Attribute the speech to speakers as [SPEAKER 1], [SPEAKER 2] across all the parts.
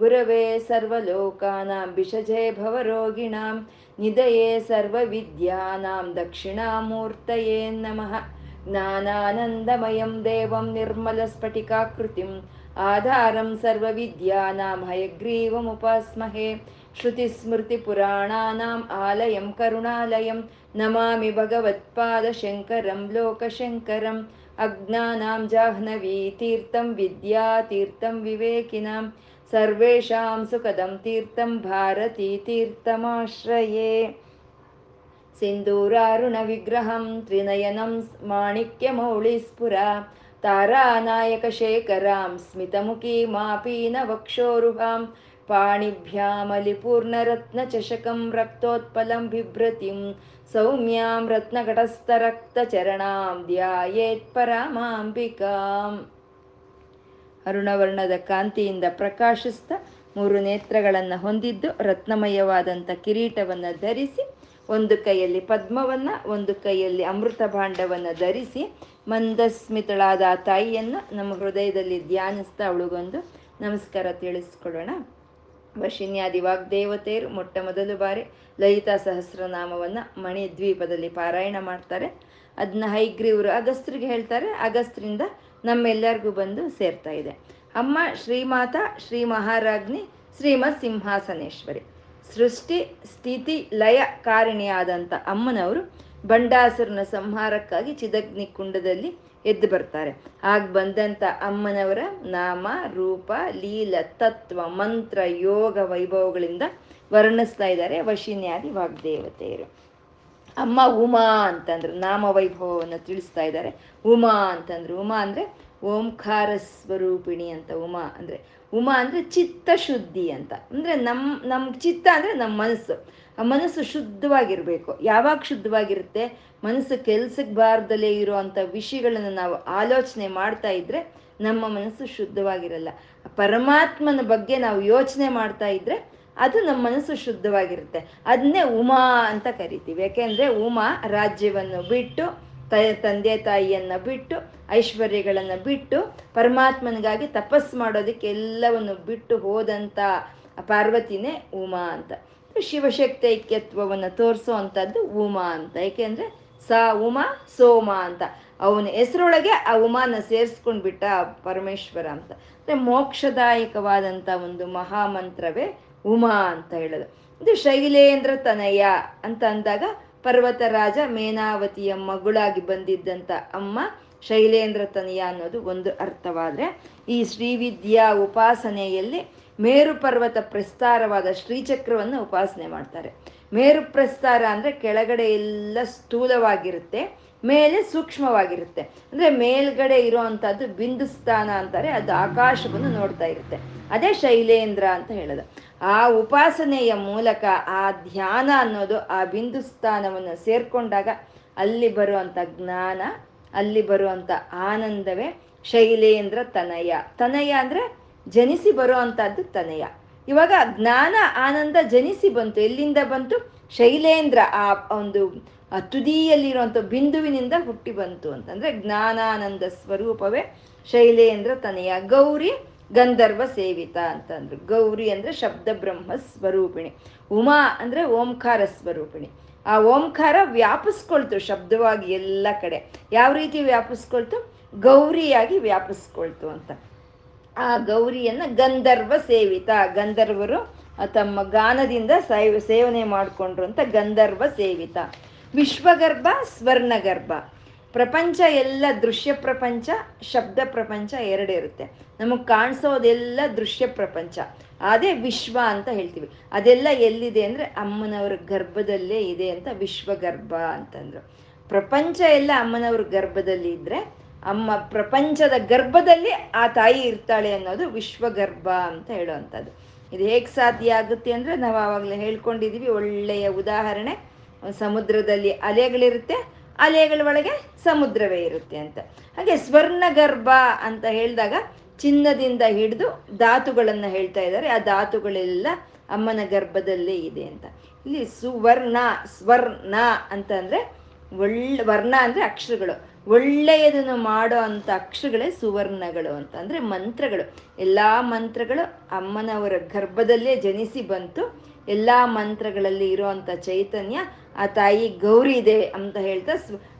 [SPEAKER 1] गुरवे सर्वलोकानां विषजे भवरोगिणां निधये सर्वविद्यानां दक्षिणामूर्तये नमः ज्ञानानन्दमयं देवं निर्मलस्फटिकाकृतिम् आधारं सर्वविद्यानां हयग्रीवमुपास्महे श्रुतिस्मृतिपुराणानाम् आलयं करुणालयं नमामि भगवत्पादशङ्करं लोकशङ्करम् अज्ञानां जाह्नवीतीर्थं विद्यातीर्थं विवेकिनां सर्वेषां सुखदं तीर्थं भारतीतीर्थमाश्रये सिन्दूरारुणविग्रहं त्रिनयनं माणिक्यमौळिस्पुरा तारानायकशेखरां स्मितमुखीमापीनवक्षोरुहां पाणिभ्यामलिपूर्णरत्नचषकं रक्तोत्पलं बिभ्रतिं सौम्यां रत्नघटस्थरक्तचरणां ध्यायेत्परामाम्बिकाम् ಅರುಣವರ್ಣದ ಕಾಂತಿಯಿಂದ ಪ್ರಕಾಶಿಸ್ತಾ ಮೂರು ನೇತ್ರಗಳನ್ನು ಹೊಂದಿದ್ದು ರತ್ನಮಯವಾದಂಥ ಕಿರೀಟವನ್ನು ಧರಿಸಿ, ಒಂದು ಕೈಯಲ್ಲಿ ಪದ್ಮವನ್ನು, ಒಂದು ಕೈಯಲ್ಲಿ ಅಮೃತ ಭಾಂಡವನ್ನು ಧರಿಸಿ ಮಂದಸ್ಮಿತಳಾದ ಆ ತಾಯಿಯನ್ನು ನಮ್ಮ ಹೃದಯದಲ್ಲಿ ಧ್ಯಾನಿಸ್ತಾ ಅವಳಿಗೊಂದು ನಮಸ್ಕಾರ ತಿಳಿಸ್ಕೊಡೋಣ ವಶಿನ್ಯಾದಿ ವಾಗ್ದೇವತೆಯರು ಮೊಟ್ಟ ಮೊದಲು ಬಾರಿ ಲಲಿತಾ ಸಹಸ್ರನಾಮವನ್ನು ಮಣಿದ್ವೀಪದಲ್ಲಿ ಪಾರಾಯಣ ಮಾಡ್ತಾರೆ. ಅದನ್ನ ಹೈಗ್ರೀವರು ಅಗಸ್ತ್ರಿಗೆ ಹೇಳ್ತಾರೆ. ಅಗಸ್ತ್ರಿಂದ ನಮ್ಮೆಲ್ಲರಿಗೂ ಬಂದು ಸೇರ್ತಾ ಇದೆ. ಅಮ್ಮ ಶ್ರೀಮಾತ, ಶ್ರೀ ಮಹಾರಾಜ್ನಿ, ಶ್ರೀಮತ್ ಸಿಂಹಾಸನೇಶ್ವರಿ. ಸೃಷ್ಟಿ, ಸ್ಥಿತಿ, ಲಯ ಕಾರಿಣಿಯಾದಂಥ ಅಮ್ಮನವರು ಬಂಡಾಸುರನ ಸಂಹಾರಕ್ಕಾಗಿ ಚಿದಗ್ನಿ ಕುಂಡದಲ್ಲಿ ಎದ್ದು ಬರ್ತಾರೆ. ಆಗ ಬಂದಂಥ ಅಮ್ಮನವರ ನಾಮ, ರೂಪ, ಲೀಲ, ತತ್ವ, ಮಂತ್ರ, ಯೋಗ, ವೈಭವಗಳಿಂದ ವರ್ಣಿಸ್ತಾ ಇದ್ದಾರೆ ವಶಿನ್ಯಾದಿ ವಾಗ್ದೇವತೆಯರು. ಅಮ್ಮ ಉಮಾ ಅಂತಂದ್ರು ನಾಮ ವೈಭವವನ್ನು ತಿಳಿಸ್ತಾ ಇದ್ದಾರೆ. ಉಮಾ ಅಂತಂದ್ರು, ಉಮಾ ಅಂದರೆ ಓಂಕಾರ ಸ್ವರೂಪಿಣಿ ಅಂತ, ಉಮಾ ಅಂದರೆ ಉಮಾ ಅಂದರೆ ಚಿತ್ತ ಶುದ್ಧಿ ಅಂತ. ಅಂದರೆ ನಮ್ಮ ನಮ್ಮ ಚಿತ್ತ ಅಂದರೆ ನಮ್ಮ ಮನಸ್ಸು. ಆ ಮನಸ್ಸು ಶುದ್ಧವಾಗಿರಬೇಕು. ಯಾವಾಗ ಶುದ್ಧವಾಗಿರುತ್ತೆ? ಮನಸ್ಸು ಕೆಲ್ಸಕ್ಕೆ ಬಾರ್ದಲೇ ಇರುವಂಥ ವಿಷಯಗಳನ್ನು ನಾವು ಆಲೋಚನೆ ಮಾಡ್ತಾ ಇದ್ದರೆ ನಮ್ಮ ಮನಸ್ಸು ಶುದ್ಧವಾಗಿರಲ್ಲ. ಪರಮಾತ್ಮನ ಬಗ್ಗೆ ನಾವು ಯೋಚನೆ ಮಾಡ್ತಾ ಇದ್ರೆ ಅದು ನಮ್ಮ ಮನಸ್ಸು ಶುದ್ಧವಾಗಿರುತ್ತೆ. ಅದನ್ನೇ ಉಮಾ ಅಂತ ಕರಿತೀವಿ. ಯಾಕೆಂದರೆ ಉಮಾ ರಾಜ್ಯವನ್ನು ಬಿಟ್ಟು ತಂದೆ ತಾಯಿಯನ್ನು ಬಿಟ್ಟು, ಐಶ್ವರ್ಯಗಳನ್ನು ಬಿಟ್ಟು, ಪರಮಾತ್ಮನಿಗಾಗಿ ತಪಸ್ಸು ಮಾಡೋದಕ್ಕೆ ಎಲ್ಲವನ್ನು ಬಿಟ್ಟು ಹೋದಂಥ ಪಾರ್ವತಿನೇ ಉಮಾ ಅಂತ. ಶಿವಶಕ್ತಿ ಐಕ್ಯತ್ವವನ್ನು ತೋರಿಸೋ ಅಂಥದ್ದು ಉಮಾ ಅಂತ. ಏಕೆಂದರೆ ಸಾ ಉಮಾ, ಸೋಮ ಅಂತ. ಅವನ ಹೆಸರೊಳಗೆ ಆ ಉಮಾನ ಸೇರಿಸ್ಕೊಂಡ್ಬಿಟ್ಟ ಪರಮೇಶ್ವರ ಅಂತ. ಅಂದರೆ ಮೋಕ್ಷದಾಯಕವಾದಂಥ ಒಂದು ಮಹಾಮಂತ್ರವೇ ಉಮಾ ಅಂತ ಹೇಳೋದು. ಇದು ಶೈಲೇಂದ್ರ ತನಯ ಅಂತ ಅಂದಾಗ ಪರ್ವತರಾಜ ಮೇನಾವತಿಯ ಮಗಳಾಗಿ ಬಂದಿದ್ದಂಥ ಅಮ್ಮ ಶೈಲೇಂದ್ರ ತನಯ ಅನ್ನೋದು ಒಂದು ಅರ್ಥವಾದರೆ ಈ ಶ್ರೀವಿದ್ಯಾ ಉಪಾಸನೆಯಲ್ಲಿ ಮೇರು ಪರ್ವತ ಪ್ರಸ್ತಾರವಾದ ಶ್ರೀಚಕ್ರವನ್ನು ಉಪಾಸನೆ ಮಾಡ್ತಾರೆ. ಮೇರು ಪ್ರಸ್ತಾರ ಅಂದರೆ ಕೆಳಗಡೆ ಎಲ್ಲ ಸ್ಥೂಲವಾಗಿರುತ್ತೆ, ಮೇಲೆ ಸೂಕ್ಷ್ಮವಾಗಿರುತ್ತೆ. ಅಂದರೆ ಮೇಲ್ಗಡೆ ಬಿಂದು ಸ್ಥಾನ ಅಂತಾರೆ, ಅದು ಆಕಾಶವನ್ನು ನೋಡ್ತಾ ಇರುತ್ತೆ. ಅದೇ ಶೈಲೇಂದ್ರ ಅಂತ ಹೇಳೋದು. ಆ ಉಪಾಸನೆಯ ಮೂಲಕ ಆ ಧ್ಯಾನ ಅನ್ನೋದು ಆ ಬಿಂದು ಸ್ಥಾನವನ್ನು ಸೇರ್ಕೊಂಡಾಗ ಅಲ್ಲಿ ಬರುವಂಥ ಜ್ಞಾನ, ಅಲ್ಲಿ ಬರುವಂಥ ಆನಂದವೇ ಶೈಲೇಂದ್ರ ತನಯ. ತನಯ ಅಂದರೆ ಜನಿಸಿ ಬರುವಂಥದ್ದು ತನಯ. ಇವಾಗ ಜ್ಞಾನ, ಆನಂದ ಜನಿಸಿ ಬಂತು. ಎಲ್ಲಿಂದ ಬಂತು? ಶೈಲೇಂದ್ರ ಆ ಒಂದು ತುದಿಯಲ್ಲಿರುವಂಥ ಬಿಂದುವಿನಿಂದ ಹುಟ್ಟಿ ಬಂತು ಅಂತಂದರೆ ಜ್ಞಾನಾನಂದ ಸ್ವರೂಪವೇ ಶೈಲೇಂದ್ರ ತನಯ. ಗೌರಿ ಗಂಧರ್ವ ಸೇವಿತ ಅಂತಂದ್ರು. ಗೌರಿ ಅಂದರೆ ಶಬ್ದ ಬ್ರಹ್ಮ ಸ್ವರೂಪಿಣಿ. ಉಮಾ ಅಂದರೆ ಓಂಕಾರ ಸ್ವರೂಪಿಣಿ. ಆ ಓಂಕಾರ ವ್ಯಾಪಿಸ್ಕೊಳ್ತು ಶಬ್ದವಾಗಿ ಎಲ್ಲ ಕಡೆ. ಯಾವ ರೀತಿ ವ್ಯಾಪಿಸ್ಕೊಳ್ತು? ಗೌರಿಯಾಗಿ ವ್ಯಾಪಿಸ್ಕೊಳ್ತು ಅಂತ. ಆ ಗೌರಿಯನ್ನು ಗಂಧರ್ವ ಸೇವಿತ. ಗಂಧರ್ವರು ತಮ್ಮ ಗಾನದಿಂದ ಸೈವ, ಸೇವನೆ ಮಾಡಿಕೊಂಡ್ರು ಅಂತ ಗಂಧರ್ವ ಸೇವಿತ. ವಿಶ್ವಗರ್ಭ, ಸ್ವರ್ಣಗರ್ಭ. ಪ್ರಪಂಚ ಎಲ್ಲ ದೃಶ್ಯ ಪ್ರಪಂಚ, ಶಬ್ದ ಪ್ರಪಂಚ ಎರಡು ಇರುತ್ತೆ. ನಮಗೆ ಕಾಣಿಸೋದೆಲ್ಲ ದೃಶ್ಯ ಪ್ರಪಂಚ. ಅದೇ ವಿಶ್ವ ಅಂತ ಹೇಳ್ತೀವಿ. ಅದೆಲ್ಲ ಎಲ್ಲಿದೆ ಅಂದರೆ ಅಮ್ಮನವರ ಗರ್ಭದಲ್ಲೇ ಇದೆ ಅಂತ ವಿಶ್ವಗರ್ಭ ಅಂತಂದ್ರು. ಪ್ರಪಂಚ ಎಲ್ಲ ಅಮ್ಮನವ್ರ ಗರ್ಭದಲ್ಲಿ ಇದ್ದರೆ ಅಮ್ಮ ಪ್ರಪಂಚದ ಗರ್ಭದಲ್ಲಿ ಆ ತಾಯಿ ಇರ್ತಾಳೆ ಅನ್ನೋದು ವಿಶ್ವಗರ್ಭ ಅಂತ ಹೇಳುವಂಥದ್ದು. ಇದು ಹೇಗೆ ಸಾಧ್ಯ ಆಗುತ್ತೆ ಅಂದರೆ ನಾವು ಆವಾಗಲೇ ಹೇಳ್ಕೊಂಡಿದ್ದೀವಿ ಒಳ್ಳೆಯ ಉದಾಹರಣೆ. ಸಮುದ್ರದಲ್ಲಿ ಅಲೆಗಳಿರುತ್ತೆ ಅಲೆಗಳ ಒಳಗೆ ಸಮುದ್ರವೇ ಇರುತ್ತೆ ಅಂತ. ಹಾಗೆ ಸ್ವರ್ಣಗರ್ಭ ಅಂತ ಹೇಳಿದಾಗ ಚಿನ್ನದಿಂದ ಹಿಡಿದು ಧಾತುಗಳನ್ನು ಹೇಳ್ತಾ ಇದ್ದಾರೆ. ಆ ಧಾತುಗಳೆಲ್ಲ ಅಮ್ಮನ ಗರ್ಭದಲ್ಲೇ ಇದೆ ಅಂತ. ಇಲ್ಲಿ ಸುವರ್ಣ, ಸ್ವರ್ಣ ಅಂತಂದರೆ ಒಳ್ಳೆ, ವರ್ಣ ಅಂದರೆ ಅಕ್ಷರಗಳು. ಒಳ್ಳೆಯದನ್ನು ಮಾಡೋ ಅಂಥ ಅಕ್ಷರಗಳೇ ಸುವರ್ಣಗಳು ಅಂತ. ಅಂದರೆ ಮಂತ್ರಗಳು. ಎಲ್ಲ ಮಂತ್ರಗಳು ಅಮ್ಮನವರ ಗರ್ಭದಲ್ಲೇ ಜನಿಸಿ ಬಂತು. ಎಲ್ಲ ಮಂತ್ರಗಳಲ್ಲಿ ಇರುವಂತ ಚೈತನ್ಯ, ಆ ತಾಯಿ ಗೌರಿ ಇದೆ ಅಂತ ಹೇಳ್ತಾ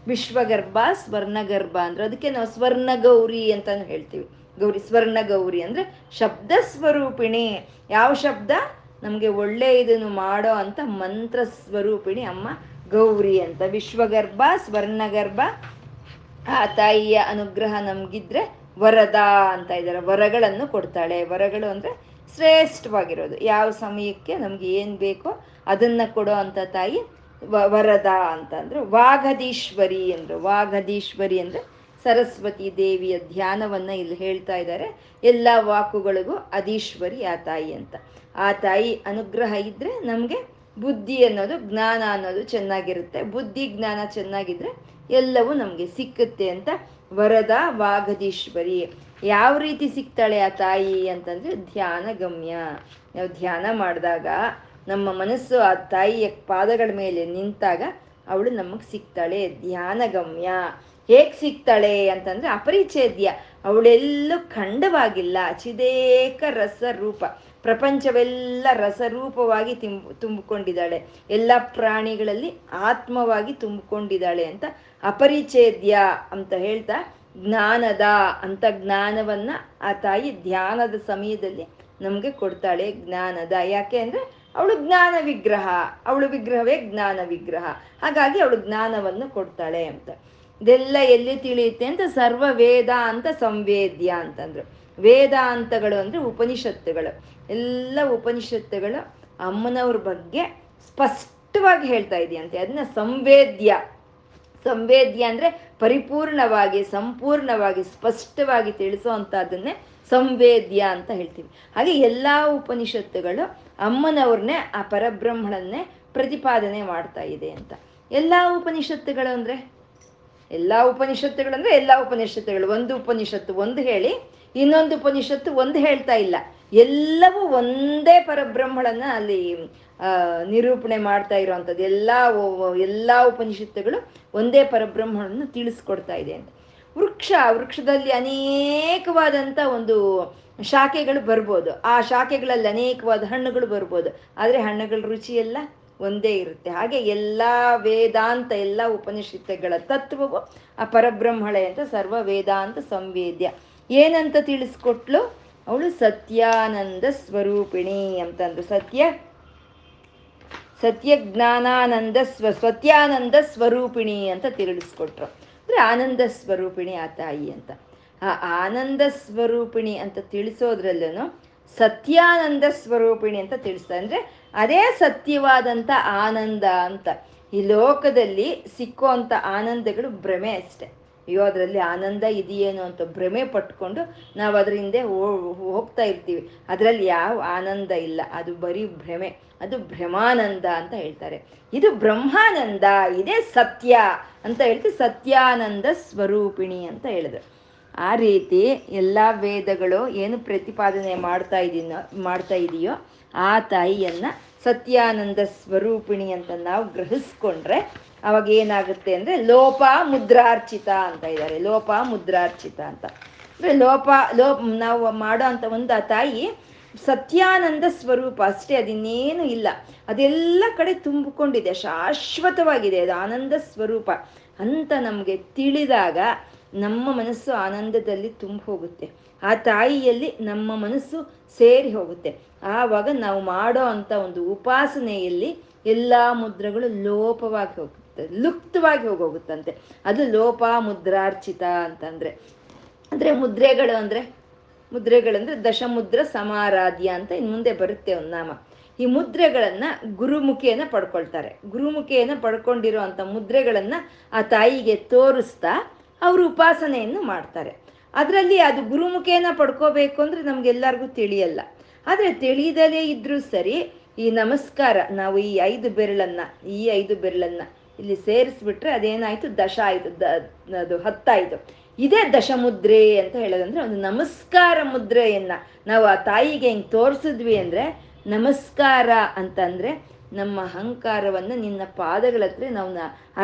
[SPEAKER 1] ವಿಶ್ವಗರ್ಭ, ಸ್ವರ್ಣಗರ್ಭ ಅಂದ್ರೆ ಅದಕ್ಕೆ ನಾವು ಸ್ವರ್ಣ ಗೌರಿ ಅಂತಾನು ಹೇಳ್ತೀವಿ. ಗೌರಿ ಸ್ವರ್ಣ ಗೌರಿ ಅಂದರೆ ಶಬ್ದ ಸ್ವರೂಪಿಣಿ. ಯಾವ ಶಬ್ದ? ನಮಗೆ ಒಳ್ಳೆ ಇದನ್ನು ಮಾಡೋ ಅಂತ ಮಂತ್ರ ಸ್ವರೂಪಿಣಿ ಅಮ್ಮ ಗೌರಿ ಅಂತ. ವಿಶ್ವಗರ್ಭ, ಸ್ವರ್ಣಗರ್ಭ, ಆ ತಾಯಿಯ ಅನುಗ್ರಹ ನಮಗಿದ್ರೆ ವರದ ಅಂತ ಇದ್ದಾರೆ. ವರಗಳನ್ನು ಕೊಡ್ತಾಳೆ. ವರಗಳು ಅಂದರೆ ಶ್ರೇಷ್ಠವಾಗಿರೋದು. ಯಾವ ಸಮಯಕ್ಕೆ ನಮ್ಗೆ ಏನು ಬೇಕೋ ಅದನ್ನು ಕೊಡೋ ಅಂಥ ತಾಯಿ ವರದ ಅಂತಂದ್ರೆ ವಾಘದೀಶ್ವರಿ ಅಂದರು, ವಾಘದೀಶ್ವರಿ ಅಂದರೆ ಸರಸ್ವತಿ ದೇವಿಯ ಧ್ಯಾನವನ್ನು ಇಲ್ಲಿ ಹೇಳ್ತಾ ಇದ್ದಾರೆ. ಎಲ್ಲ ವಾಕುಗಳಿಗೂ ಅಧೀಶ್ವರಿ ಆ ತಾಯಿ ಅಂತ. ಆ ತಾಯಿ ಅನುಗ್ರಹ ಇದ್ದರೆ ನಮಗೆ ಬುದ್ಧಿ ಅನ್ನೋದು, ಜ್ಞಾನ ಅನ್ನೋದು ಚೆನ್ನಾಗಿರುತ್ತೆ. ಬುದ್ಧಿ, ಜ್ಞಾನ ಚೆನ್ನಾಗಿದ್ರೆ ಎಲ್ಲವೂ ನಮಗೆ ಸಿಕ್ಕುತ್ತೆ ಅಂತ ವರದ ವಾಗದೀಶ್ವರಿ ಯಾವ ರೀತಿ ಸಿಗ್ತಾಳೆ ಆ ತಾಯಿ ಅಂತಂದ್ರೆ ಧ್ಯಾನ ಗಮ್ಯ. ನಾವು ಧ್ಯಾನ ಮಾಡಿದಾಗ ನಮ್ಮ ಮನಸ್ಸು ಆ ತಾಯಿಯ ಪಾದಗಳ ಮೇಲೆ ನಿಂತಾಗ ಅವಳು ನಮಗೆ ಸಿಗ್ತಾಳೆ. ಧ್ಯಾನ ಗಮ್ಯ. ಹೇಗೆ ಸಿಗ್ತಾಳೆ ಅಂತಂದ್ರೆ ಅಪರಿಚೇದ್ಯ. ಅವಳೆಲ್ಲೂ ಖಂಡವಾಗಿಲ್ಲ. ಚಿದೇಕ ರಸ ರೂಪ ಪ್ರಪಂಚವೆಲ್ಲ ರಸರೂಪವಾಗಿ ತುಂಬ ತುಂಬಿಕೊಂಡಿದ್ದಾಳೆ. ಎಲ್ಲ ಪ್ರಾಣಿಗಳಲ್ಲಿ ಆತ್ಮವಾಗಿ ತುಂಬಿಕೊಂಡಿದ್ದಾಳೆ ಅಂತ ಅಪರಿಚೇದ್ಯ ಅಂತ ಹೇಳ್ತಾ ಜ್ಞಾನದ ಅಂತ ಜ್ಞಾನವನ್ನ ಆ ತಾಯಿ ಧ್ಯಾನದ ಸಮಯದಲ್ಲಿ ನಮಗೆ ಕೊಡ್ತಾಳೆ ಜ್ಞಾನದ. ಯಾಕೆ ಅಂದ್ರೆ ಅವಳು ಜ್ಞಾನ ವಿಗ್ರಹ, ಅವಳು ವಿಗ್ರಹವೇ ಜ್ಞಾನ ವಿಗ್ರಹ. ಹಾಗಾಗಿ ಅವಳು ಜ್ಞಾನವನ್ನು ಕೊಡ್ತಾಳೆ ಅಂತ. ಇದೆಲ್ಲ ಎಲ್ಲಿ ತಿಳಿಯುತ್ತೆ ಅಂತ ಸರ್ವ ವೇದ ಅಂತ ಸಂವೇದ್ಯ ಅಂತಂದ್ರು. ವೇದಾಂತಗಳು ಅಂದರೆ ಉಪನಿಷತ್ತುಗಳು. ಎಲ್ಲ ಉಪನಿಷತ್ತುಗಳು ಅಮ್ಮನವ್ರ ಬಗ್ಗೆ ಸ್ಪಷ್ಟವಾಗಿ ಹೇಳ್ತಾ ಇದೆಯಂತೆ. ಅದನ್ನ ಸಂವೇದ್ಯ. ಸಂವೇದ್ಯ ಅಂದರೆ ಪರಿಪೂರ್ಣವಾಗಿ, ಸಂಪೂರ್ಣವಾಗಿ, ಸ್ಪಷ್ಟವಾಗಿ ತಿಳಿಸೋ ಸಂವೇದ್ಯ ಅಂತ ಹೇಳ್ತೀವಿ. ಹಾಗೆ ಎಲ್ಲ ಉಪನಿಷತ್ತುಗಳು ಅಮ್ಮನವ್ರನ್ನೇ, ಆ ಪರಬ್ರಹ್ಮಣನ್ನೇ ಪ್ರತಿಪಾದನೆ ಮಾಡ್ತಾ ಇದೆ ಅಂತ. ಎಲ್ಲ ಉಪನಿಷತ್ತುಗಳು ಅಂದ್ರೆ? ಎಲ್ಲ ಉಪನಿಷತ್ತುಗಳು ಅಂದರೆ ಎಲ್ಲ ಉಪನಿಷತ್ತುಗಳು. ಒಂದು ಉಪನಿಷತ್ತು ಒಂದು ಹೇಳಿ, ಇನ್ನೊಂದು ಉಪನಿಷತ್ತು ಒಂದು ಹೇಳ್ತಾ ಇಲ್ಲ. ಎಲ್ಲವೂ ಒಂದೇ ಪರಬ್ರಹ್ಮಳನ್ನ ಅಲ್ಲಿ ನಿರೂಪಣೆ ಮಾಡ್ತಾ ಇರುವಂಥದ್ದು, ಎಲ್ಲ ಎಲ್ಲ ಉಪನಿಷತ್ತುಗಳು ಒಂದೇ ಪರಬ್ರಹ್ಮವನ್ನು ತಿಳಿಸ್ಕೊಡ್ತಾ ಇದೆ ಅಂತ. ವೃಕ್ಷ, ವೃಕ್ಷದಲ್ಲಿ ಅನೇಕವಾದಂಥ ಒಂದು ಶಾಖೆಗಳು ಬರ್ಬೋದು. ಆ ಶಾಖೆಗಳಲ್ಲಿ ಅನೇಕವಾದ ಹಣ್ಣುಗಳು ಬರ್ಬೋದು. ಆದರೆ ಹಣ್ಣುಗಳ ರುಚಿಯೆಲ್ಲ ಒಂದೇ ಇರುತ್ತೆ. ಹಾಗೆ ಎಲ್ಲ ವೇದಾಂತ, ಎಲ್ಲ ಉಪನಿಷತ್ತುಗಳ ತತ್ವವು ಆ ಪರಬ್ರಹ್ಮಳೆ ಅಂತ, ಸರ್ವ ವೇದಾಂತ ಸಂವೇದ್ಯ. ಏನಂತ ತಿಳಿಸ್ಕೊಟ್ಲು? ಅವಳು ಸತ್ಯಾನಂದ ಸ್ವರೂಪಿಣಿ ಅಂತಂದು ಸತ್ಯ ಸತ್ಯ ಜ್ಞಾನಾನಂದ ಸ್ವ ಸತ್ಯಾನಂದ ಸ್ವರೂಪಿಣಿ ಅಂತ ತಿಳಿಸ್ಕೊಟ್ರು ಅಂದರೆ ಆನಂದ ಸ್ವರೂಪಿಣಿ ಆ ತಾಯಿ ಅಂತ. ಆ ಆನಂದ ಸ್ವರೂಪಿಣಿ ಅಂತ ತಿಳಿಸೋದ್ರಲ್ಲೂ ಸತ್ಯಾನಂದ ಸ್ವರೂಪಿಣಿ ಅಂತ ತಿಳಿಸ್ತಾರೆ ಅಂದರೆ ಅದೇ ಸತ್ಯವಾದಂಥ ಆನಂದ ಅಂತ. ಈ ಲೋಕದಲ್ಲಿ ಸಿಕ್ಕೋ ಅಂಥ ಆನಂದಗಳು ಭ್ರಮೆ ಅಷ್ಟೆ. ಅಯ್ಯೋ, ಅದರಲ್ಲಿ ಆನಂದ ಇದೆಯೇನೋ ಅಂತ ಭ್ರಮೆ ಪಟ್ಕೊಂಡು ನಾವು ಅದರ ಹಿಂದೆ ಹೋಗ್ತಾ ಇರ್ತೀವಿ. ಅದರಲ್ಲಿ ಯಾವ ಆನಂದ ಇಲ್ಲ. ಅದು ಬರೀ ಭ್ರಮೆ. ಅದು ಭ್ರಮಾನಂದ ಅಂತ ಹೇಳ್ತಾರೆ. ಇದು ಬ್ರಹ್ಮಾನಂದ, ಇದೇ ಸತ್ಯ ಅಂತ ಹೇಳ್ತಿ ಸತ್ಯಾನಂದ ಸ್ವರೂಪಿಣಿ ಅಂತ ಹೇಳಿದ್ರು ಆ ರೀತಿ ಎಲ್ಲ ವೇದಗಳು ಏನು ಪ್ರತಿಪಾದನೆ ಮಾಡ್ತಾ ಇದೀನೋ ಮಾಡ್ತಾ ಇದೆಯೋ ಆ ತಾಯಿಯನ್ನ ಸತ್ಯಾನಂದ ಸ್ವರೂಪಿಣಿ ಅಂತ ನಾವು ಗ್ರಹಿಸ್ಕೊಂಡ್ರೆ ಅವಾಗ ಏನಾಗುತ್ತೆ ಅಂದರೆ ಲೋಪ ಮುದ್ರಾರ್ಚಿತ ಅಂತ ಇದ್ದಾರೆ. ಲೋಪ ಮುದ್ರಾರ್ಚಿತ ಅಂತ. ಅಂದರೆ ಲೋಪ ಲೋಪ, ನಾವು ಮಾಡೋ ಅಂತ ಒಂದು ಆ ತಾಯಿ ಸತ್ಯಾನಂದ ಸ್ವರೂಪ ಅಷ್ಟೇ, ಅದಿನ್ನೇನು ಇಲ್ಲ. ಅದೆಲ್ಲ ಕಡೆ ತುಂಬಿಕೊಂಡಿದೆ, ಶಾಶ್ವತವಾಗಿದೆ ಅದು ಆನಂದ ಸ್ವರೂಪ. ಅಂತ ನಮಗೆ ತಿಳಿದಾಗ ನಮ್ಮ ಮನಸ್ಸು ಆನಂದದಲ್ಲಿ ತುಂಬ ಹೋಗುತ್ತೆ. ಆ ತಾಯಿಯಲ್ಲಿ ನಮ್ಮ ಮನಸ್ಸು ಸೇರಿ ಹೋಗುತ್ತೆ. ಆವಾಗ ನಾವು ಮಾಡೋ ಅಂಥ ಒಂದು ಉಪಾಸನೆಯಲ್ಲಿ ಎಲ್ಲ ಮುದ್ರಗಳು ಲೋಪವಾಗಿ ಹೋಗುತ್ತೆ. ಲುಪ್ತವಾಗಿ ಹೋಗೋಗುತ್ತಂತೆ. ಅದು ಲೋಪ, ಮುದ್ರಾರ್ಚಿತ ಅಂತಂದ್ರೆ, ಅಂದ್ರೆ ಮುದ್ರೆಗಳು ಅಂದ್ರೆ ಮುದ್ರೆಗಳಂದ್ರೆ ದಶಮುದ್ರ ಸಮಾರಾಧ್ಯ ಅಂತ ಇನ್ನು ಮುಂದೆ ಬರುತ್ತೆ ಒಂದು ನಾಮ. ಈ ಮುದ್ರೆಗಳನ್ನು ಗುರುಮುಖಿಯನ್ನ ಪಡ್ಕೊಳ್ತಾರೆ. ಗುರುಮುಖಿಯನ್ನ ಪಡ್ಕೊಂಡಿರೋ ಅಂಥ ಮುದ್ರೆಗಳನ್ನು ಆ ತಾಯಿಗೆ ತೋರಿಸ್ತಾ ಅವರು ಉಪಾಸನೆಯನ್ನು ಮಾಡ್ತಾರೆ. ಅದರಲ್ಲಿ ಅದು ಗುರುಮುಖಿಯನ್ನ ಪಡ್ಕೋಬೇಕು ಅಂದರೆ ನಮಗೆಲ್ಲರಿಗೂ ತಿಳಿಯಲ್ಲ. ಆದ್ರೆ ತಿಳಿದಲೇ ಇದ್ರೂ ಸರಿ ಈ ನಮಸ್ಕಾರ, ನಾವು ಈ ಐದು ಬೆರಳನ್ನ, ಈ ಐದು ಬೆರಳನ್ನ ಇಲ್ಲಿ ಸೇರಿಸ್ಬಿಟ್ರೆ ಅದೇನಾಯ್ತು? ದಶ ಆಯ್ತು. ದ, ಅದು ಹತ್ತಾಯ್ತು. ಇದೇ ದಶಮುದ್ರೆ ಅಂತ ಹೇಳೋದಂದ್ರೆ ಒಂದು ನಮಸ್ಕಾರ ಮುದ್ರೆಯನ್ನ ನಾವು ಆ ತಾಯಿಗೆ ಹೆಂಗೆ ತೋರಿಸಿದ್ವಿ ಅಂದ್ರೆ ನಮಸ್ಕಾರ ಅಂತಂದ್ರೆ ನಮ್ಮ ಅಹಂಕಾರವನ್ನು ನಿನ್ನ ಪಾದಗಳ ಹತ್ರ ನಾವು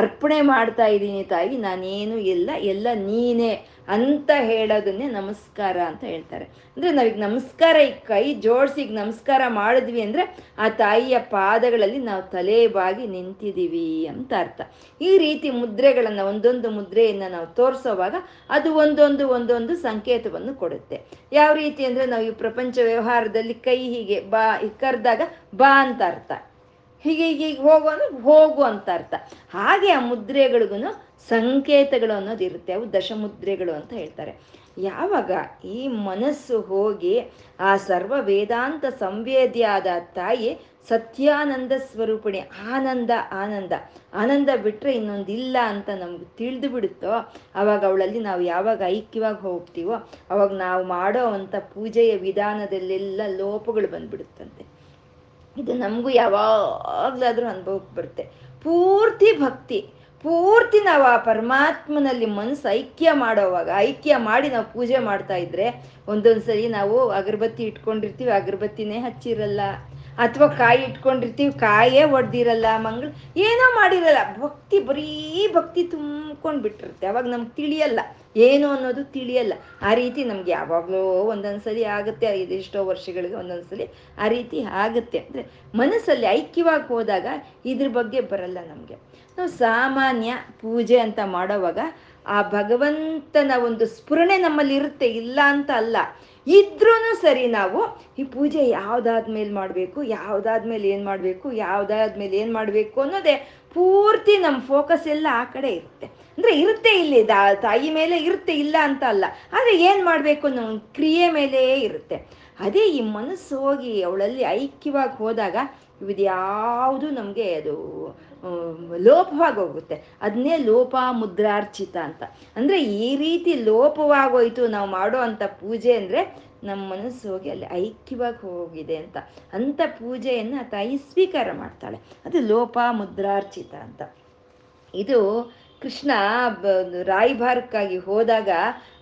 [SPEAKER 1] ಅರ್ಪಣೆ ಮಾಡ್ತಾ ಇದ್ದೀನಿ ತಾಯಿ. ನಾನೇನು ಇಲ್ಲ, ಎಲ್ಲ ನೀನೇ ಅಂತ ಹೇಳೋದನ್ನೇ ನಮಸ್ಕಾರ ಅಂತ ಹೇಳ್ತಾರೆ. ಅಂದರೆ ನಾವೀಗ ನಮಸ್ಕಾರ ಈ ಕೈ ಜೋಡಿಸಿ ಈಗ ನಮಸ್ಕಾರ ಮಾಡಿದ್ವಿ ಅಂದರೆ ಆ ತಾಯಿಯ ಪಾದಗಳಲ್ಲಿ ನಾವು ತಲೆ ಬಾಗಿ ನಿಂತಿದ್ದೀವಿ ಅಂತ ಅರ್ಥ. ಈ ರೀತಿ ಮುದ್ರೆಗಳನ್ನು, ಒಂದೊಂದು ಮುದ್ರೆಯನ್ನು ನಾವು ತೋರಿಸೋವಾಗ ಅದು ಒಂದೊಂದು ಒಂದೊಂದು ಸಂಕೇತವನ್ನು ಕೊಡುತ್ತೆ. ಯಾವ ರೀತಿ ಅಂದರೆ ನಾವು ಈ ಪ್ರಪಂಚ ವ್ಯವಹಾರದಲ್ಲಿ ಕೈ ಹೀಗೆ ಬಾ, ಕರೆದಾಗ ಬಾ ಅಂತ ಅರ್ಥ. ಹೀಗೆ ಹೀಗೆ ಹೋಗು ಅಂದ್ರೆ ಹೋಗು ಅಂತ ಅರ್ಥ. ಹಾಗೆ ಆ ಮುದ್ರೆಗಳಿಗೂ ಸಂಕೇತಗಳು ಅನ್ನೋದು ಇರುತ್ತೆ. ಅವು ದಶಮುದ್ರೆಗಳು ಅಂತ ಹೇಳ್ತಾರೆ. ಯಾವಾಗ ಈ ಮನಸ್ಸು ಹೋಗಿ ಆ ಸರ್ವ ವೇದಾಂತ ಸಂವೇದಿಯಾದ ತಾಯಿ ಸತ್ಯಾನಂದ ಸ್ವರೂಪಿಣಿ ಆನಂದ ಆನಂದ ಆನಂದ ಬಿಟ್ಟರೆ ಇನ್ನೊಂದಿಲ್ಲ ಅಂತ ನಮ್ಗೆ ತಿಳಿದು ಬಿಡುತ್ತೋ, ಅವಾಗ ಅವಳಲ್ಲಿ ನಾವು ಯಾವಾಗ ಐಕ್ಯವಾಗಿ ಹೋಗ್ತೀವೋ, ಅವಾಗ ನಾವು ಮಾಡೋ ಅಂಥ ಪೂಜೆಯ ವಿಧಾನದಲ್ಲೆಲ್ಲ ಲೋಪಗಳು ಬಂದ್ಬಿಡುತ್ತಂತೆ. ಇದು ನಮಗೂ ಯಾವಾಗಲಾದರೂ ಅನುಭವಕ್ಕೆ ಬರುತ್ತೆ. ಪೂರ್ತಿ ಭಕ್ತಿ, ಪೂರ್ತಿ ನಾವು ಆ ಪರಮಾತ್ಮನಲ್ಲಿ ಮನಸ್ಸು ಐಕ್ಯ ಮಾಡೋವಾಗ, ಐಕ್ಯ ಮಾಡಿ ನಾವು ಪೂಜೆ ಮಾಡ್ತಾ ಇದ್ರೆ, ಒಂದೊಂದ್ಸರಿ ನಾವು ಅಗರಬತ್ತಿ ಇಟ್ಕೊಂಡಿರ್ತೀವಿ, ಅಗರಬತ್ತಿನೇ ಹಚ್ಚಿರಲ್ಲ. ಅಥವಾ ಕಾಯಿ ಇಟ್ಕೊಂಡಿರ್ತೀವಿ, ಕಾಯೇ ಒಡ್ದಿರಲ್ಲ ಮಂಗಳ. ಏನೋ ಮಾಡಿರಲ್ಲ, ಭಕ್ತಿ, ಬರೀ ಭಕ್ತಿ ತುಂಬ್ಕೊಂಡು ಬಿಟ್ಟಿರುತ್ತೆ ಅವಾಗ ನಮ್ಗೆ ತಿಳಿಯಲ್ಲ. ಏನು ಅನ್ನೋದು ತಿಳಿಯಲ್ಲ. ಆ ರೀತಿ ನಮ್ಗೆ ಯಾವಾಗಲೂ ಒಂದೊಂದ್ಸಲಿ ಆಗುತ್ತೆ ಇದೆಷ್ಟೋ ವರ್ಷಗಳಿಗೆ ಒಂದೊಂದ್ಸಲಿ ಆ ರೀತಿ ಆಗುತ್ತೆ. ಅಂದರೆ ಮನಸ್ಸಲ್ಲಿ ಐಕ್ಯವಾಗಿ ಹೋದಾಗ ಇದ್ರ ಬಗ್ಗೆ ಬರಲ್ಲ ನಮಗೆ. ನಾವು ಸಾಮಾನ್ಯ ಪೂಜೆ ಅಂತ ಮಾಡೋವಾಗ ಆ ಭಗವಂತನ ಒಂದು ಸ್ಫುರಣೆ ನಮ್ಮಲ್ಲಿ ಇರುತ್ತೆ ಇಲ್ಲ ಅಂತ ಅಲ್ಲ. ಇದ್ರೂ ಸರಿ ನಾವು ಈ ಪೂಜೆ ಯಾವ್ದಾದ್ಮೇಲೆ ಮಾಡಬೇಕು ಯಾವ್ದಾದ್ಮೇಲೆ ಏನು ಮಾಡಬೇಕು ಯಾವ್ದಾದ್ಮೇಲೆ ಏನು ಮಾಡಬೇಕು ಅನ್ನೋದೇ ಪೂರ್ತಿ ನಮ್ಮ ಫೋಕಸ್ ಎಲ್ಲ ಆ ಕಡೆ ಇರುತ್ತೆ. ಅಂದರೆ ಇರುತ್ತೆ ಇಲ್ಲಿ ತಾಯಿ ಮೇಲೆ ಇರುತ್ತೆ ಇಲ್ಲ ಅಂತ ಅಲ್ಲ, ಆದರೆ ಏನು ಮಾಡಬೇಕು ಅನ್ನೋ ಕ್ರಿಯೆ ಮೇಲೇ ಇರುತ್ತೆ. ಅದೇ ಈ ಮನಸ್ಸು ಹೋಗಿ ಅವಳಲ್ಲಿ ಐಕ್ಯವಾಗಿ ಹೋದಾಗ ಇವ್ದು ನಮಗೆ ಅದು ಲೋಪವಾಗಿ ಹೋಗುತ್ತೆ ಅದನ್ನೇ ಲೋಪ ಮುದ್ರಾರ್ಚಿತ ಅಂತ. ಅಂದರೆ ಈ ರೀತಿ ಲೋಪವಾಗೋಯ್ತು ನಾವು ಮಾಡೋ ಅಂಥ ಪೂಜೆ ಅಂದರೆ ನಮ್ಮ ಮನಸ್ಸು ಹೋಗಿ ಅಲ್ಲಿ ಐಕ್ಯವಾಗಿ ಹೋಗಿದೆ ಅಂತ. ಅಂಥ ಪೂಜೆಯನ್ನು ತಾಯಿ ಸ್ವೀಕಾರ ಮಾಡ್ತಾಳೆ. ಅದು ಲೋಪ ಮುದ್ರಾರ್ಚಿತ ಅಂತ. ಇದು ಕೃಷ್ಣ ರಾಯಭಾರಕ್ಕಾಗಿ ಹೋದಾಗ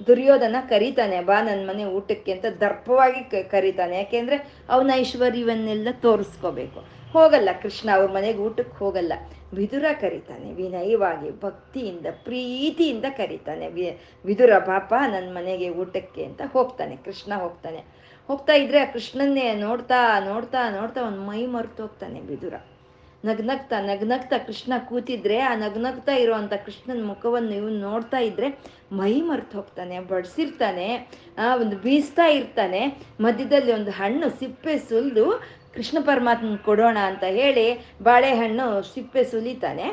[SPEAKER 1] ದುರ್ಯೋಧನ ಕರೀತಾನೆ, ಬಾ ನನ್ನ ಮನೆ ಊಟಕ್ಕೆ ಅಂತ ದರ್ಪವಾಗಿ ಕರೀತಾನೆ. ಯಾಕೆಂದ್ರೆ ಅವನ ಐಶ್ವರ್ಯವನ್ನೆಲ್ಲ ತೋರಿಸ್ಕೋಬೇಕು. ಹೋಗಲ್ಲ. ಕೃಷ್ಣ ಅವ್ರ ಮನೆಗೆ ಊಟಕ್ಕೆ ಹೋಗಲ್ಲ. ವಿದುರ ಕರೀತಾನೆ, ವಿನಯವಾಗಿ, ಭಕ್ತಿಯಿಂದ, ಪ್ರೀತಿಯಿಂದ ಕರೀತಾನೆ. ವಿ, ವಿದುರ ಪಾಪ ನನ್ನ ಮನೆಗೆ ಊಟಕ್ಕೆ ಅಂತ ಹೋಗ್ತಾನೆ. ಕೃಷ್ಣ ಹೋಗ್ತಾನೆ. ಹೋಗ್ತಾ ಇದ್ರೆ ಆ ಕೃಷ್ಣನ್ನೇ ನೋಡ್ತಾ ನೋಡ್ತಾ ನೋಡ್ತಾ ಒಂದು ಮೈ ಮರೆತು ಹೋಗ್ತಾನೆ ವಿದುರ. ನಗ್ನಗ್ತಾ ನಗ್ನಗ್ತಾ ಕೃಷ್ಣ ಕೂತಿದ್ರೆ, ಆ ನಗ್ನಗ್ತಾ ಇರುವಂತ ಕೃಷ್ಣನ ಮುಖವನ್ನು ಇವನು ನೋಡ್ತಾ ಇದ್ರೆ ಮೈ ಮರೆತು ಹೋಗ್ತಾನೆ. ಬಡಿಸಿರ್ತಾನೆ, ಆ ಒಂದು ಬೀಸ್ತಾ ಇರ್ತಾನೆ. ಮಧ್ಯದಲ್ಲಿ ಒಂದು ಹಣ್ಣು ಸಿಪ್ಪೆ ಸುಲಿದು ಕೃಷ್ಣ ಪರಮಾತ್ಮನ ಕೊಡೋಣ ಅಂತ ಹೇಳಿ ಬಾಳೆಹಣ್ಣು ಸಿಪ್ಪೆ ಸುಲಿತಾನೆ.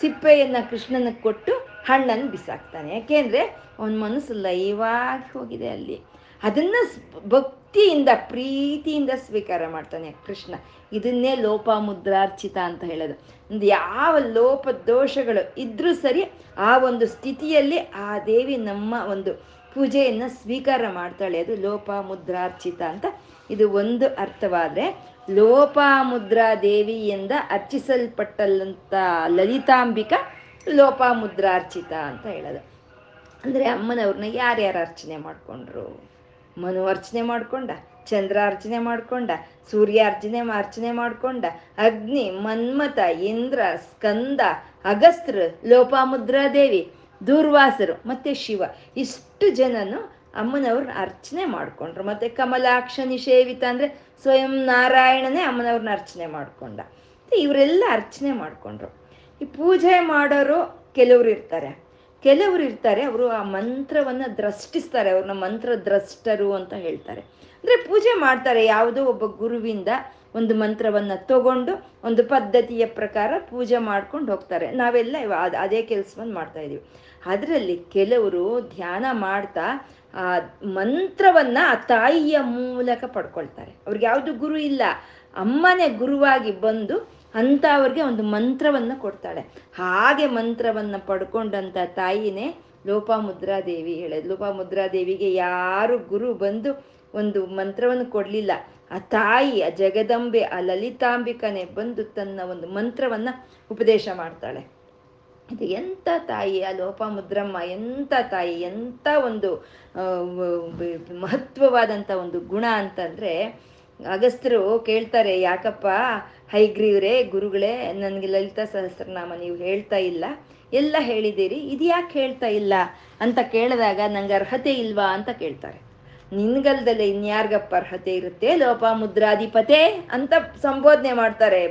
[SPEAKER 1] ಸಿಪ್ಪೆಯನ್ನು ಕೃಷ್ಣನಿಗೆ ಕೊಟ್ಟು ಹಣ್ಣನ್ನು ಬಿಸಾಕ್ತಾನೆ. ಯಾಕೆಂದರೆ ಅವನ ಮನಸ್ಸು ಲೈವಾಗಿ ಹೋಗಿದೆ ಅಲ್ಲಿ. ಅದನ್ನು ಭಕ್ತಿಯಿಂದ, ಪ್ರೀತಿಯಿಂದ ಸ್ವೀಕಾರ ಮಾಡ್ತಾನೆ ಕೃಷ್ಣ. ಇದನ್ನೇ ಲೋಪ ಮುದ್ರಾರ್ಚಿತ ಅಂತ ಹೇಳೋದು. ಒಂದು ಯಾವ ಲೋಪ ದೋಷಗಳು ಇದ್ರೂ ಸರಿ ಆ ಒಂದು ಸ್ಥಿತಿಯಲ್ಲಿ ಆ ದೇವಿ ನಮ್ಮ ಒಂದು ಪೂಜೆಯನ್ನು ಸ್ವೀಕಾರ ಮಾಡ್ತಾಳೆ. ಅದು ಲೋಪ ಮುದ್ರಾರ್ಚಿತ ಅಂತ ಇದು ಒಂದು ಅರ್ಥವಾದರೆ ಲೋಪಾಮುದ್ರಾ ದೇವಿಯಿಂದ ಅರ್ಚಿಸಲ್ಪಟ್ಟಲ್ಲಂತ ಲಲಿತಾಂಬಿಕ ಲೋಪಾಮುದ್ರಾರ್ಚಿತ ಅಂತ ಹೇಳೋದು. ಅಂದರೆ ಅಮ್ಮನವ್ರನ್ನ ಯಾರ್ಯಾರು ಅರ್ಚನೆ ಮಾಡಿಕೊಂಡ್ರು? ಮನು ಅರ್ಚನೆ ಮಾಡ್ಕೊಂಡ, ಚಂದ್ರ ಅರ್ಚನೆ ಮಾಡ್ಕೊಂಡ, ಸೂರ್ಯ ಅರ್ಚನೆ ಅರ್ಚನೆ ಮಾಡ್ಕೊಂಡ, ಅಗ್ನಿ, ಮನ್ಮಥ, ಇಂದ್ರ, ಸ್ಕಂದ ಅಗಸ್ತ್ರ ಲೋಪಾಮುದ್ರಾ ದೇವಿ, ದೂರ್ವಾಸರು, ಮತ್ತೆ ಶಿವ. ಇಷ್ಟು ಜನನು ಅಮ್ಮನವ್ರನ್ನ ಅರ್ಚನೆ ಮಾಡ್ಕೊಂಡ್ರು. ಮತ್ತೆ ಕಮಲಾಕ್ಷ ನಿಷೇವಿತ ಅಂದರೆ ಸ್ವಯಂ ನಾರಾಯಣನೇ ಅಮ್ಮನವ್ರನ್ನ ಅರ್ಚನೆ ಮಾಡ್ಕೊಂಡ. ಇವರೆಲ್ಲ ಅರ್ಚನೆ ಮಾಡ್ಕೊಂಡ್ರು. ಈ ಪೂಜೆ ಮಾಡೋರು ಕೆಲವರು ಇರ್ತಾರೆ. ಕೆಲವರು ಇರ್ತಾರೆ, ಅವರು ಆ ಮಂತ್ರವನ್ನು ದ್ರಷ್ಟಿಸ್ತಾರೆ ಅವ್ರನ್ನ ಮಂತ್ರ ದ್ರಷ್ಟರು ಅಂತ ಹೇಳ್ತಾರೆ. ಅಂದರೆ ಪೂಜೆ ಮಾಡ್ತಾರೆ, ಯಾವುದೋ ಒಬ್ಬ ಗುರುವಿಂದ ಒಂದು ಮಂತ್ರವನ್ನು ತಗೊಂಡು ಒಂದು ಪದ್ಧತಿಯ ಪ್ರಕಾರ ಪೂಜೆ ಮಾಡ್ಕೊಂಡು ಹೋಗ್ತಾರೆ. ನಾವೆಲ್ಲ ಅದೇ ಕೆಲಸವನ್ನು ಮಾಡ್ತಾ ಇದೀವಿ. ಅದರಲ್ಲಿ ಕೆಲವರು ಧ್ಯಾನ ಮಾಡ್ತಾ ಆ ಮಂತ್ರವನ್ನ ಆ ತಾಯಿಯ ಮೂಲಕ ಪಡ್ಕೊಳ್ತಾರೆ. ಅವ್ರಿಗೆ ಯಾವುದು ಗುರು ಇಲ್ಲ. ಅಮ್ಮನೇ ಗುರುವಾಗಿ ಬಂದು ಅಂತ ಅವ್ರಿಗೆ ಒಂದು ಮಂತ್ರವನ್ನ ಕೊಡ್ತಾಳೆ. ಹಾಗೆ ಮಂತ್ರವನ್ನ ಪಡ್ಕೊಂಡಂತ ತಾಯಿನೇ ಲೋಪಾಮುದ್ರಾದೇವಿ ಹೇಳೋದು. ಲೋಪಾಮುದ್ರಾದೇವಿಗೆ ಯಾರು ಗುರು ಬಂದು ಒಂದು ಮಂತ್ರವನ್ನು ಕೊಡಲಿಲ್ಲ. ಆ ತಾಯಿ, ಆ ಜಗದಂಬೆ, ಆ ಲಲಿತಾಂಬಿಕನೇ ಬಂದು ತನ್ನ ಒಂದು ಮಂತ್ರವನ್ನ ಉಪದೇಶ ಮಾಡ್ತಾಳೆ. ಇದು ಎಂಥ ತಾಯಿ, ಆ ಲೋಪಮುದ್ರಮ್ಮ, ಎಂಥ ತಾಯಿ, ಎಂಥ ಒಂದು ಮಹತ್ವವಾದಂಥ ಒಂದು ಗುಣ ಅಂತಂದರೆ, ಅಗಸ್ತರು ಕೇಳ್ತಾರೆ, ಯಾಕಪ್ಪ? ಹೈಗ್ರೀವ್ರೇ, ಗುರುಗಳೇ, ನನಗೆ ಲಲಿತಾ ಸಹಸ್ರನಾಮ ನೀವು ಹೇಳ್ತಾ ಇಲ್ಲ. ಎಲ್ಲ ಹೇಳಿದ್ದೀರಿ, ಇದು ಯಾಕೆ ಹೇಳ್ತಾ ಇಲ್ಲ ಅಂತ ಕೇಳಿದಾಗ ನಂಗೆ ಅರ್ಹತೆ ಇಲ್ವಾ ಅಂತ ಕೇಳ್ತಾರೆ. ನಿನ್ಗಲ್ದಲ್ಲೇ ಇನ್ಯಾರ್ಗಪ್ಪ ಅರ್ಹತೆ ಇರುತ್ತೆ? ಲೋಪ ಮುದ್ರಾಧಿಪತೆ ಅಂತ ಸಂಬೋಧನೆ ಮಾಡ್ತಾರೆ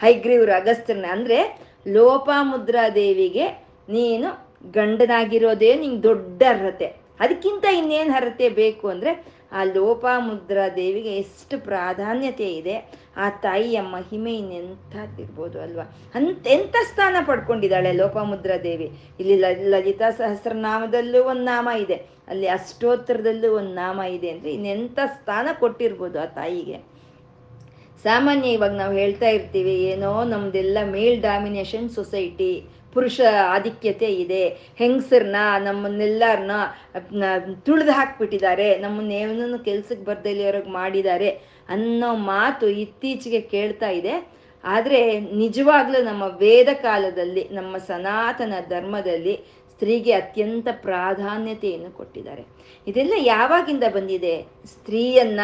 [SPEAKER 1] ಹೈಗ್ರೀವ್ರು ಅಗಸ್ತ್ರನ. ಅಂದರೆ, ಲೋಪಾಮುದ್ರಾದೇವಿಗೆ ನೀನು ಗಂಡನಾಗಿರೋದೇ ನಿಂಗೆ ದೊಡ್ಡ ಅರ್ಹತೆ. ಅದಕ್ಕಿಂತ ಇನ್ನೇನು ಅರ್ಹತೆ ಬೇಕು ಅಂದರೆ ಆ ಲೋಪಾಮುದ್ರಾದೇವಿಗೆ ಎಷ್ಟು ಪ್ರಾಧಾನ್ಯತೆ ಇದೆ, ಆ ತಾಯಿಯ ಮಹಿಮೆ ಇನ್ನೆಂಥದ್ದಿರ್ಬೋದು ಅಲ್ವಾ? ಅಂತ ಎಂಥ ಸ್ಥಾನ ಪಡ್ಕೊಂಡಿದ್ದಾಳೆ ಲೋಪಾಮುದ್ರಾದೇವಿ ಇಲ್ಲಿ ಲಲಿತಾ ಸಹಸ್ರನಾಮದಲ್ಲೂ ಒಂದು ನಾಮ ಇದೆ. ಅಲ್ಲಿ ಅಷ್ಟೋತ್ತರದಲ್ಲೂ ಒಂದು ನಾಮ ಇದೆ ಅಂದರೆ ಇನ್ನೆಂಥ ಸ್ಥಾನ ಕೊಟ್ಟಿರ್ಬೋದು ಆ ತಾಯಿಗೆ? ಸಾಮಾನ್ಯ ಇವಾಗ ನಾವು ಹೇಳ್ತಾ ಇರ್ತೀವಿ, ಏನೋ ನಮ್ದೆಲ್ಲ ಮೇಲ್ ಡಾಮಿನೇಷನ್ ಸೊಸೈಟಿ ಪುರುಷ ಆಧಿಕ್ಯತೆ ಇದೆ. ಹೆಂಗಸರನ್ನ ನಮ್ಮನ್ನೆಲ್ಲರನ್ನ ತುಳಿದು ಹಾಕ್ಬಿಟ್ಟಿದ್ದಾರೆ. ನಮ್ಮನ್ನೇನೂ ಕೆಲ್ಸಕ್ಕೆ ಬರ್ದಲ್ಲಿಯವ್ರಿಗೆ ಮಾಡಿದ್ದಾರೆ ಅನ್ನೋ ಮಾತು ಇತ್ತೀಚೆಗೆ ಕೇಳ್ತಾ ಇದೆ. ಆದರೆ ನಿಜವಾಗ್ಲೂ ನಮ್ಮ ವೇದ ಕಾಲದಲ್ಲಿ, ನಮ್ಮ ಸನಾತನ ಧರ್ಮದಲ್ಲಿ ಸ್ತ್ರೀಗೆ ಅತ್ಯಂತ ಪ್ರಾಧಾನ್ಯತೆಯನ್ನು ಕೊಟ್ಟಿದ್ದಾರೆ. ಇದೆಲ್ಲ ಯಾವಾಗಿಂದ ಬಂದಿದೆ? ಸ್ತ್ರೀಯನ್ನ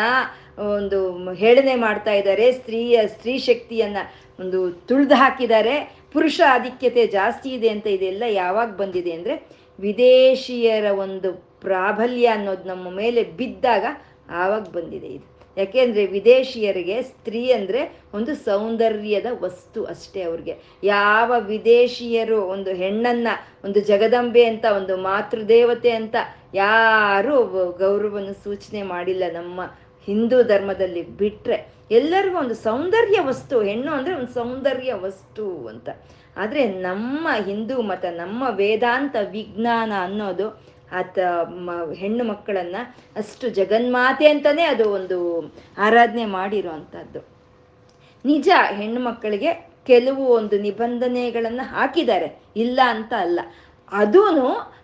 [SPEAKER 1] ಒಂದು ಹೇಳನೆ ಮಾಡ್ತಾ ಇದ್ದಾರೆ. ಸ್ತ್ರೀಯ, ಸ್ತ್ರೀ ಶಕ್ತಿಯನ್ನ ಒಂದು ತುಳಿದು ಹಾಕಿದ್ದಾರೆ. ಪುರುಷ ಆಧಿಕ್ಯತೆ ಜಾಸ್ತಿ ಇದೆ ಅಂತ ಇದೆಲ್ಲ ಯಾವಾಗ ಬಂದಿದೆ ಅಂದರೆ ವಿದೇಶಿಯರ ಒಂದು ಪ್ರಾಬಲ್ಯ ಅನ್ನೋದು ನಮ್ಮ ಮೇಲೆ ಬಿದ್ದಾಗ ಆವಾಗ ಬಂದಿದೆ ಇದು. ಯಾಕೆಂದರೆ ವಿದೇಶಿಯರಿಗೆ ಸ್ತ್ರೀ ಅಂದರೆ ಒಂದು ಸೌಂದರ್ಯದ ವಸ್ತು ಅಷ್ಟೇ ಅವ್ರಿಗೆ. ಯಾವ ವಿದೇಶಿಯರು ಒಂದು ಹೆಣ್ಣನ್ನು, ಒಂದು ಜಗದಂಬೆ ಅಂತ, ಒಂದು ಮಾತೃದೇವತೆ ಅಂತ ಯಾರೂ ಗೌರವವನ್ನು ಸೂಚನೆ ಮಾಡಿಲ್ಲ ನಮ್ಮ ಹಿಂದೂ ಧರ್ಮದಲ್ಲಿ ಬಿಟ್ಟರೆ ಎಲ್ಲರಿಗೂ ಒಂದು ಸೌಂದರ್ಯ ವಸ್ತು, ಹೆಣ್ಣು ಅಂದರೆ ಒಂದು ಸೌಂದರ್ಯ ವಸ್ತು ಅಂತ. ಆದರೆ ನಮ್ಮ ಹಿಂದೂ ಮತ, ನಮ್ಮ ವೇದಾಂತ ವಿಜ್ಞಾನ ಅನ್ನೋದು ಆತ ಹೆಣ್ಣು ಮಕ್ಕಳನ್ನು ಅಷ್ಟು ಜಗನ್ಮಾತೆ ಅಂತಲೇ ಅದು ಒಂದು ಆರಾಧನೆ ಮಾಡಿರೋ ಅಂಥದ್ದು ನಿಜ, ಹೆಣ್ಣು ಮಕ್ಕಳಿಗೆ ಕೆಲವು ಒಂದು ನಿಬಂಧನೆಗಳನ್ನು ಹಾಕಿದ್ದಾರೆ. ಇಲ್ಲ ಅಂತ ಅಲ್ಲ. ಅದೂ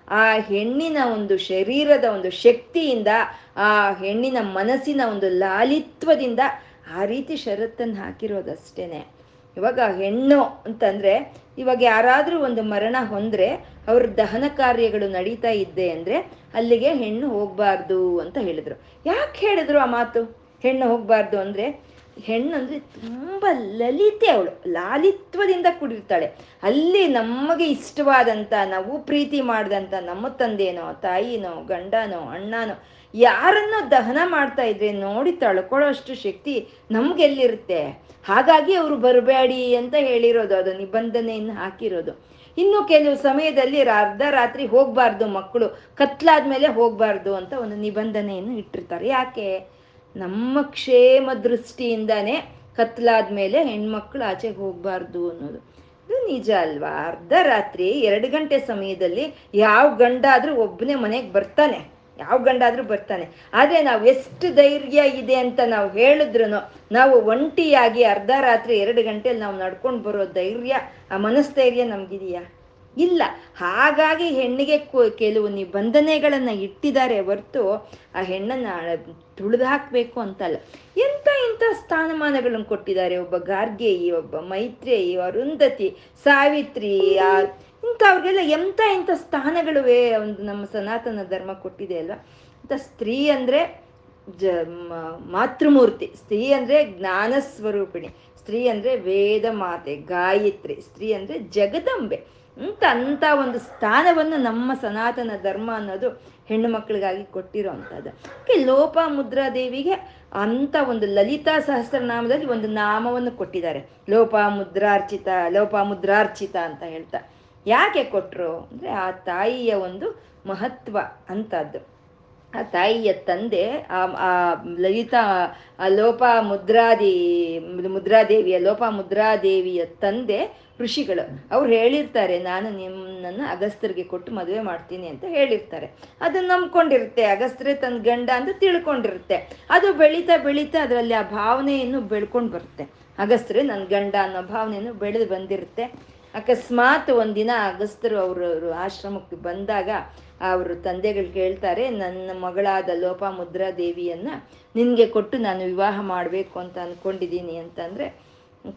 [SPEAKER 1] ಆ ಹೆಣ್ಣಿನ ಒಂದು ಶರೀರದ ಒಂದು ಶಕ್ತಿಯಿಂದ, ಆ ಹೆಣ್ಣಿನ ಮನಸ್ಸಿನ ಒಂದು ಲಾಲಿತ್ವದಿಂದ ಆ ರೀತಿ ಷರತ್ತನ್ನು ಹಾಕಿರೋದಷ್ಟೇನೆ. ಇವಾಗ ಹೆಣ್ಣು ಅಂತಂದರೆ, ಇವಾಗ ಯಾರಾದರೂ ಒಂದು ಮರಣ ಹೊಂದ್ರೆ ಅವ್ರ ದಹನ ಕಾರ್ಯಗಳು ನಡೀತಾ ಇದ್ದೆ ಅಂದರೆ ಅಲ್ಲಿಗೆ ಹೆಣ್ಣು ಹೋಗಬಾರ್ದು ಅಂತ ಹೇಳಿದ್ರು. ಯಾಕೆ ಹೇಳಿದ್ರು ಆ ಮಾತು? ಹೆಣ್ಣು ಹೋಗಬಾರ್ದು ಅಂದರೆ, ಹೆಣ್ಣು ಅಂದರೆ ತುಂಬ ಲಲಿತೆ ಅವಳು. ಲಾಲಿತ್ವದಿಂದ ಕೂಡಿರ್ತಾಳೆ. ಅಲ್ಲಿ ನಮಗೆ ಇಷ್ಟವಾದಂಥ ನಾವು ಪ್ರೀತಿ ಮಾಡಿದಂಥ ನಮ್ಮ ತಂದೆನೋ, ತಾಯಿನೋ, ಗಂಡನೋ, ಅಣ್ಣನೋ ಯಾರನ್ನೋ ದಹನ ಮಾಡ್ತಾ ಇದ್ರೆ ನೋಡಿ ತಳ್ಕೊಳ್ಳೋ ಅಷ್ಟು ಶಕ್ತಿ ನಮ್ಗೆಲ್ಲಿರುತ್ತೆ? ಹಾಗಾಗಿ ಅವರು ಬರಬೇಡಿ ಅಂತ ಹೇಳಿರೋದು, ಅದು ನಿಬಂಧನೆಯನ್ನು ಹಾಕಿರೋದು. ಇನ್ನು ಕೆಲವು ಸಮಯದಲ್ಲಿ ಅರ್ಧ ರಾತ್ರಿ ಹೋಗಬಾರ್ದು ಮಕ್ಕಳು, ಕತ್ಲಾದ್ಮೇಲೆ ಹೋಗಬಾರ್ದು ಅಂತ ಒಂದು ನಿಬಂಧನೆಯನ್ನು ಇಟ್ಟಿರ್ತಾರೆ. ಯಾಕೆ? ನಮ್ಮ ಕ್ಷೇಮ ದೃಷ್ಟಿಯಿಂದಾನೇ ಕತ್ಲಾದ್ಮೇಲೆ ಹೆಣ್ಮಕ್ಳು ಆಚೆಗೆ ಹೋಗಬಾರ್ದು ಅನ್ನೋದು. ಇದು ನಿಜ ಅಲ್ವಾ? ಅರ್ಧ ರಾತ್ರಿ ಎರಡು ಗಂಟೆ ಸಮಯದಲ್ಲಿ ಯಾವ ಗಂಡ ಆದರೂ ಒಬ್ಬನೇ ಮನೆಗೆ ಬರ್ತಾನೆ. ಯಾವ ಗಂಡಾದರೂ ಬರ್ತಾನೆ. ಆದರೆ ನಾವು ಎಷ್ಟು ಧೈರ್ಯ ಇದೆ ಅಂತ ನಾವು ಹೇಳಿದ್ರು ನಾವು ಒಂಟಿಯಾಗಿ ಅರ್ಧ ರಾತ್ರಿ ಎರಡು ಗಂಟೆಯಲ್ಲಿ ನಾವು ನಡ್ಕೊಂಡು ಬರೋ ಧೈರ್ಯ, ಆ ಮನಸ್ಥೈರ್ಯ ನಮಗಿದೆಯಾ? ಇಲ್ಲ. ಹಾಗಾಗಿ ಹೆಣ್ಣಿಗೆ ಕೆಲವು ನಿಬಂಧನೆಗಳನ್ನು ಇಟ್ಟಿದ್ದಾರೆ ಹೊರ್ತು ಆ ಹೆಣ್ಣನ್ನು ತುಳಿದು ಹಾಕಬೇಕು ಅಂತಲ್ಲ. ಎಂಥ ಇಂಥ ಸ್ಥಾನಮಾನಗಳನ್ನು ಕೊಟ್ಟಿದ್ದಾರೆ? ಒಬ್ಬ ಗಾರ್ಗೆಯಿ, ಒಬ್ಬ ಮೈತ್ರೇಯಿ, ಅರುಂಧತಿ, ಸಾವಿತ್ರಿ ಇಂಥವ್ರಿಗೆಲ್ಲ ಎಂಥ ಎಂತ ಸ್ಥಾನಗಳುವೆ ಒಂದು ನಮ್ಮ ಸನಾತನ ಧರ್ಮ ಕೊಟ್ಟಿದೆ ಅಲ್ವಾ? ಅಂತ ಸ್ತ್ರೀ ಅಂದರೆ ಜ ಮಾತೃಮೂರ್ತಿ, ಸ್ತ್ರೀ ಅಂದರೆ ಜ್ಞಾನ ಸ್ವರೂಪಿಣಿ ಸ್ತ್ರೀ ಅಂದರೆ ವೇದ ಮಾತೆ, ಗಾಯತ್ರಿ, ಸ್ತ್ರೀ ಅಂದರೆ ಜಗದಂಬೆ. ಅಂತ ಅಂಥ ಒಂದು ಸ್ಥಾನವನ್ನು ನಮ್ಮ ಸನಾತನ ಧರ್ಮ ಅನ್ನೋದು ಹೆಣ್ಣು ಮಕ್ಕಳಿಗಾಗಿ ಕೊಟ್ಟಿರೋ ಅಂಥದ್ದು ಲೋಪ ಮುದ್ರಾದೇವಿಗೆ ಅಂಥ ಒಂದು ಲಲಿತಾ ಸಹಸ್ರನಾಮದಲ್ಲಿ ಒಂದು ನಾಮವನ್ನು ಕೊಟ್ಟಿದ್ದಾರೆ. ಲೋಪ ಮುದ್ರಾರ್ಚಿತ ಲೋಪ ಮುದ್ರಾರ್ಚಿತ ಅಂತ ಹೇಳ್ತಾ. ಯಾಕೆ ಕೊಟ್ಟರು ಅಂದರೆ ಆ ತಾಯಿಯ ಒಂದು ಮಹತ್ವ ಅಂಥದ್ದು ಆ ತಾಯಿಯ ತಂದೆ, ಆ ಲಲಿತಾ, ಆ ಲೋಪ ಮುದ್ರಾದಿ, ಮುದ್ರಾದೇವಿಯ, ಲೋಪ ಮುದ್ರಾದೇವಿಯ ತಂದೆ ಋಷಿಗಳು. ಅವ್ರು ಹೇಳಿರ್ತಾರೆ, ನಾನು ನಿಮ್ಮನ್ನು ಅಗಸ್ತ್ಯರಿಗೆ ಕೊಟ್ಟು ಮದುವೆ ಮಾಡ್ತೀನಿ ಅಂತ ಹೇಳಿರ್ತಾರೆ. ಅದು ನಂಬ್ಕೊಂಡಿರುತ್ತೆ, ಅಗಸ್ತ್ರೆ ತನ್ನ ಗಂಡ ಅಂತ ತಿಳ್ಕೊಂಡಿರುತ್ತೆ. ಅದು ಬೆಳೀತಾ ಬೆಳೀತಾ ಅದರಲ್ಲಿ ಆ ಭಾವನೆಯನ್ನು ಬೆಳ್ಕೊಂಡು ಬರುತ್ತೆ. ಅಗಸ್ತ್ರೆ ನನ್ನ ಗಂಡ ಅನ್ನೋ ಭಾವನೆಯನ್ನು ಬೆಳೆದು ಬಂದಿರುತ್ತೆ. ಅಕಸ್ಮಾತ್ ಒಂದಿನ ಅಗಸ್ತರು ಅವರು ಆಶ್ರಮಕ್ಕೆ ಬಂದಾಗ ಅವರು ತಂದೆಗಳು ಕೇಳ್ತಾರೆ, ನನ್ನ ಮಗಳಾದ ಲೋಪ ಮುದ್ರಾ ದೇವಿಯನ್ನ ನಿನಗೆ ಕೊಟ್ಟು ನಾನು ವಿವಾಹ ಮಾಡಬೇಕು ಅಂತ ಅಂದ್ಕೊಂಡಿದ್ದೀನಿ ಅಂತಂದರೆ,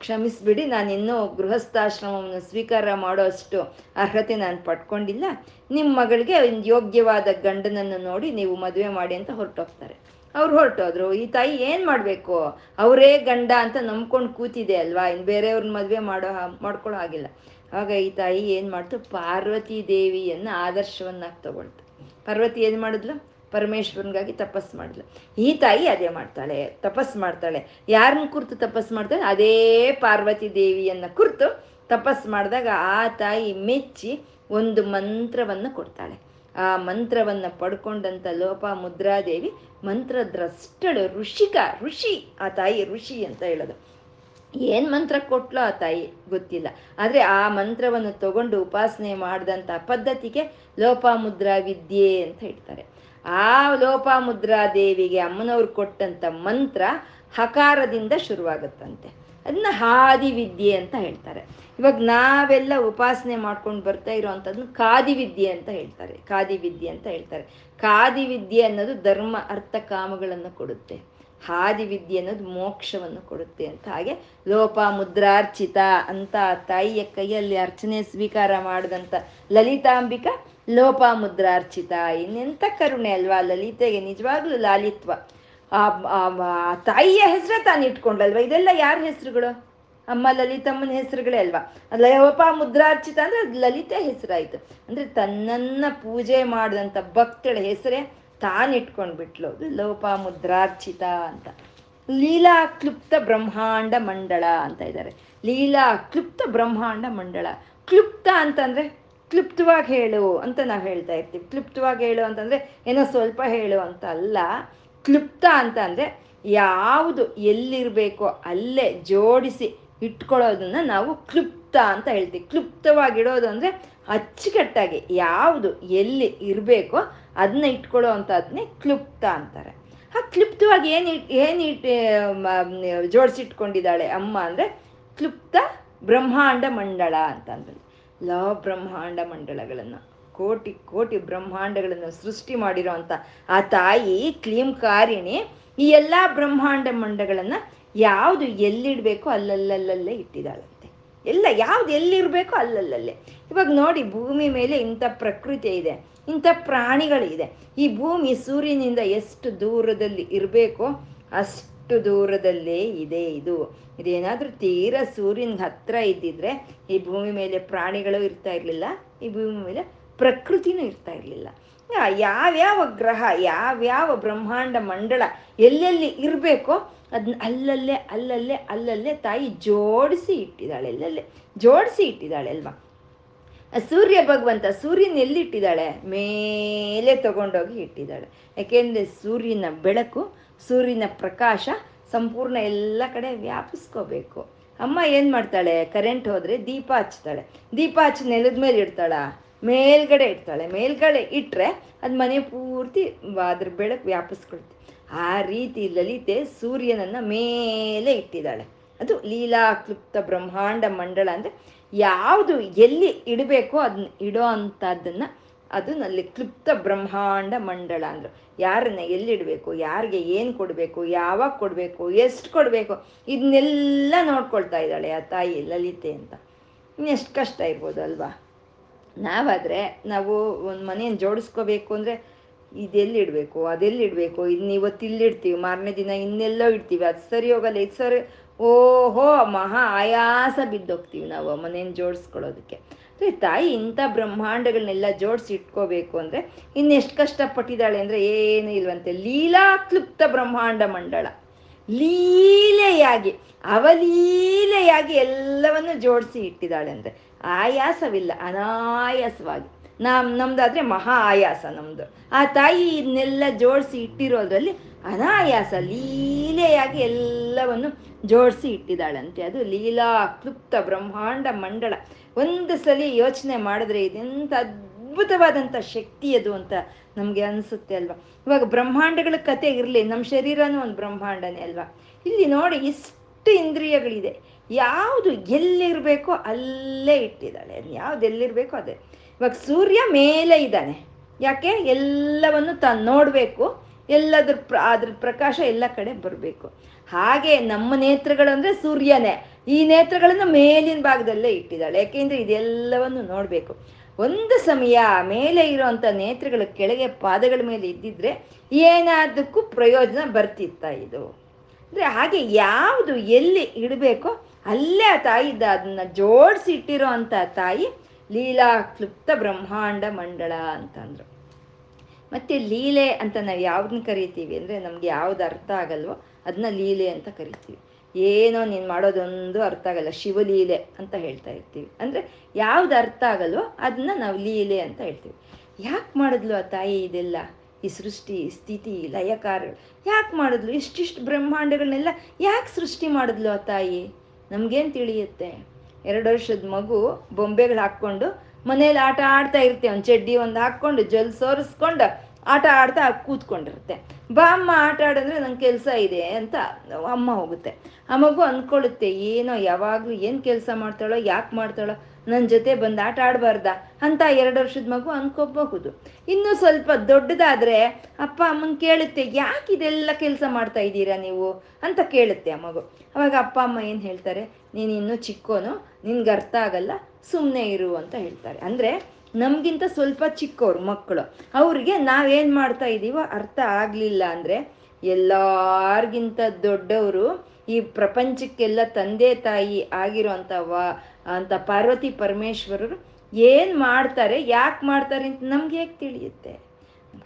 [SPEAKER 1] ಕ್ಷಮಿಸ್ಬಿಡಿ, ನಾನು ಇನ್ನೂ ಗೃಹಸ್ಥಾಶ್ರಮವನ್ನು ಸ್ವೀಕಾರ ಮಾಡೋ ಅಷ್ಟು ಅರ್ಹತೆ ನಾನು ಪಡ್ಕೊಂಡಿಲ್ಲ. ನಿಮ್ಮ ಮಗಳಿಗೆ ಯೋಗ್ಯವಾದ ಗಂಡನನ್ನು ನೋಡಿ ನೀವು ಮದುವೆ ಮಾಡಿ ಅಂತ ಹೊರಟೋಗ್ತಾರೆ. ಅವ್ರು ಹೊರಟೋದ್ರು, ಈ ತಾಯಿ ಏನು ಮಾಡಬೇಕು? ಅವರೇ ಗಂಡ ಅಂತ ನಂಬ್ಕೊಂಡು ಕೂತಿದೆ ಅಲ್ವಾ? ಇನ್ನು ಬೇರೆಯವ್ರನ್ನ ಮದುವೆ ಮಾಡೋ ಮಾಡ್ಕೊಳ್ಳೋ ಆಗಿಲ್ಲ ಆಗ ಈ ತಾಯಿ ಏನು ಮಾಡ್ತು? ಪಾರ್ವತಿ ದೇವಿಯನ್ನು ಆದರ್ಶವನ್ನಾಗಿ ತಗೊಳ್ತು. ಪಾರ್ವತಿ ಏನು ಮಾಡಿದ್ಲು? ಪರಮೇಶ್ವರನಿಗಾಗಿ ತಪಸ್ ಮಾಡಿದ್ಲು. ಈ ತಾಯಿ ಅದೇ ಮಾಡ್ತಾಳೆ, ತಪಸ್ ಮಾಡ್ತಾಳೆ. ಯಾರನ್ನ ಕುರಿತು ತಪಸ್ ಮಾಡ್ತಾಳೆ? ಅದೇ ಪಾರ್ವತಿ ದೇವಿಯನ್ನು ಕುರಿತು ತಪಸ್ ಮಾಡಿದಾಗ ಆ ತಾಯಿ ಮೆಚ್ಚಿ ಒಂದು ಮಂತ್ರವನ್ನು ಕೊಡ್ತಾಳೆ. ಆ ಮಂತ್ರವನ್ನು ಪಡ್ಕೊಂಡಂಥ ಲೋಪ ಮುದ್ರಾದೇವಿ ಮಂತ್ರದ್ರಷ್ಟಳು ಋಷಿಕ, ಋಷಿ, ಆ ತಾಯಿ ಋಷಿ ಅಂತ ಹೇಳೋದು. ಏನು ಮಂತ್ರ ಕೊಟ್ಲೋ ಆ ತಾಯಿ? ಗೊತ್ತಿಲ್ಲ. ಆದರೆ ಆ ಮಂತ್ರವನ್ನು ತಗೊಂಡು ಉಪಾಸನೆ ಮಾಡಿದಂಥ ಪದ್ಧತಿಗೆ ಲೋಪಾಮುದ್ರಾ ವಿದ್ಯೆ ಅಂತ ಹೇಳ್ತಾರೆ. ಆ ಲೋಪಾಮುದ್ರಾ ದೇವಿಗೆ ಅಮ್ಮನವ್ರು ಕೊಟ್ಟಂಥ ಮಂತ್ರ ಹಕಾರದಿಂದ ಶುರುವಾಗುತ್ತಂತೆ. ಅದನ್ನ ಹಾದಿ ವಿದ್ಯೆ ಅಂತ ಹೇಳ್ತಾರೆ. ಇವಾಗ ನಾವೆಲ್ಲ ಉಪಾಸನೆ ಮಾಡ್ಕೊಂಡು ಬರ್ತಾ ಇರೋವಂಥದ್ದನ್ನ ಕಾದಿ ವಿದ್ಯೆ ಅಂತ ಹೇಳ್ತಾರೆ. ಕಾದಿ ವಿದ್ಯೆ ಅಂತ ಹೇಳ್ತಾರೆ. ಕಾದಿ ವಿದ್ಯೆ ಅನ್ನೋದು ಧರ್ಮ, ಅರ್ಥ ಕಾಮಗಳನ್ನು ಕೊಡುತ್ತೆ. ಹಾದಿ ವಿದ್ಯೆ ಅನ್ನೋದು ಮೋಕ್ಷವನ್ನು ಕೊಡುತ್ತೆ ಅಂತ ಹಾಗೆ ಲೋಪ, ಮುದ್ರಾರ್ಚಿತ ಅಂತ ತಾಯಿಯ ಕೈಯಲ್ಲಿ ಅರ್ಚನೆ, ಸ್ವೀಕಾರ ಮಾಡಿದಂಥ ಲಲಿತಾಂಬಿಕಾ ಲೋಪ, ಮುದ್ರಾರ್ಚಿತ ಇನ್ನೆಂಥ ಕರುಣೆ ಅಲ್ವಾ? ಲಲಿತೆಗೆ ನಿಜವಾಗ್ಲೂ ಲಾಲಿತ್ವ. ಆ ತಾಯಿಯ ಹೆಸರೇ ತಾನು ಇಟ್ಕೊಂಡಲ್ವ? ಇದೆಲ್ಲ ಯಾರ ಹೆಸರುಗಳು? ಅಮ್ಮ ಲಲಿತಮ್ಮನ ಹೆಸರುಗಳೇ ಅಲ್ವಾ? ಲಯೋಪ ಮುದ್ರಾರ್ಚಿತ ಅಂದ್ರೆ ಲಲಿತೆ ಹೆಸರಾಯ್ತು. ಅಂದ್ರೆ ತನ್ನನ್ನ ಪೂಜೆ ಮಾಡಿದಂಥ ಭಕ್ತಳ ಹೆಸರೇ ತಾನಿಟ್ಕೊಂಡ್ಬಿಟ್ಲು ಲೋಪ ಮುದ್ರಾರ್ಚಿತ ಅಂತ. ಲೀಲಾ ಕ್ಲುಪ್ತ ಬ್ರಹ್ಮಾಂಡ ಮಂಡಳ ಅಂತ ಇದ್ದಾರೆ ಲೀಲಾ ಕ್ಲುಪ್ತ ಬ್ರಹ್ಮಾಂಡ ಮಂಡಳ. ಕ್ಲುಪ್ತ ಅಂತಂದ್ರೆ ಕ್ಲುಪ್ತವಾಗಿ ಹೇಳು ಅಂತ ನಾವು ಹೇಳ್ತಾ ಇರ್ತೀವಿ. ಕ್ಲುಪ್ತವಾಗಿ ಹೇಳು ಅಂತಂದ್ರೆ ಏನೋ ಸ್ವಲ್ಪ ಹೇಳು ಅಂತ ಅಲ್ಲ. ಕ್ಲುಪ್ತ ಅಂತ ಅಂದ್ರೆ ಯಾವುದು ಎಲ್ಲಿರಬೇಕೋ ಅಲ್ಲೇ ಜೋಡಿಸಿ ಇಟ್ಕೊಳ್ಳೋದನ್ನ ನಾವು ಕ್ಲುಪ್ತ ಅಂತ ಹೇಳ್ತೀವಿ. ಕ್ಲುಪ್ತವಾಗಿಡೋದು ಅಂದರೆ ಅಚ್ಚುಕಟ್ಟಾಗಿ ಯಾವುದು ಎಲ್ಲಿ ಇರಬೇಕೋ ಅದನ್ನ ಇಟ್ಕೊಳ್ಳೋ ಅಂಥದ್ನೇ ಕ್ಲುಪ್ತ ಅಂತಾರೆ. ಆ ಕ್ಲುಪ್ತವಾಗಿ ಏನು ಏನು ಇಟ್ ಜೋಡಿಸಿಟ್ಕೊಂಡಿದ್ದಾಳೆ ಅಮ್ಮ ಅಂದರೆ ಕ್ಲುಪ್ತ ಬ್ರಹ್ಮಾಂಡ ಮಂಡಳ ಅಂತಂದ್ರೆ ಲ ಬ್ರಹ್ಮಾಂಡ ಮಂಡಳಗಳನ್ನು. ಕೋಟಿ ಕೋಟಿ ಬ್ರಹ್ಮಾಂಡಗಳನ್ನು ಸೃಷ್ಟಿ ಮಾಡಿರೋ ಆ ತಾಯಿ ಕ್ಲೀಂಕಾರಿಣಿ ಈ ಎಲ್ಲ ಬ್ರಹ್ಮಾಂಡ ಮಂಡಗಳನ್ನು ಯಾವುದು ಎಲ್ಲಿಡಬೇಕೋ ಅಲ್ಲಲ್ಲಲ್ಲೇ ಇಟ್ಟಿದ್ದಾಳಂತೆ. ಎಲ್ಲ ಯಾವ್ದು ಎಲ್ಲಿರಬೇಕೋ ಅಲ್ಲಲ್ಲಲ್ಲೇ. ಇವಾಗ ನೋಡಿ, ಭೂಮಿ ಮೇಲೆ ಇಂಥ ಪ್ರಕೃತಿ ಇದೆ, ಇಂಥ ಪ್ರಾಣಿಗಳಿದೆ ಈ ಭೂಮಿ ಸೂರ್ಯನಿಂದ ಎಷ್ಟು ದೂರದಲ್ಲಿ ಇರಬೇಕೋ ಅಷ್ಟು ದೂರದಲ್ಲೇ ಇದೆ ಇದು. ಇದೇನಾದರೂ ತೀರಾ ಸೂರ್ಯನ ಹತ್ರ ಇದ್ದಿದ್ರೆ ಈ ಭೂಮಿ ಮೇಲೆ ಪ್ರಾಣಿಗಳು ಇರ್ತಾ ಇರಲಿಲ್ಲ. ಈ ಭೂಮಿ ಮೇಲೆ ಪ್ರಕೃತಿನೂ ಇರ್ತಾ ಇರಲಿಲ್ಲ. ಯಾವ್ಯಾವ ಗ್ರಹ ಯಾವ್ಯಾವ ಬ್ರಹ್ಮಾಂಡ ಮಂಡಳ ಎಲ್ಲೆಲ್ಲಿ ಇರಬೇಕೋ ಅದನ್ನ ಅಲ್ಲಲ್ಲೇ ಅಲ್ಲಲ್ಲೇ ಅಲ್ಲಲ್ಲೇ ತಾಯಿ ಜೋಡಿಸಿ ಇಟ್ಟಿದ್ದಾಳೆ, ಎಲ್ಲಲ್ಲೇ ಜೋಡಿಸಿ ಇಟ್ಟಿದ್ದಾಳೆ ಅಲ್ವಾ? ಸೂರ್ಯ ಭಗವಂತ ಸೂರ್ಯನ ಎಲ್ಲಿಟ್ಟಿದ್ದಾಳೆ? ಮೇಲೆ ತಗೊಂಡೋಗಿ ಇಟ್ಟಿದ್ದಾಳೆ. ಯಾಕೆಂದರೆ ಸೂರ್ಯನ ಬೆಳಕು, ಸೂರ್ಯನ ಪ್ರಕಾಶ ಸಂಪೂರ್ಣ ಎಲ್ಲ ಕಡೆ ವ್ಯಾಪಿಸ್ಕೋಬೇಕು. ಅಮ್ಮ ಏನು ಮಾಡ್ತಾಳೆ? ಕರೆಂಟ್ ಹೋದರೆ ದೀಪ ಹಚ್ತಾಳೆ. ದೀಪ ಹಚ್ಚಿ ನೆಲದ ಮೇಲೆ ಇಡ್ತಾಳ? ಮೇಲ್ಗಡೆ ಇಡ್ತಾಳೆ. ಮೇಲ್ಗಡೆ ಇಟ್ಟರೆ ಅದು ಮನೆ ಪೂರ್ತಿ ಅದ್ರ ಬೆಳಕು ವ್ಯಾಪಿಸ್ಕೊಳ್ತೆ. ಆ ರೀತಿ ಲಲಿತೆ ಸೂರ್ಯನನ್ನು ಮೇಲೆ ಇಟ್ಟಿದ್ದಾಳೆ. ಅದು ಲೀಲಾ ಕ್ಲುಪ್ತ ಬ್ರಹ್ಮಾಂಡ ಮಂಡಳ ಅಂದರೆ ಯಾವುದು ಎಲ್ಲಿ ಇಡಬೇಕೋ ಅದನ್ನ ಇಡೋ ಅಂಥದ್ದನ್ನು ಅದು ನಲ್ಲಿ ಕ್ಲುಪ್ತ ಬ್ರಹ್ಮಾಂಡ ಮಂಡಳ ಅಂದರು. ಯಾರನ್ನ ಎಲ್ಲಿಡಬೇಕು ಯಾರಿಗೆ ಏನು ಕೊಡಬೇಕು, ಯಾವಾಗ ಕೊಡಬೇಕು, ಎಷ್ಟು ಕೊಡಬೇಕು ಇದನ್ನೆಲ್ಲ ನೋಡ್ಕೊಳ್ತಾ ಇದ್ದಾಳೆ ಆ ತಾಯಿ ಲಲಿತೆ ಅಂತ. ಇನ್ನೆಷ್ಟು ಕಷ್ಟ ಇರ್ಬೋದು ಅಲ್ವಾ? ನಾವಾದರೆ ನಾವು ಒಂದು ಮನೆಯನ್ನು ಜೋಡಿಸ್ಕೋಬೇಕು ಅಂದರೆ ಇದೆಲ್ಲಿ ಇಡಬೇಕು ಅದೆಲ್ಲಿ ಇಡಬೇಕು ಇದನ್ನ ಇವತ್ತು ಇಲ್ಲಿಡ್ತೀವಿ, ಮಾರನೇ ದಿನ ಇನ್ನೆಲ್ಲೋ ಇಡ್ತೀವಿ, ಅದು ಸರಿ ಹೋಗಲ್ಲ, ಇದು ಸರಿ ಓಹೋ, ಮಹಾ ಆಯಾಸ ಬಿದ್ದೋಗ್ತೀವಿ ನಾವು ಮನೆಯನ್ನು ಜೋಡಿಸ್ಕೊಳ್ಳೋದಕ್ಕೆ. ತಾಯಿ ಇಂಥ ಬ್ರಹ್ಮಾಂಡಗಳನ್ನೆಲ್ಲ ಜೋಡಿಸಿ ಇಟ್ಕೋಬೇಕು ಅಂದರೆ ಇನ್ನೆಷ್ಟು ಕಷ್ಟಪಟ್ಟಿದ್ದಾಳೆ ಅಂದರೆ ಏನು ಇಲ್ವಂತೆ, ಲೀಲಾ ಕ್ಲುಪ್ತ ಬ್ರಹ್ಮಾಂಡ ಮಂಡಳ. ಲೀಲೆಯಾಗಿ, ಅವಲೀಲೆಯಾಗಿ ಎಲ್ಲವನ್ನು ಜೋಡಿಸಿ ಇಟ್ಟಿದ್ದಾಳೆ ಅಂದರೆ ಆಯಾಸವಿಲ್ಲ, ಅನಾಯಾಸವಾಗಿ. ನಮ್, ನಮ್ದಾದ್ರೆ ಮಹಾ ಆಯಾಸ ನಮ್ದು. ಆ ತಾಯಿ ಇದನ್ನೆಲ್ಲ ಜೋಡಿಸಿ ಇಟ್ಟಿರೋದ್ರಲ್ಲಿ ಅನಾಯಾಸ, ಲೀಲೆಯಾಗಿ ಎಲ್ಲವನ್ನು ಜೋಡಿಸಿ ಇಟ್ಟಿದ್ದಾಳಂತೆ. ಅದು ಲೀಲಾ ಕ್ಲುಪ್ತ ಬ್ರಹ್ಮಾಂಡ ಮಂಡಳ. ಒಂದು ಸಲ ಯೋಚನೆ ಮಾಡಿದ್ರೆ ಇದೆಂಥ ಅದ್ಭುತವಾದಂಥ ಶಕ್ತಿ ಅದು ಅಂತ ನಮಗೆ ಅನಿಸುತ್ತೆ ಅಲ್ವಾ? ಇವಾಗ ಬ್ರಹ್ಮಾಂಡಗಳ ಕತೆ ಇರಲಿ ನಮ್ಮ ಶರೀರನೂ ಒಂದು ಬ್ರಹ್ಮಾಂಡನೇ ಅಲ್ವಾ? ಇಲ್ಲಿ ನೋಡಿ ಇಷ್ಟು ಇಂದ್ರಿಯಗಳಿದೆ. ಯಾವುದು ಎಲ್ಲಿರಬೇಕೋ ಅಲ್ಲೇ ಇಟ್ಟಿದ್ದಾಳೆ. ಯಾವ್ದು ಎಲ್ಲಿರಬೇಕೋ ಅದೇ. ಇವಾಗ ಸೂರ್ಯ ಮೇಲೆ ಇದ್ದಾನೆ. ಯಾಕೆ? ಎಲ್ಲವನ್ನು ತಾನು ನೋಡಬೇಕು. ಎಲ್ಲದ್ರ ಪ್ರ, ಅದ್ರ ಪ್ರಕಾಶ ಎಲ್ಲ ಕಡೆ ಬರಬೇಕು. ಹಾಗೆ ನಮ್ಮ ನೇತ್ರಗಳು ಅಂದರೆ ಸೂರ್ಯನೇ. ಈ ನೇತ್ರಗಳನ್ನು ಮೇಲಿನ ಭಾಗದಲ್ಲೇ ಇಟ್ಟಿದ್ದಾಳೆ. ಯಾಕೆಂದರೆ ಇದೆಲ್ಲವನ್ನು ನೋಡಬೇಕು. ಒಂದು ಸಮಯ ಮೇಲೆ ಇರೋವಂಥ ನೇತ್ರಗಳು ಕೆಳಗೆ ಪಾದಗಳ ಮೇಲೆ ಇದ್ದಿದ್ರೆ ಏನಾದಕ್ಕೂ ಪ್ರಯೋಜನ ಬರ್ತಿತ್ತ ಇದು. ಅಂದರೆ ಹಾಗೆ ಯಾವುದು ಎಲ್ಲಿ ಇಡಬೇಕೋ ಅಲ್ಲೇ ಆ ತಾಯಿ ಅದನ್ನ ಜೋಡಿಸಿ ಇಟ್ಟಿರೋ ಅಂಥ ತಾಯಿ ಲೀಲಾ ಕ್ಲುಪ್ತ ಬ್ರಹ್ಮಾಂಡ ಮಂಡಳ ಅಂತಂದ್ರು. ಮತ್ತೆ ಲೀಲೆ ಅಂತ ನಾವು ಯಾವ್ದನ್ನ ಕರಿತೀವಿ ಅಂದರೆ ನಮ್ಗೆ ಯಾವ್ದು ಅರ್ಥ ಆಗಲ್ವೋ ಅದನ್ನ ಲೀಲೆ ಅಂತ ಕರಿತೀವಿ. ಏನೋ ನೀನು ಮಾಡೋದೊಂದು ಅರ್ಥ ಆಗಲ್ಲ, ಶಿವಲೀಲೆ ಅಂತ ಹೇಳ್ತಾ ಇರ್ತೀವಿ. ಅಂದರೆ ಯಾವ್ದು ಅರ್ಥ ಆಗಲ್ವೋ ಅದನ್ನ ನಾವು ಲೀಲೆ ಅಂತ ಹೇಳ್ತೀವಿ. ಯಾಕೆ ಮಾಡಿದ್ಲು ಆ ತಾಯಿ ಇದೆಲ್ಲ? ಈ ಸೃಷ್ಟಿ, ಸ್ಥಿತಿ, ಲಯಕಾರ ಯಾಕೆ ಮಾಡಿದ್ಲು? ಇಷ್ಟಿಷ್ಟು ಬ್ರಹ್ಮಾಂಡಗಳನ್ನೆಲ್ಲ ಯಾಕೆ ಸೃಷ್ಟಿ ಮಾಡಿದ್ಲು ಆ ತಾಯಿ? ನಮ್ಗೇನು ತಿಳಿಯುತ್ತೆ? ಎರಡು ವರ್ಷದ ಮಗು ಬೊಂಬೆಗಳು ಹಾಕ್ಕೊಂಡು ಮನೇಲಿ ಆಟ ಆಡ್ತಾ ಇರ್ತೀವಿ ಒಂದು ಚಡ್ಡಿ ಒಂದು ಹಾಕ್ಕೊಂಡು ಜಲ್ ಸೋರಿಸ್ಕೊಂಡು ಆಟ ಆಡ್ತಾ ಕೂತ್ಕೊಂಡಿರುತ್ತೆ. ಬಾ, ಅಮ್ಮ, ಆಟ ಆಡಿದ್ರೆ ನಂಗೆ ಕೆಲಸ ಇದೆ ಅಂತ ಅಮ್ಮ ಹೋಗುತ್ತೆ. ಆ ಮಗು ಅಂದ್ಕೊಳ್ಳುತ್ತೆ ಏನೋ ಯಾವಾಗಲೂ ಏನು ಕೆಲಸ ಮಾಡ್ತಾಳೋ, ಯಾಕೆ ಮಾಡ್ತಾಳೋ ನನ್ನ ಜೊತೆ ಬಂದು ಆಟ ಆಡಬಾರ್ದ ಅಂತ ಎರಡು ವರ್ಷದ ಮಗು ಅನ್ಕೋಬಹುದು. ಇನ್ನು ಸ್ವಲ್ಪ ದೊಡ್ಡದಾದ್ರೆ ಅಪ್ಪ ಅಮ್ಮನ ಕೇಳುತ್ತೆ, ಯಾಕೆ ಇದೆಲ್ಲ ಕೆಲಸ ಮಾಡ್ತಾ ಇದ್ದೀರಾ ನೀವು ಅಂತ ಕೇಳುತ್ತೆ ಆ ಮಗು. ಅವಾಗ ಅಪ್ಪ, ಅಮ್ಮ ಏನು ಹೇಳ್ತಾರೆ, ನೀನು ಇನ್ನೂ ಚಿಕ್ಕೋನು ನಿನ್ಗೆ ಅರ್ಥ ಆಗಲ್ಲ ಸುಮ್ಮನೆ ಇರು ಅಂತ ಹೇಳ್ತಾರೆ. ಅಂದರೆ ನಮಗಿಂತ ಸ್ವಲ್ಪ ಚಿಕ್ಕವ್ರು ಮಕ್ಕಳು. ಅವ್ರಿಗೆ ನಾವೇನು ಮಾಡ್ತಾ ಇದ್ದೀವೋ ಅರ್ಥ ಆಗಲಿಲ್ಲ ಅಂದರೆ ಎಲ್ಲಾರ್ಗಿಂತ ದೊಡ್ಡವರು ಈ ಪ್ರಪಂಚಕ್ಕೆಲ್ಲ ತಂದೆ ತಾಯಿ ಆಗಿರೋ ವಾ, ಅಂತ ಪಾರ್ವತಿ ಪರಮೇಶ್ವರರು ಏನು ಮಾಡ್ತಾರೆ, ಯಾಕೆ ಮಾಡ್ತಾರೆ ಅಂತ ನಮ್ಗೆ ಹೇಗೆ ತಿಳಿಯುತ್ತೆ?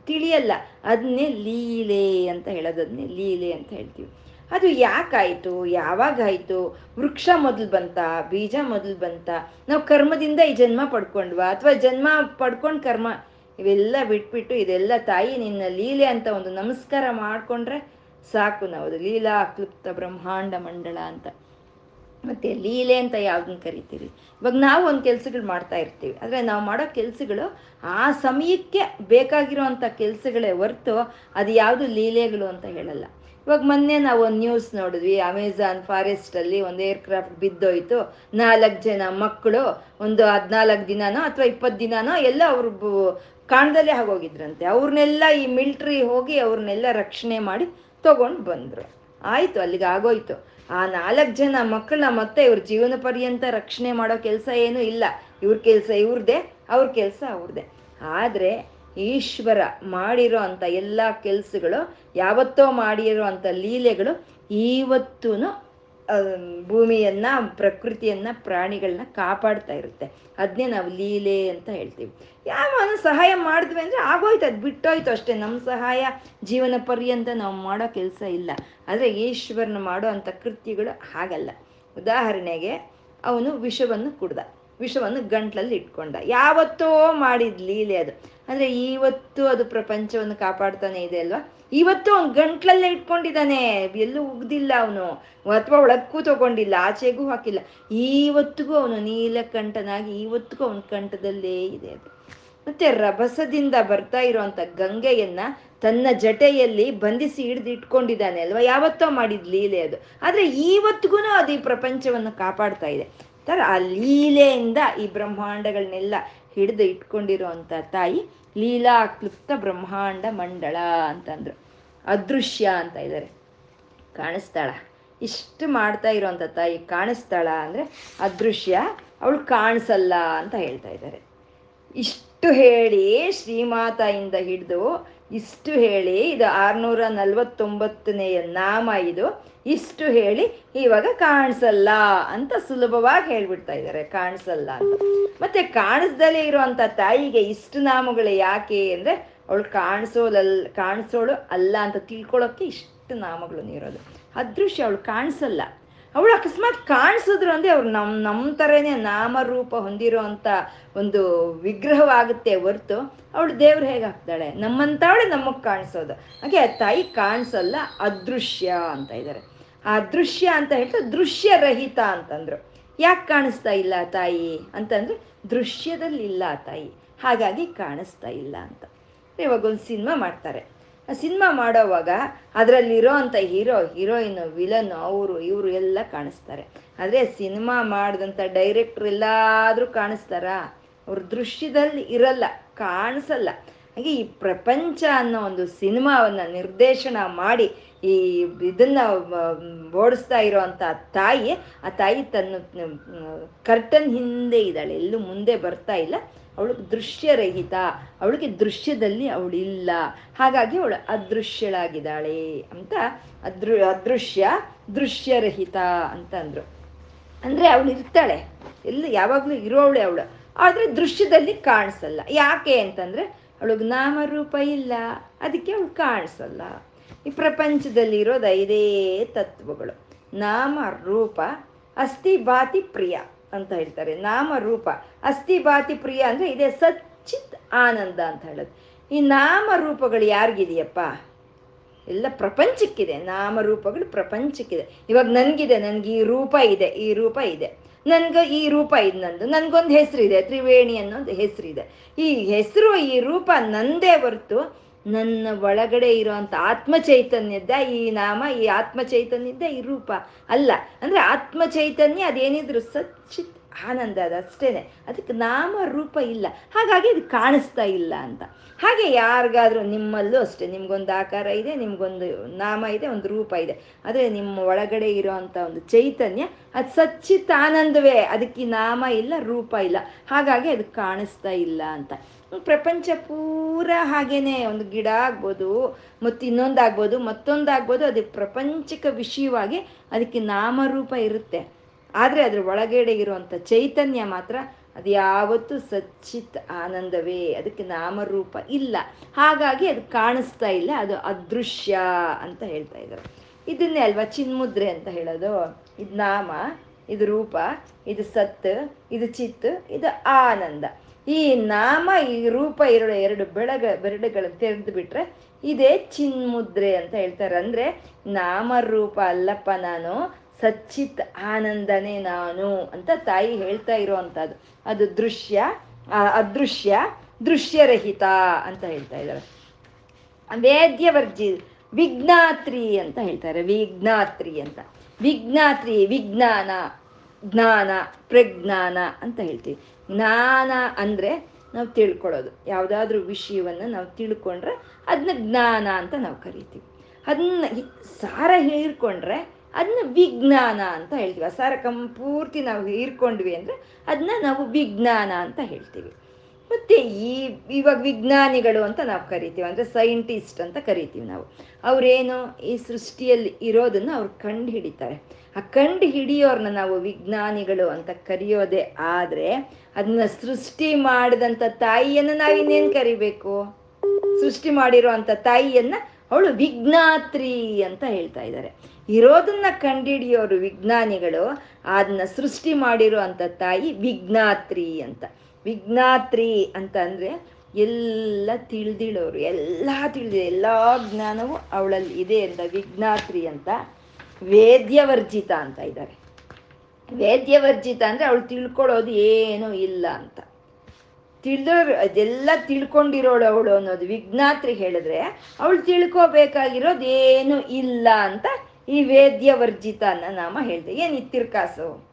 [SPEAKER 1] ತಿಳಿಯಲ್ಲ. ಅದನ್ನೇ ಲೀಲೆ ಅಂತ ಹೇಳೋದು ಅದನ್ನೇ ಲೀಲೆ ಅಂತ ಹೇಳ್ತೀವಿ. ಅದು ಯಾಕಾಯಿತು? ಯಾವಾಗಾಯಿತು? ವೃಕ್ಷ ಮೊದಲು ಬಂತ? ಬೀಜ ಮೊದಲು ಬಂತ? ನಾವು ಕರ್ಮದಿಂದ ಈ ಜನ್ಮ ಪಡ್ಕೊಂಡ್ವಾ? ಅಥವಾ ಜನ್ಮ ಪಡ್ಕೊಂಡು ಕರ್ಮ? ಇವೆಲ್ಲ ಬಿಟ್ಬಿಟ್ಟು ಇದೆಲ್ಲ ತಾಯಿ ನಿನ್ನ ಲೀಲೆ ಅಂತ ಒಂದು ನಮಸ್ಕಾರ ಮಾಡಿಕೊಂಡ್ರೆ ಸಾಕು ನಾವು. ಲೀಲಾ ಕ್ಲುಪ್ತ ಬ್ರಹ್ಮಾಂಡ ಮಂಡಳ ಅಂತ. ಮತ್ತು ಲೀಲೆ ಅಂತ ಯಾವ್ದನ್ನ ಕರಿತೀರಿ? ಇವಾಗ ನಾವು ಒಂದು ಕೆಲಸಗಳು ಮಾಡ್ತಾ ಇರ್ತೀವಿ. ಆದರೆ ನಾವು ಮಾಡೋ ಕೆಲಸಗಳು ಆ ಸಮಯಕ್ಕೆ ಬೇಕಾಗಿರೋ ಕೆಲಸಗಳೇ ಹೊರ್ತು ಅದು ಯಾವುದು ಲೀಲೆಗಳು ಅಂತ ಹೇಳಲ್ಲ. ಇವಾಗ ಮೊನ್ನೆ ನಾವು ಒಂದು ನ್ಯೂಸ್ ನೋಡಿದ್ವಿ ಅಮೆಝಾನ್ ಫಾರೆಸ್ಟಲ್ಲಿ ಒಂದು ಏರ್ಕ್ರಾಫ್ಟ್ ಬಿದ್ದೋಯ್ತು. ನಾಲ್ಕು ಜನ ಮಕ್ಕಳು ಒಂದು ಹದಿನಾಲ್ಕು ದಿನನೋ ಅಥವಾ ಇಪ್ಪತ್ತು ದಿನನೋ ಎಲ್ಲ ಅವ್ರು ಕಾಣದಲ್ಲೇ ಆಗೋಗಿದ್ರಂತೆ. ಅವ್ರನ್ನೆಲ್ಲ ಈ ಮಿಲ್ಟ್ರಿ ಹೋಗಿ ಅವ್ರನ್ನೆಲ್ಲ ರಕ್ಷಣೆ ಮಾಡಿ ತಗೊಂಡು ಬಂದರು. ಆಯಿತು, ಅಲ್ಲಿಗೆ ಆಗೋಯ್ತು. ಆ ನಾಲ್ಕು ಜನ ಮಕ್ಕಳನ್ನ ಮತ್ತೆ ಇವ್ರ ಜೀವನ ಪರ್ಯಂತ ರಕ್ಷಣೆ ಮಾಡೋ ಕೆಲಸ ಏನೂ ಇಲ್ಲ. ಇವ್ರ ಕೆಲಸ ಇವ್ರದೇ, ಅವ್ರ ಕೆಲಸ ಅವ್ರದೇ. ಆದರೆ ಈಶ್ವರ ಮಾಡಿರೋ ಅಂಥ ಎಲ್ಲ ಕೆಲಸಗಳು, ಯಾವತ್ತೋ ಮಾಡಿರೋ ಅಂಥ ಲೀಲೆಗಳು ಇವತ್ತೂ ಭೂಮಿಯನ್ನ, ಪ್ರಕೃತಿಯನ್ನ, ಪ್ರಾಣಿಗಳನ್ನ ಕಾಪಾಡ್ತಾ ಇರುತ್ತೆ. ಅದನ್ನೇ ನಾವು ಲೀಲೆ ಅಂತ ಹೇಳ್ತೀವಿ. ಯಾವ ಸಹಾಯ ಮಾಡಿದ್ವಿ ಅಂದರೆ ಆಗೋಯ್ತು, ಅದು ಬಿಟ್ಟೋಯ್ತು ಅಷ್ಟೇ. ನಮ್ಮ ಸಹಾಯ ಜೀವನ ಪರ್ಯಂತ ನಾವು ಮಾಡೋ ಕೆಲಸ ಇಲ್ಲ. ಆದರೆ ಈಶ್ವರನ ಮಾಡೋ ಅಂಥ ಕೃತ್ಯಗಳು ಹಾಗಲ್ಲ. ಉದಾಹರಣೆಗೆ, ಅವನು ವಿಷವನ್ನು ಕುಡ್ದ. ವಿಷವನ್ನು ಗಂಟ್ಲಲ್ಲಿ ಇಟ್ಕೊಂಡ. ಯಾವತ್ತೋ ಮಾಡಿದ ಲೀಲೆ ಅದು. ಅಂದರೆ ಇವತ್ತು ಅದು ಪ್ರಪಂಚವನ್ನು ಕಾಪಾಡ್ತಾನೆ ಇದೆ ಅಲ್ವಾ? ಇವತ್ತು ಅವ್ನು ಗಂಟ್ಲಲ್ಲೇ ಇಟ್ಕೊಂಡಿದ್ದಾನೆ. ಎಲ್ಲೂ ಉಗ್ದಿಲ್ಲ ಅವನು. ಅಥವಾ ಒಳಕ್ಕೂ ತಗೊಂಡಿಲ್ಲ, ಆಚೆಗೂ ಹಾಕಿಲ್ಲ. ಇವತ್ತಿಗೂ ಅವನು ನೀಲಕಂಠನಾಗಿ ಇವತ್ತಿಗೂ ಅವನ ಕಂಠದಲ್ಲೇ ಇದೆ ಅದು. ಮತ್ತೆ ರಭಸದಿಂದ ಬರ್ತಾ ಇರುವಂತ ಗಂಗೆಯನ್ನ ತನ್ನ ಜಟೆಯಲ್ಲಿ ಬಂಧಿಸಿ ಹಿಡಿದು ಇಟ್ಕೊಂಡಿದ್ದಾನೆ ಅಲ್ವಾ? ಯಾವತ್ತೋ ಮಾಡಿದ್ ಲೀಲೆ ಅದು. ಆದ್ರೆ ಇವತ್ತಿಗೂ ಅದು ಈ ಪ್ರಪಂಚವನ್ನು ಕಾಪಾಡ್ತಾ ಇದೆ. ಆ ಲೀಲೆಯಿಂದ ಈ ಬ್ರಹ್ಮಾಂಡಗಳನ್ನೆಲ್ಲ ಹಿಡಿದು ಇಟ್ಕೊಂಡಿರುವಂತ ತಾಯಿ ಲೀಲಾ ಕ್ಲುಪ್ತ ಬ್ರಹ್ಮಾಂಡ ಮಂಡಳ ಅಂತಂದ್ರು. ಅದೃಶ್ಯ ಅಂತ ಇದ್ದಾರೆ ಕಾಣಿಸ್ತಾಳ. ಇಷ್ಟು ಮಾಡ್ತಾ ಇರೋಂಥ ತಾಯಿ ಕಾಣಿಸ್ತಾಳ ಅಂದರೆ ಅದೃಶ್ಯ, ಅವಳು ಕಾಣಿಸಲ್ಲ ಅಂತ ಹೇಳ್ತಾ ಇದ್ದಾರೆ ಇಷ್ಟು ಹೇಳಿ ಶ್ರೀಮಾತಾಯಿಂದ ಹಿಡಿದು ಇಷ್ಟು ಹೇಳಿ, ಇದು ಆರ್ನೂರ ನಲ್ವತ್ತೊಂಬತ್ತನೆಯ ನಾಮ ಇದು, ಇಷ್ಟು ಹೇಳಿ ಇವಾಗ ಕಾಣಿಸಲ್ಲ ಅಂತ ಸುಲಭವಾಗಿ ಹೇಳ್ಬಿಡ್ತಾ ಇದ್ದಾರೆ, ಕಾಣಿಸಲ್ಲ ಅಂತ. ಮತ್ತೆ ಕಾಣಿಸ್ದಲೇ ಇರುವಂತ ತಾಯಿಗೆ ಇಷ್ಟು ನಾಮಗಳು ಯಾಕೆ ಅಂದ್ರೆ, ಅವಳು ಕಾಣಿಸೋಲಲ್, ಕಾಣಿಸೋಳು ಅಲ್ಲ ಅಂತ ತಿಳ್ಕೊಳ್ಳೋಕೆ ಇಷ್ಟು ನಾಮಗಳು ಇರೋದು ಅದೃಶ್ಯ ಅವಳು ಕಾಣಿಸಲ್ಲ. ಅವಳು ಅಕಸ್ಮಾತ್ ಕಾಣಿಸಿದ್ರು ಅಂದ್ರೆ ಅವ್ರು ನಮ್ಮ ನಮ್ಮ ಥರನೇ ನಾಮರೂಪ ಹೊಂದಿರೋ ಒಂದು ವಿಗ್ರಹವಾಗುತ್ತೆ ಹೊರ್ತು ಅವಳು ದೇವ್ರು ಹೇಗಾಗ್ತಾಳೆ ನಮ್ಮಂತವಳೆ ನಮಗೆ ಕಾಣಿಸೋದು. ಹಾಗೆ ತಾಯಿ ಕಾಣಿಸಲ್ಲ, ಅದೃಶ್ಯ ಅಂತ ಇದ್ದಾರೆ ಆ ದೃಶ್ಯ ಅಂತ ಹೇಳ್ತಾ ದೃಶ್ಯರಹಿತ ಅಂತಂದ್ರು. ಯಾಕೆ ಕಾಣಿಸ್ತಾ ಇಲ್ಲ ತಾಯಿ? ಅಂತಂದ್ರೆ ದೃಶ್ಯದಲ್ಲಿ ಇಲ್ಲ ತಾಯಿ. ಹಾಗಾಗಿ ಕಾಣಿಸ್ತಾ ಇಲ್ಲ ಅಂತ. ಇವಾಗ ಒಂದು ಸಿನಿಮಾ ಮಾಡ್ತಾರೆ. ಸಿನಿಮಾ ಮಾಡೋವಾಗ ಅದರಲ್ಲಿರೋ ಅಂಥ ಹೀರೋ, ಹೀರೋಯಿನ್, ವಿಲನ್ ಅವರು, ಇವರು ಎಲ್ಲ ಕಾಣಿಸ್ತಾರೆ. ಆದರೆ ಸಿನಿಮಾ ಮಾಡಿದಂಥ ಡೈರೆಕ್ಟ್ರ್ ಎಲ್ಲಾದರೂ ಕಾಣಿಸ್ತಾರಾ? ಅವ್ರ ದೃಶ್ಯದಲ್ಲಿ ಇರಲ್ಲ, ಕಾಣಿಸಲ್ಲ. ಹಾಗೆ ಈ ಪ್ರಪಂಚ ಅನ್ನೋ ಒಂದು ಸಿನಿಮಾವನ್ನು ನಿರ್ದೇಶನ ಮಾಡಿ ಈ ಇದನ್ನ ಓಡಿಸ್ತಾ ಇರೋವಂಥ ತಾಯಿ, ಆ ತಾಯಿ ತನ್ನ ಕರ್ಟನ್ ಹಿಂದೆ ಇದ್ದಾಳೆ. ಎಲ್ಲೂ ಮುಂದೆ ಬರ್ತಾ ಇಲ್ಲ. ಅವಳಿಗೆ ದೃಶ್ಯರಹಿತ, ಅವಳಿಗೆ ದೃಶ್ಯದಲ್ಲಿ ಅವಳಿಲ್ಲ ಹಾಗಾಗಿ ಅವಳು ಅದೃಶ್ಯಳಾಗಿದ್ದಾಳೆ ಅಂತ ಅದೃ ಅದೃಶ್ಯ ದೃಶ್ಯರಹಿತ ಅಂತ ಅಂದರು. ಅಂದರೆ ಅವಳು ಇರ್ತಾಳೆ. ಎಲ್ಲ ಯಾವಾಗಲೂ ಇರೋವಳೆ ಅವಳು. ಆದರೆ ದೃಶ್ಯದಲ್ಲಿ ಕಾಣಿಸಲ್ಲ. ಯಾಕೆ ಅಂತಂದರೆ ಅವಳಿಗೆ ನಾಮರೂಪ ಇಲ್ಲ. ಅದಕ್ಕೆ ಅವಳು ಕಾಣಿಸಲ್ಲ. ಈ ಪ್ರಪಂಚದಲ್ಲಿ ಇರೋದು ಐದೇ ತತ್ವಗಳು. ನಾಮ ರೂಪ ಅಸ್ಥಿ ಬಾತಿ ಪ್ರಿಯ. ಅಂತ ಹೇಳ್ತಾರೆ. ನಾಮ ರೂಪ ಅಸ್ಥಿ ಬಾತಿ ಪ್ರಿಯ ಅಂದರೆ ಇದೇ ಸಚ್ಚಿತ್ ಆನಂದ ಅಂತ ಹೇಳೋದು. ಈ ನಾಮ ರೂಪಗಳು ಯಾರಿಗಿದೆಯಪ್ಪ? ಎಲ್ಲ ಪ್ರಪಂಚಕ್ಕಿದೆ. ನಾಮರೂಪಗಳು ಪ್ರಪಂಚಕ್ಕಿದೆ. ಇವಾಗ ನನಗಿದೆ, ನನಗೆ ಈ ರೂಪ ಇದೆ, ಈ ರೂಪ ಇದೆ. ನನ್ಗೆ ಈ ರೂಪ ಇದೆ ನಂದು. ನನಗೊಂದು ಹೆಸರಿದೆ, ತ್ರಿವೇಣಿ ಅನ್ನೋ ಒಂದು ಹೆಸರಿದೆ. ಈ ಹೆಸರು, ಈ ರೂಪ ನಂದೇ ಹೊರ್ತು ನನ್ನ ಒಳಗಡೆ ಇರುವಂತ ಆತ್ಮ ಚೈತನ್ಯದ ಈ ನಾಮ, ಈ ಆತ್ಮ ಚೈತನ್ಯದ ಈ ರೂಪ ಅಲ್ಲ. ಅಂದರೆ ಆತ್ಮ ಚೈತನ್ಯ ಅದೇನಿದ್ರು ಸಚ್ಚಿತ್ ಆನಂದ ಅದು ಅಷ್ಟೇನೆ. ಅದಕ್ಕೆ ನಾಮ, ರೂಪ ಇಲ್ಲ. ಹಾಗಾಗಿ ಅದು ಕಾಣಿಸ್ತಾ ಇಲ್ಲ ಅಂತ. ಹಾಗೆ ಯಾರಿಗಾದ್ರೂ ನಿಮ್ಮಲ್ಲೂ ಅಷ್ಟೇ, ನಿಮ್ಗೊಂದು ಆಕಾರ ಇದೆ, ನಿಮ್ಗೊಂದು ನಾಮ ಇದೆ, ಒಂದು ರೂಪ ಇದೆ. ಆದರೆ ನಿಮ್ಮ ಒಳಗಡೆ ಇರುವಂತ ಒಂದು ಚೈತನ್ಯ ಅದು ಸಚ್ಚಿತ್ ಆನಂದವೇ. ಅದಕ್ಕೆ ನಾಮ ಇಲ್ಲ, ರೂಪ ಇಲ್ಲ. ಹಾಗಾಗಿ ಅದು ಕಾಣಿಸ್ತಾ ಇಲ್ಲ ಅಂತ. ಪ್ರಪಂಚ ಪೂರ ಹಾಗೇನೆ, ಒಂದು ಗಿಡ ಆಗ್ಬೋದು, ಮತ್ತು ಇನ್ನೊಂದಾಗ್ಬೋದು ಮತ್ತೊಂದಾಗ್ಬೋದು ಅದು ಪ್ರಪಂಚಿಕ ವಿಷಯವಾಗಿ ಅದಕ್ಕೆ ನಾಮರೂಪ ಇರುತ್ತೆ. ಆದರೆ ಅದ್ರ ಒಳಗಡೆ ಇರುವಂಥ ಚೈತನ್ಯ ಮಾತ್ರ ಅದು ಯಾವತ್ತೂ ಸಚ್ಚಿತ್ ಆನಂದವೇ, ಅದಕ್ಕೆ ನಾಮರೂಪ ಇಲ್ಲ. ಹಾಗಾಗಿ ಅದು ಕಾಣಿಸ್ತಾ ಇಲ್ಲ, ಅದು ಅದೃಶ್ಯ ಅಂತ ಹೇಳ್ತಾ ಇದ್ದಾರೆ. ಇದನ್ನೇ ಅಲ್ವಾ ಚಿನ್ಮುದ್ರೆ ಅಂತ ಹೇಳೋದು? ಇದು ನಾಮ, ಇದು ರೂಪ, ಇದು ಸತ್, ಇದು ಚಿತ್, ಇದು ಆನಂದ. ಈ ನಾಮ, ಈ ರೂಪ ಎರಡು ಎರಡು ಬೆಳಗ ಬೆರಡುಗಳನ್ನು ತೆರೆದು ಬಿಟ್ರೆ ಇದೇ ಚಿನ್ಮುದ್ರೆ ಅಂತ ಹೇಳ್ತಾರೆ. ಅಂದ್ರೆ ನಾಮರೂಪ ಅಲ್ಲಪ್ಪ ನಾನು, ಸಚ್ಚಿತ್ ಆನಂದನೇ ನಾನು ಅಂತ ತಾಯಿ ಹೇಳ್ತಾ ಇರೋವಂಥದ್ದು. ಅದು ದೃಶ್ಯ ಅದೃಶ್ಯ, ದೃಶ್ಯರಹಿತ ಅಂತ ಹೇಳ್ತಾ ಇದ್ದಾರೆ. ವೇದ್ಯವರ್ಜಿ, ವಿಘ್ನಾತ್ರಿ ಅಂತ ಹೇಳ್ತಾರೆ. ವಿಘ್ನಾತ್ರಿ ಅಂತ. ವಿಘ್ನಾತ್ರಿ ವಿಜ್ಞಾನ ಜ್ಞಾನ, ಪ್ರಜ್ಞಾನ ಅಂತ ಹೇಳ್ತೀವಿ. ಜ್ಞಾನ ಅಂದರೆ ನಾವು ತಿಳ್ಕೊಳ್ಳೋದು ಯಾವುದಾದ್ರೂ ವಿಷಯವನ್ನು ನಾವು ತಿಳ್ಕೊಂಡ್ರೆ ಅದನ್ನ ಜ್ಞಾನ ಅಂತ ನಾವು ಕರಿತೀವಿ. ಅದನ್ನ ಸಾರ ಹೀರ್ಕೊಂಡ್ರೆ ಅದನ್ನ ವಿಜ್ಞಾನ ಅಂತ ಹೇಳ್ತೀವಿ. ಆ ಸಾರ ಕಂಪೂರ್ತಿ ನಾವು ಹೀರ್ಕೊಂಡ್ವಿ ಅಂದರೆ ಅದನ್ನ ನಾವು ವಿಜ್ಞಾನ ಅಂತ ಹೇಳ್ತೀವಿ. ಮತ್ತು ಈ, ಇವಾಗ ವಿಜ್ಞಾನಿಗಳು ಅಂತ ನಾವು ಕರಿತೀವಿ. ಅಂದ್ರೆ ಸೈಂಟಿಸ್ಟ್ ಅಂತ ಕರಿತೀವಿ ನಾವು. ಅವರೇನು ಈ ಸೃಷ್ಟಿಯಲ್ಲಿ ಇರೋದನ್ನು ಅವ್ರು ಕಂಡು ಹಿಡಿತಾರೆ ಆ ಕಂಡು ಹಿಡಿಯೋರ್ನ ನಾವು ವಿಜ್ಞಾನಿಗಳು ಅಂತ ಕರೆಯೋದೇ ಆದರೆ ಅದನ್ನ ಸೃಷ್ಟಿ ಮಾಡಿದಂಥ ತಾಯಿಯನ್ನು ನಾವಿನ್ನೇನು ಕರಿಬೇಕು? ಸೃಷ್ಟಿ ಮಾಡಿರೋ ಅಂಥ ತಾಯಿಯನ್ನ ಅವಳು ವಿಜ್ಞಾತ್ರಿ ಅಂತ ಹೇಳ್ತಾ ಇದ್ದಾರೆ. ಇರೋದನ್ನ ಕಂಡಿಡಿಯೋರು ವಿಜ್ಞಾನಿಗಳು ಅದನ್ನ ಸೃಷ್ಟಿ ಮಾಡಿರೋ ಅಂಥ ತಾಯಿ ವಿಜ್ಞಾತ್ರಿ ಅಂತ. ವಿಜ್ಞಾತ್ರಿ ಅಂತ ಅಂದರೆ ಎಲ್ಲ ತಿಳಿದಿಳೋರು, ಎಲ್ಲ ತಿಳಿದಿದೆ ಎಲ್ಲ ಜ್ಞಾನವೂ ಅವಳಲ್ಲಿ ಇದೆ ಅಂತ ವಿಘ್ನಾತ್ರಿ ಅಂತ ವೇದ್ಯವರ್ಜಿತ ಅಂತ ಇದ್ದಾರೆ. ವೇದ್ಯವರ್ಜಿತ ಅಂದರೆ ಅವಳು ತಿಳ್ಕೊಳ್ಳೋದು ಏನೂ ಇಲ್ಲ ಅಂತ. ತಿಳಿದೋರು, ಅದೆಲ್ಲ ತಿಳ್ಕೊಂಡಿರೋಳು ಅವಳು ಅನ್ನೋದು ವಿಜ್ಞಾತ್ರಿ ಹೇಳಿದ್ರೆ ಅವಳು ತಿಳ್ಕೋಬೇಕಾಗಿರೋದು ಏನು ಇಲ್ಲ ಅಂತ ಈ ವೇದ್ಯವರ್ಜಿತ ಅನ್ನೋ ನಾಮ ಹೇಳಿದೆ. ಏನು ಇತ್ತಿರ್ಕಾಸು?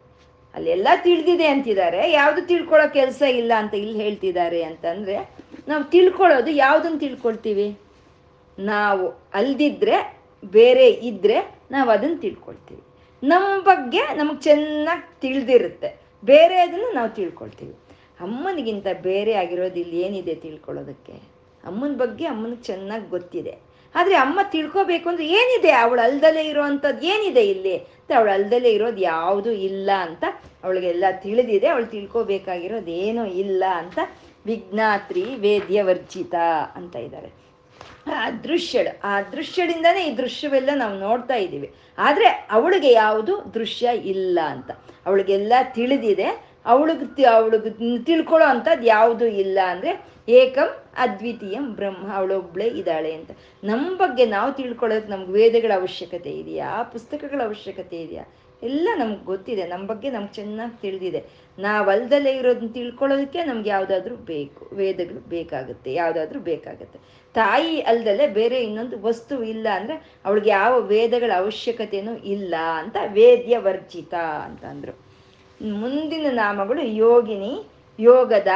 [SPEAKER 1] ಅಲ್ಲೆಲ್ಲ ತಿಳಿದಿದೆ ಅಂತಿದ್ದಾರೆ. ಯಾವುದು ತಿಳ್ಕೊಳ್ಳೋ ಕೆಲಸ ಇಲ್ಲ ಅಂತ ಇಲ್ಲಿ ಹೇಳ್ತಿದ್ದಾರೆ ಅಂತಂದರೆ ನಾವು ತಿಳ್ಕೊಳ್ಳೋದು ಯಾವುದನ್ನು ತಿಳ್ಕೊಳ್ತೀವಿ? ನಾವು ಅಲ್ದಿದ್ರೆ, ಬೇರೆ ಇದ್ದರೆ ನಾವು ಅದನ್ನು ತಿಳ್ಕೊಳ್ತೀವಿ. ನಮ್ಮ ಬಗ್ಗೆ ನಮಗೆ ಚೆನ್ನಾಗಿ ತಿಳಿದಿರುತ್ತೆ. ಬೇರೆ ಅದನ್ನು ನಾವು ತಿಳ್ಕೊಳ್ತೀವಿ. ಅಮ್ಮನಿಗಿಂತ ಬೇರೆ ಆಗಿರೋದು ಇಲ್ಲಿ ಏನಿದೆ ತಿಳ್ಕೊಳ್ಳೋದಕ್ಕೆ? ಅಮ್ಮನ ಬಗ್ಗೆ ಅಮ್ಮನಿಗೆ ಚೆನ್ನಾಗಿ ಗೊತ್ತಿದೆ. ಆದರೆ ಅಮ್ಮ ತಿಳ್ಕೊಬೇಕು ಅಂದರೆ ಏನಿದೆ? ಅವಳು ಅಲ್ದಲೇ ಇರೋವಂಥದ್ದು ಏನಿದೆ ಇಲ್ಲಿ? ಅಂತ ಅವಳು ಅಲ್ದಲೇ ಇರೋದು ಯಾವುದೂ ಇಲ್ಲ ಅಂತ ಅವಳಿಗೆಲ್ಲ ತಿಳಿದಿದೆ. ಅವಳು ತಿಳ್ಕೊಬೇಕಾಗಿರೋದು ಏನೂ ಇಲ್ಲ ಅಂತ ವಿಜ್ಞಾತ್ರಿ ವೇದ್ಯವರ್ಜಿತ ಅಂತ ಇದ್ದಾರೆ ಆ ದೃಶ್ಯಳು. ಆ ದೃಶ್ಯಳಿಂದನೇ ಈ ದೃಶ್ಯವೆಲ್ಲ ನಾವು ನೋಡ್ತಾ ಇದ್ದೀವಿ. ಆದರೆ ಅವಳಿಗೆ ಯಾವುದು ದೃಶ್ಯ ಇಲ್ಲ ಅಂತ. ಅವಳಿಗೆಲ್ಲ ತಿಳಿದಿದೆ. ಅವಳಿಗೆ ಅವಳಿಗೆ ತಿಳ್ಕೊಳ್ಳೋ ಅಂಥದ್ದು ಯಾವುದು ಇಲ್ಲ ಅಂದರೆ ಏಕಂ ಅದ್ವಿತೀಯಂ ಬ್ರಹ್ಮ, ಅವಳೊಬ್ಳೆ ಇದ್ದಾಳೆ ಅಂತ. ನಮ್ಮ ಬಗ್ಗೆ ನಾವು ತಿಳ್ಕೊಳ್ಳೋಕೆ ನಮ್ಗೆ ವೇದಗಳ ಅವಶ್ಯಕತೆ ಇದೆಯಾ? ಪುಸ್ತಕಗಳ ಅವಶ್ಯಕತೆ ಇದೆಯಾ? ಎಲ್ಲ ನಮ್ಗೆ ಗೊತ್ತಿದೆ ನಮ್ಮ ಬಗ್ಗೆ ನಮ್ಗೆ ಚೆನ್ನಾಗಿ ತಿಳಿದಿದೆ. ನಾವಲ್ದಲ್ಲೇ ಇರೋದನ್ನ ತಿಳ್ಕೊಳ್ಳೋದಕ್ಕೆ ನಮ್ಗೆ ಯಾವುದಾದ್ರೂ ಬೇಕು, ವೇದಗಳು ಬೇಕಾಗುತ್ತೆ, ಯಾವುದಾದ್ರೂ ಬೇಕಾಗುತ್ತೆ. ತಾಯಿ ಅಲ್ದಲ್ಲೇ ಬೇರೆ ಇನ್ನೊಂದು ವಸ್ತು ಇಲ್ಲ ಅಂದರೆ ಅವಳಿಗೆ ಯಾವ ವೇದಗಳ ಅವಶ್ಯಕತೆಯೂ ಇಲ್ಲ ಅಂತ ವೇದ್ಯ ವರ್ಜಿತ ಅಂತ ಅಂದರು ಮುಂದಿನ ನಾಮಗಳು ಯೋಗಿನಿ, ಯೋಗದ